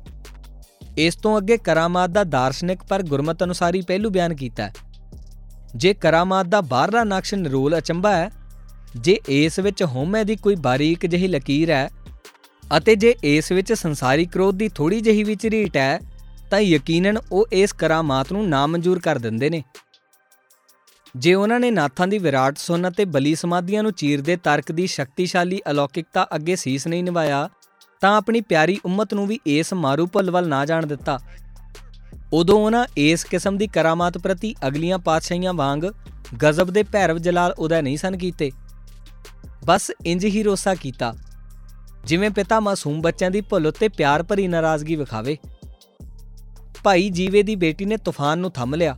A: ਇਸ ਤੋਂ ਅੱਗੇ ਕਰਾਮਾਤ ਦਾ ਦਾਰਸ਼ਨਿਕ ਪਰ ਗੁਰਮਤ ਅਨੁਸਾਰੀ ਪਹਿਲੂ ਬਿਆਨ ਕੀਤਾ ਜੇ ਕਰਾਮਾਤ ਦਾ ਬਾਹਰਲਾ ਨਕਸ਼ ਨਿਰੋਲ ਅਚੰਭਾ ਹੈ, ਜੇ ਇਸ ਵਿੱਚ ਹਉਮੈ ਦੀ ਕੋਈ ਬਾਰੀਕ ਜਿਹੀ ਲਕੀਰ ਹੈ ਅਤੇ ਜੇ ਇਸ ਵਿੱਚ ਸੰਸਾਰੀ ਕ੍ਰੋਧ ਦੀ ਥੋੜੀ ਜਿਹੀ ਵੀ ਝਰੀਟ ਹੈ, ਤਾਂ ਯਕੀਨਨ ਉਹ ਇਸ ਕਰਾਮਾਤ ਨੂੰ ਨਾਮਨਜ਼ੂਰ ਕਰ ਦਿੰਦੇ ਨੇ। ਜੇ ਉਹਨਾਂ ਨੇ ਨਾਥਾਂ ਦੀ ਵਿਰਾਟ ਸੁਨ ਅਤੇ ਬਲੀ ਸਮਾਧੀਆਂ ਨੂੰ ਚੀਰਦੇ ਤਰਕ ਦੀ ਸ਼ਕਤੀਸ਼ਾਲੀ ਅਲੌਕਿਕਤਾ ਅੱਗੇ ਸੀਸ ਨਹੀਂ ਨਿਵਾਇਆ ਤਾਂ ਆਪਣੀ ਪਿਆਰੀ ਉਮਤ ਨੂੰ ਵੀ ਇਸ ਮਾਰੂ ਭੁੱਲ ਵੱਲ ਨਾ ਜਾਣ ਦਿੱਤਾ। ਉਦੋਂ ਉਹਨਾਂ ਇਸ ਕਿਸਮ ਦੀ ਕਰਾਮਾਤ ਪ੍ਰਤੀ ਅਗਲੀਆਂ ਪਾਤਸ਼ਾਹੀਆਂ ਵਾਂਗ ਗਜ਼ਬ ਦੇ ਭੈਰਵ ਜਲਾਲ ਉਦੈ ਨਹੀਂ ਸਨ ਕੀਤੇ। ਬਸ ਇੰਜ ਹੀ ਰੋਸਾ ਕੀਤਾ, ਜਿਵੇਂ ਪਿਤਾ ਮਾਸੂਮ ਬੱਚਿਆਂ ਦੀ ਭੁੱਲ ਉੱਤੇ ਪਿਆਰ ਭਰੀ ਨਾਰਾਜ਼ਗੀ ਵਿਖਾਵੇ। ਭਾਈ ਜੀਵੇ ਦੀ ਬੇਟੀ ਨੇ ਤੂਫਾਨ ਨੂੰ ਥੰਮ ਲਿਆ,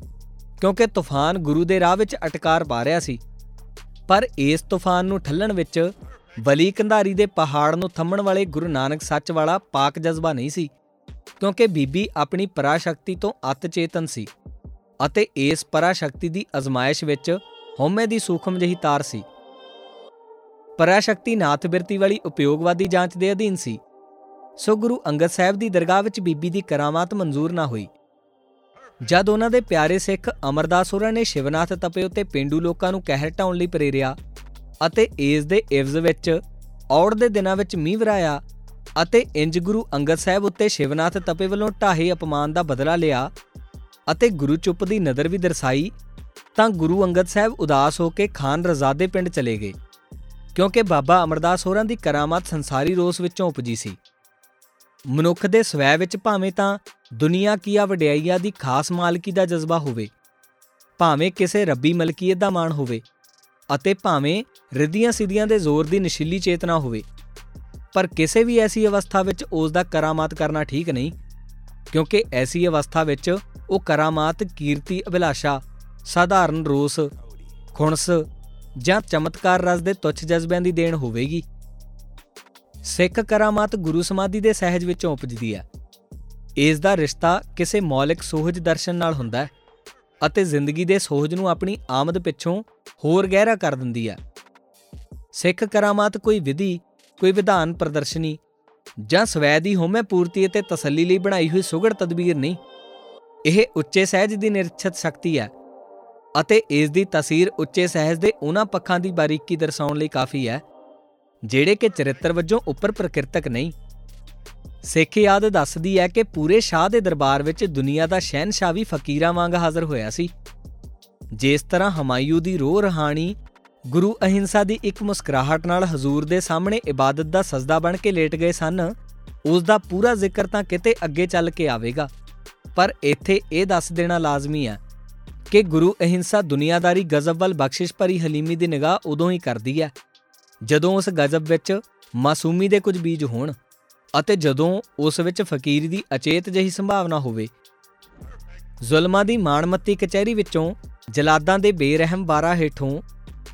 A: ਕਿਉਂਕਿ ਤੂਫਾਨ ਗੁਰੂ ਦੇ ਰਾਹ ਵਿੱਚ ਅਟਕਾਰ ਪਾ ਰਿਹਾ ਸੀ। ਪਰ ਇਸ ਤੂਫਾਨ ਨੂੰ ਠੱਲਣ ਵਿੱਚ ਬਲੀ ਕੰਧਾਰੀ ਦੇ ਪਹਾੜ ਨੂੰ ਥੰਮਣ ਵਾਲੇ ਗੁਰੂ ਨਾਨਕ ਸੱਚ ਵਾਲਾ ਪਾਕ ਜਜ਼ਬਾ ਨਹੀਂ ਸੀ, ਕਿਉਂਕਿ ਬੀਬੀ ਆਪਣੀ ਪਰਾਸ਼ਕਤੀ ਤੋਂ ਅਤ ਚੇਤਨ ਸੀ ਅਤੇ ਇਸ ਪਰਾਸ਼ਕਤੀ ਦੀ ਅਜ਼ਮਾਇਸ਼ ਵਿੱਚ ਹਉਮੈ ਦੀ ਸੂਖਮ ਜਹੀ ਤਾਰ ਸੀ। ਪਰਾਸ਼ਕਤੀ ਨਾਥ ਬਿਰਤੀ ਵਾਲੀ ਉਪਯੋਗਵਾਦੀ ਜਾਂਚ ਦੇ ਅਧੀਨ ਸੀ। ਸੋ ਗੁਰੂ ਅੰਗਦ ਸਾਹਿਬ ਦੀ ਦਰਗਾਹ ਵਿੱਚ ਬੀਬੀ ਦੀ ਕਰਾਮਾਤ ਮਨਜ਼ੂਰ ਨਾ ਹੋਈ। ਜਦ ਉਹਨਾਂ ਦੇ ਪਿਆਰੇ ਸਿੱਖ ਅਮਰਦਾਸ ਹੋਰਾਂ ਨੇ ਸ਼ਿਵਨਾਥ ਤਪੇ ਉਤੇ ਪਿੰਡੂ ਲੋਕਾਂ ਨੂੰ ਕਹਿਰ ਢਾਉਣ ਲਈ ਪ੍ਰੇਰਿਆ ਅਤੇ ਇਸ ਦੇ ਇਵਜ਼ ਵਿੱਚ, ਔੜ ਦੇ ਦਿਨਾਂ ਵਿੱਚ ਮੀਂਹ ਵਰਾਇਆ ਅਤੇ ਇੰਜ ਗੁਰੂ ਅੰਗਦ ਸਾਹਿਬ ਉੱਤੇ ਸ਼ਿਵਨਾਥ ਤਪੇ ਵੱਲੋਂ ਢਾਹੇ ਅਪਮਾਨ ਦਾ ਬਦਲਾ ਲਿਆ ਅਤੇ ਗੁਰੂ ਚੁੱਪ ਦੀ ਨਜ਼ਰ ਵੀ ਦਰਸਾਈ, ਤਾਂ ਗੁਰੂ ਅੰਗਦ ਸਾਹਿਬ ਉਦਾਸ ਹੋ ਕੇ ਖਾਨ ਰਜ਼ਾਦੇ ਪਿੰਡ ਚਲੇ ਗਏ, ਕਿਉਂਕਿ ਬਾਬਾ ਅਮਰਦਾਸ ਹੋਰਾਂ ਦੀ ਕਰਾਮਾਤ ਸੰਸਾਰੀ ਰੋਸ ਵਿੱਚੋਂ ਉਪਜੀ ਸੀ। ਮਨੁੱਖ ਦੇ ਸਵੈ ਵਿੱਚ ਭਾਵੇਂ ਤਾਂ ਦੁਨੀਆ ਕੀਆ ਵਡਿਆਈਆਂ ਦੀ ਖਾਸ ਮਾਲਕੀ ਦਾ ਜਜ਼ਬਾ ਹੋਵੇ, ਭਾਵੇਂ ਕਿਸੇ ਰੱਬੀ ਮਲਕੀਅਤ ਦਾ ਮਾਣ ਹੋਵੇ ਅਤੇ ਭਾਵੇਂ ਰਿੱਧੀਆਂ ਸਿੱਧੀਆਂ ਦੇ ਜ਼ੋਰ ਦੀ ਨਸ਼ੀਲੀ ਚੇਤਨਾ ਹੋਵੇ। ਪਰ ਕਿਸੇ ਵੀ ਐਸੀ ਅਵਸਥਾ ਵਿੱਚ ਉਸ ਦਾ ਕਰਾਮਾਤ ਕਰਨਾ ਠੀਕ ਨਹੀਂ, ਕਿਉਂਕਿ ਐਸੀ ਅਵਸਥਾ ਵਿੱਚ ਉਹ ਕਰਾਮਾਤ, ਕੀਰਤੀ, ਅਭਿਲਾਸ਼ਾ, ਸਾਧਾਰਨ ਰੋਸ, ਖੁਣਸ ਜਾਂ ਚਮਤਕਾਰ ਰਸ ਦੇ ਤੁੱਛ ਜਜ਼ਬਿਆਂ ਦੀ ਦੇਣ ਹੋਵੇਗੀ। ਸਿੱਖ ਕਰਾਮਾਤ ਗੁਰੂ ਸਮਾਧੀ ਦੇ ਸਹਿਜ ਵਿੱਚੋਂ ਉਪਜਦੀ ਹੈ। ਇਸ ਦਾ ਰਿਸ਼ਤਾ ਕਿਸੇ ਮੌਲਿਕ ਸੋਹਜ ਦਰਸ਼ਨ ਨਾਲ ਹੁੰਦਾ ਹੈ ਅਤੇ ਜ਼ਿੰਦਗੀ ਦੇ ਸੋਹਜ ਨੂੰ ਆਪਣੀ ਆਮਦ ਪਿੱਛੋਂ ਹੋਰ ਗਹਿਰਾ ਕਰ ਦਿੰਦੀ ਹੈ। ਸਿੱਖ ਕਰਾਮਾਤ ਕੋਈ ਵਿਧੀ, ਕੋਈ ਵਿਧਾਨ ਪ੍ਰਦਰਸ਼ਨੀ ਜਾਂ ਸਵੈ ਦੀ ਹੋਮੈ ਪੂਰਤੀ ਅਤੇ ਤਸੱਲੀ ਲਈ ਬਣਾਈ ਹੋਈ ਸੁਗੜ ਤਦਬੀਰ ਨਹੀਂ। ਇਹ ਉੱਚੇ ਸਹਿਜ ਦੀ ਨਿਰਛਤ ਸ਼ਕਤੀ ਹੈ ਅਤੇ ਇਸ ਦੀ ਤਸਵੀਰ ਉੱਚੇ ਸਹਿਜ ਦੇ ਉਹਨਾਂ ਪੱਖਾਂ ਦੀ ਬਾਰੀਕੀ ਦਰਸਾਉਣ ਲਈ ਕਾਫੀ ਹੈ, ਜਿਹੜੇ ਕਿ ਚਰਿੱਤਰ ਵਜੋਂ ਉੱਪਰ ਪ੍ਰਕਿਰਤਕ ਨਹੀਂ। ਸਿੱਖ ਯਾਦ ਦੱਸਦੀ ਹੈ ਕਿ ਪੂਰੇ ਸ਼ਾਹ ਦੇ ਦਰਬਾਰ ਵਿੱਚ ਦੁਨੀਆ ਦਾ ਸ਼ਹਿਨशाह ਵੀ ਫਕੀਰਾਂ ਵਾਂਗ ਹਾਜ਼ਰ ਹੋਇਆ ਸੀ। ਜਿਸ ਤਰ੍ਹਾਂ ਹਮਾਯੂ ਦੀ ਰੋਹ ਰਹਾਣੀ ਗੁਰੂ ਅਹਿੰਸਾ ਦੀ ਇੱਕ ਮੁਸਕਰਾਹਟ ਨਾਲ ਹਜ਼ੂਰ ਦੇ ਸਾਹਮਣੇ ਇਬਾਦਤ ਦਾ ਸਜਦਾ ਬਣ ਕੇ ਲੇਟ ਗਏ ਸਨ। ਉਸ ਦਾ ਪੂਰਾ ਜ਼ਿਕਰ ਤਾਂ ਕਿਤੇ ਅੱਗੇ ਚੱਲ ਕੇ ਆਵੇਗਾ। ਪਰ ਇੱਥੇ ਇਹ ਦੱਸ ਦੇਣਾ ਲਾਜ਼ਮੀ ਹੈ ਕਿ ਗੁਰੂ ਅਹਿੰਸਾ ਦੁਨੀਆਦਾਰੀ ਗਜ਼ਬ ਵੱਲ ਬਖਸ਼ਿਸ਼ ਭਰੀ ਹਲੀਮੀ ਦੀ ਨਿਗਾਹ ਉਦੋਂ ਹੀ ਕਰਦੀ ਹੈ। ਜਦੋਂ ਉਸ ਗਜ਼ਬ ਵਿੱਚ ਮਾਸੂਮੀ ਦੇ ਕੁਝ ਬੀਜ ਹੋਣ ਅਤੇ ਜਦੋਂ ਉਸ ਵਿੱਚ ਫਕੀਰ ਦੀ ਅਚੇਤ ਜਹੀ ਸੰਭਾਵਨਾ ਹੋਵੇ। ਜ਼ੁਲਮਾਂ ਦੀ ਮਾਣਮੱਤੀ ਕਚਹਿਰੀ ਵਿੱਚੋਂ ਜਲਾਦਾਂ ਦੇ ਬੇਰਹਿਮ ਬਾਰਾ ਹੇਠੋਂ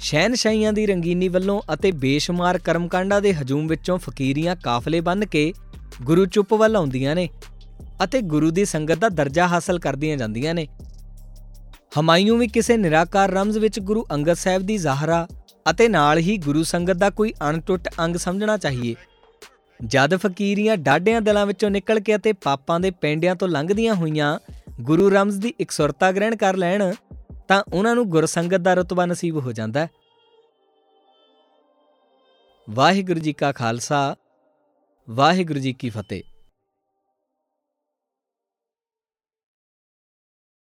A: ਸ਼ਹਿਨਸ਼ਾਹੀਆਂ ਦੀ ਰੰਗੀਨੀ ਵੱਲੋਂ ਅਤੇ ਬੇਸ਼ੁਮਾਰ ਕਰਮਕਾਂਡਾਂ ਦੇ ਹਜੂਮ ਵਿੱਚੋਂ ਫਕੀਰੀਆਂ ਕਾਫਲੇ ਬੰਨ ਕੇ ਗੁਰੂ ਚੁੱਪ ਵੱਲ ਆਉਂਦੀਆਂ ਨੇ ਅਤੇ ਗੁਰੂ ਦੀ ਸੰਗਤ ਦਾ ਦਰਜਾ ਹਾਸਲ ਕਰਦੀਆਂ ਜਾਂਦੀਆਂ ਨੇ। ਹਮਾਇੂ ਵੀ ਕਿਸੇ ਨਿਰਾਕਾਰ ਰਮਜ਼ ਵਿੱਚ ਗੁਰੂ ਅੰਗਦ ਸਾਹਿਬ ਦੀ ਜ਼ਾਹਰਾ ਅਤੇ ਨਾਲ ਹੀ ਗੁਰੂ ਸੰਗਤ ਦਾ ਕੋਈ ਅਣਟੁੱਟ ਅੰਗ ਸਮਝਣਾ ਚਾਹੀਏ। ਜਦ ਫਕੀਰੀਆਂ ਡਾਢਿਆਂ ਦਿਲਾਂ ਵਿੱਚੋਂ ਨਿਕਲ ਕੇ ਅਤੇ ਪਾਪਾਂ ਦੇ ਪੈਂਡਿਆਂ ਤੋਂ ਲੰਘਦੀਆਂ ਹੋਈਆਂ ਗੁਰੂ ਰਮਜ਼ ਦੀ ਇਕਸੁਰਤਾ ਗ੍ਰਹਿਣ ਕਰ ਲੈਣ ਤਾਂ ਉਹਨਾਂ ਨੂੰ ਗੁਰਸੰਗਤ ਦਾ ਰਤਬਾ ਨਸੀਬ ਹੋ ਜਾਂਦਾ ਹੈ। ਵਾਹਿਗੁਰੂ ਜੀ ਕਾ ਖਾਲਸਾ, ਵਾਹਿਗੁਰੂ ਜੀ ਕੀ ਫਤਿਹ।